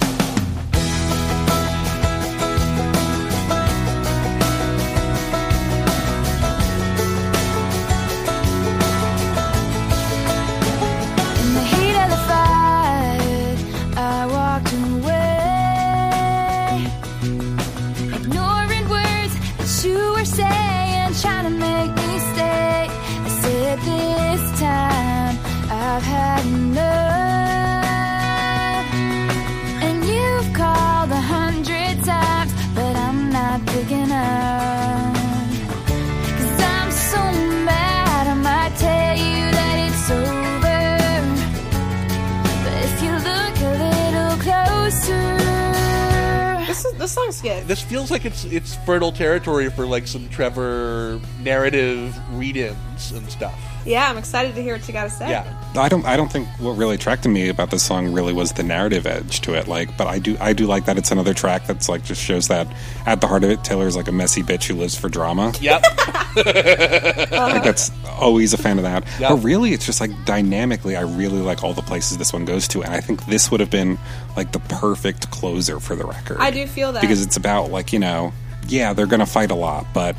This is this song's good. This feels like it's it's fertile territory for like some Trevor narrative read-ins and stuff. Yeah, I'm excited to hear what you got to say. Yeah. I don't. I don't think what really attracted me about this song really was the narrative edge to it. Like, but I do. I do like that it's another track that's like just shows that at the heart of it, Taylor's like a messy bitch who lives for drama. Yep. I think that's always a fan of that. Yep. But really, it's just like dynamically, I really like all the places this one goes to, and I think this would have been like the perfect closer for the record. I do feel that. because it's about like you know, yeah, they're gonna fight a lot, but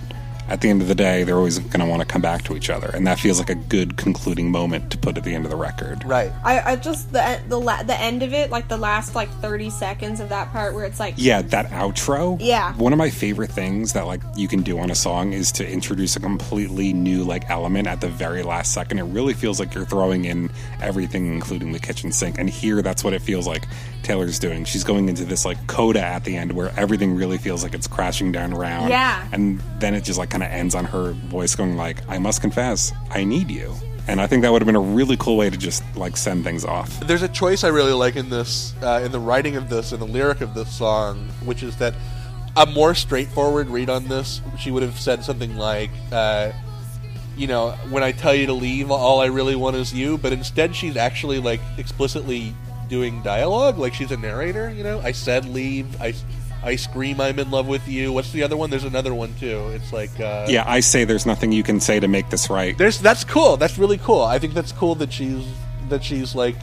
at the end of the day, they're always gonna want to come back to each other, and that feels like a good concluding moment to put at the end of the record. Right. I, I just the the la- the end of it, like the last like 30 seconds of that part where it's like Yeah, that outro. Yeah. One of my favorite things that like you can do on a song is to introduce a completely new like element at the very last second. It really feels like you're throwing in everything, including the kitchen sink. And here, that's what it feels like Taylor's doing. She's going into this like coda at the end where everything really feels like it's crashing down around. Yeah. And then it just like kind of ends on her voice going like, "I must confess, I need you." And I think that would have been a really cool way to just like send things off. There's a choice I really like in this, uh, in the writing of this, and the lyric of this song, which is that a more straightforward read on this, she would have said something like, uh, you know, when I tell you to leave, all I really want is you. But instead, she's actually like explicitly doing dialogue, like she's a narrator. You know, I said leave. I, I Cream, I'm in love with you. What's the other one? There's another one too. It's like, uh, Yeah, I say there's nothing you can say to make this right. There's that's cool. That's really cool. I think that's cool that she's that she's like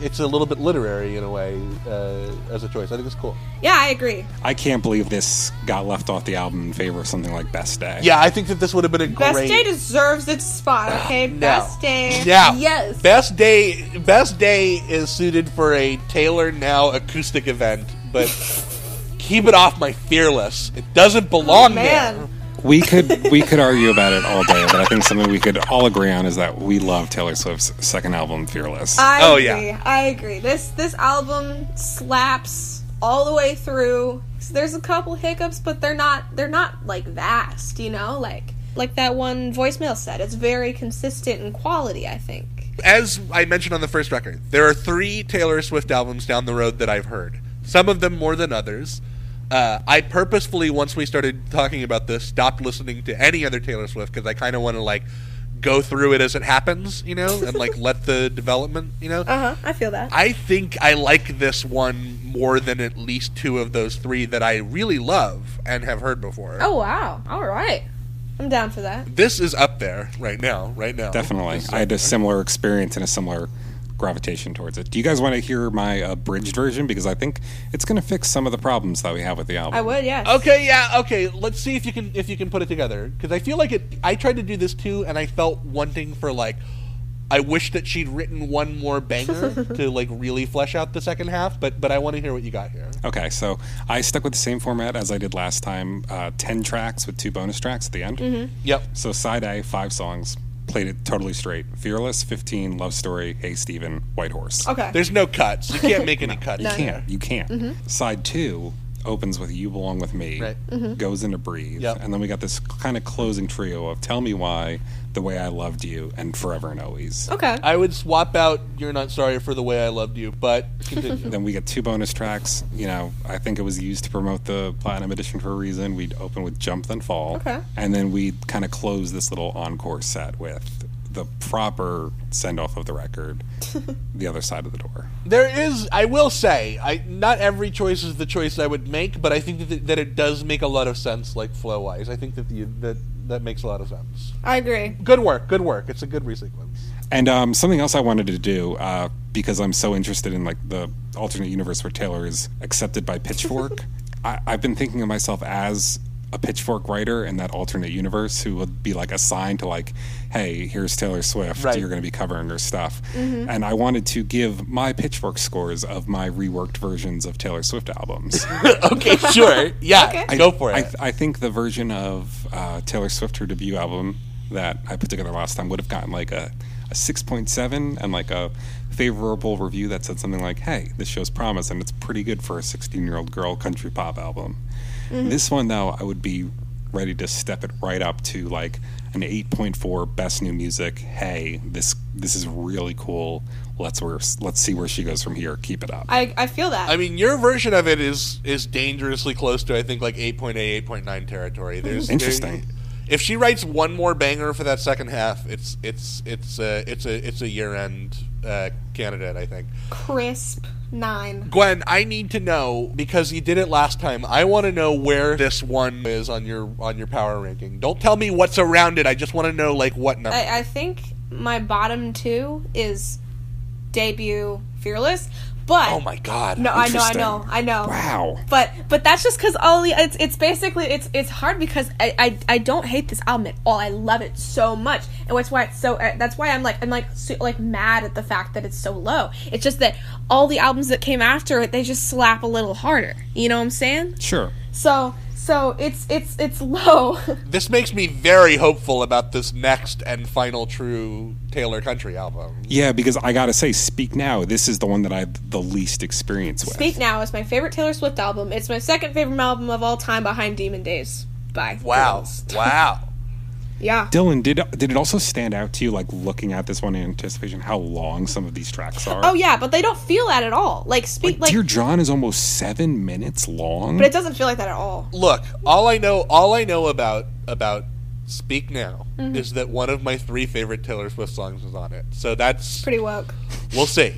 it's a little bit literary in a way uh, as a choice. I think it's cool. Yeah, I agree. I can't believe this got left off the album in favor of something like Best Day. Yeah, I think that this would have been a great Best great Day deserves its spot, okay? No. Best Day. Yeah. Yes. Best day Best Day is suited for a Taylor now acoustic event, but keep it off my fearless. It doesn't belong Oh, man. there. We could we could argue about it all day, but I think something we could all agree on is that we love Taylor Swift's second album, Fearless. I Oh, agree. yeah. I agree. This this album slaps all the way through. There's a couple hiccups, but they're not they're not like vast, you know? Like like that one voicemail said. It's very consistent in quality, I think. as I mentioned on the first record, there are three Taylor Swift albums down the road that I've heard. Some of them more than others. Uh, I purposefully, once we started talking about this, stopped listening to any other Taylor Swift because I kind of want to like go through it as it happens, you know, and like let the development, you know. Uh-huh. I feel that. I think I like this one more than at least two of those three that I really love and have heard before. Oh wow. All right. I'm down for that. This is up there right now, right now. Definitely. I had a similar experience and a similar gravitation towards it. Do you guys want to hear my abridged version? Because I think it's going to fix some of the problems that we have with the album. I would, yes. Okay, yeah, okay. Let's see if you can if you can put it together because I feel like it. I tried to do this too, and I felt wanting for like. I wish that she'd written one more banger to like really flesh out the second half, but but I want to hear what you got here. Okay, so I stuck with the same format as I did last time uh, 10 tracks with two bonus tracks at the end. Mhm. Yep. So side A, five songs, played it totally straight. Fearless, 15, Love Story, Hey Stephen, White Horse. Okay. There's no cuts. You can't make any cuts. You can't. You can't. Mhm. Side two opens with You Belong With Me, Right. Mhm. goes into Breathe, and then we got this kind of closing trio of Tell Me Why, The Way I Loved You, and Forever and Always. Okay. I would swap out "You're Not Sorry for the Way I Loved You," but continue. then we get two bonus tracks. You know, I think it was used to promote the platinum edition for a reason. We'd open with Jump Then Fall. Okay. And then we'd kind of close this little encore set with the proper send off of the record, the other side of the door. There is, I will say, I not every choice is the choice I would make, but I think that, that it does make a lot of sense, like flow wise. I think that the, that that makes a lot of sense. I agree. Good work, good work. It's a good resequence. And um, something else I wanted to do uh, because I'm so interested in like the alternate universe where Taylor is accepted by Pitchfork. I, I've been thinking of myself as a Pitchfork writer in that alternate universe who would be like assigned to like, hey, here's Taylor Swift. Right. You're going to be covering her stuff. Mhm. And I wanted to give my Pitchfork scores of my reworked versions of Taylor Swift albums. okay, sure. Yeah, I, go for it. I, I think the version of uh, Taylor Swift, her debut album that I put together last time, would have gotten like a, a 6.7 and like a favorable review that said something like, hey, this shows promise and it's pretty good for a 16 year old girl country pop album. Mhm. This one, though, I would be ready to step it right up to like an 8.4 best new music. Hey, this this is really cool. Let's where, let's see where she goes from here. Keep it up. I, I feel that. I mean, your version of it is is dangerously close to I think like 8.8, 8.9 territory. There's Interesting. there- if she writes one more banger for that second half, it's it's it's uh, it's a it's a year end uh, candidate. I think. Crisp nine. Gwen, I need to know because you did it last time. I want to know where this one is on your on your power ranking. Don't tell me what's around it. I just want to know like what number. I, I think my bottom two is debut Fearless, but oh my god! No, I know, I know, I know. Wow. But but that's just because all the it's it's basically it's it's hard because I, I I don't hate this album at all. I love it so much, and that's why it's so. uh, That's why I'm like I'm like su- like mad at the fact that it's so low. It's just that all the albums that came after it they just slap a little harder. You know what I'm saying? Sure. So so it's it's it's low. This makes me very hopeful about this next and final true Taylor Country album. Yeah, because I gotta say, Speak Now, this is the one that I have the least experience with. Speak Now is my favorite Taylor Swift album. It's my second favorite album of all time behind Demon Days. Bye. Wow! Girls. Wow! Yeah. Dylan, did did it also stand out to you, like looking at this one in anticipation, how long some of these tracks are? Oh yeah, but they don't feel that at all. Like speak like, Dear John is almost seven minutes long. but it doesn't feel like that at all. Look, all I know, all I know about about Speak Now Mhm. is that one of my three favorite Taylor Swift songs is on it. So that's Pretty woke. We'll see.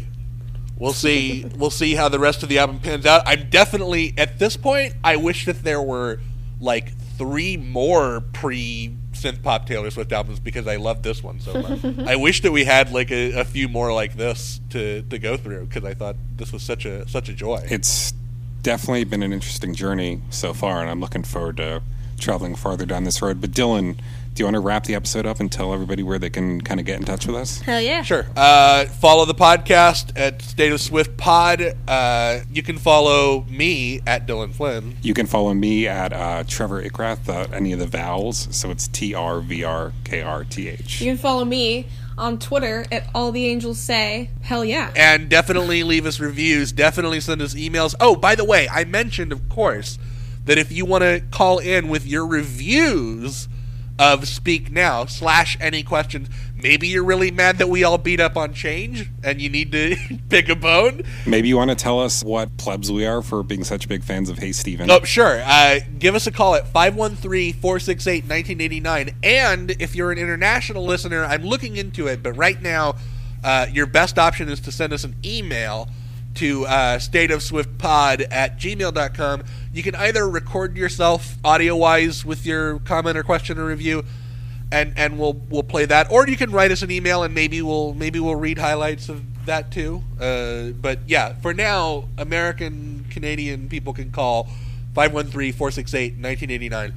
We'll see. we'll see how the rest of the album pans out. I'm definitely at this point. I wish that there were like three more pre synth pop Taylor Swift albums because I love this one so much. I wish that we had like a, a few more like this to, to go through because I thought this was such a such a joy. It's definitely been an interesting journey so far, and I'm looking forward to traveling farther down this road. But Dylan, do you want to wrap the episode up and tell everybody where they can kind of get in touch with us? Hell yeah. Sure. Uh, follow the podcast at State of Swift Pod. Uh, you can follow me at Dylan Flynn. You can follow me at uh, Trevor Ickrath, uh, any of the vowels. So it's T R V R K R T H. You can follow me on Twitter at all the angels say. Hell yeah. and definitely leave us reviews. Definitely send us emails. Oh, by the way, I mentioned, of course, that if you want to call in with your reviews of Speak Now slash any questions, maybe you're really mad that we all beat up on change and you need to pick a bone. Maybe you want to tell us what plebs we are for being such big fans of Hey Steven. Oh, sure. Uh, give us a call at 513 468 1989. And if you're an international listener, I'm looking into it, but right now, uh, your best option is to send us an email to uh, stateofswiftpod at gmail.com. You can either record yourself audio wise with your comment or question or review. And, and we'll we'll play that, or you can write us an email and maybe we'll maybe we'll read highlights of that too. Uh, but yeah, for now, American Canadian people can call 513-468-1989.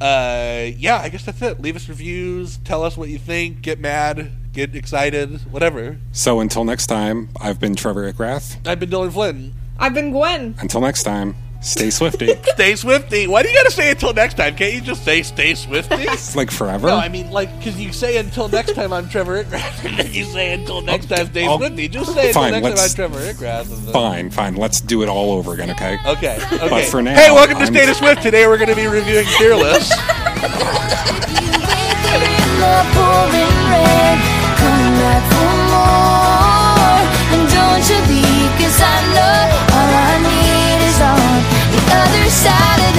Uh, yeah, I guess that's it. Leave us reviews, tell us what you think, get mad, get excited, whatever. So until next time, I've been Trevor Ickrath. I've been Dylan Flynn. I've been Gwen. Until next time, stay swifty. Stay Swifty. Why do you gotta say until next time? Can't you just say stay Swifty? it's like forever. No, I mean like because you say until next time I'm Trevor Ickrath, and then you say until next time stay I'll- Swifty. Just say until next time I'm Trevor Ickrath. and then- fine, fine. Let's do it all over again, okay? Okay. Okay. But for now, hey, welcome to I'm- State of Swift. Today we're going to be reviewing Fearless.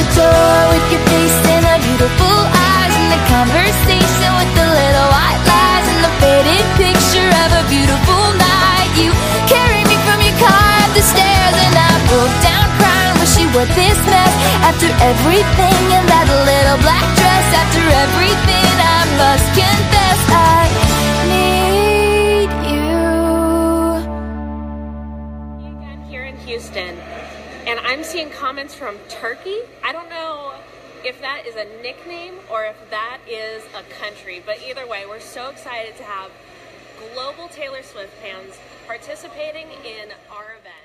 the door with your face and our beautiful eyes and the conversation with the little white lies and the faded picture of a beautiful night. You carried me from your car up the stairs and I broke down crying, wishing you were this mess. After everything in that little black dress, after everything, I must confess. And I'm seeing comments from Turkey. I don't know if that is a nickname or if that is a country, but either way, we're so excited to have global Taylor Swift fans participating in our event.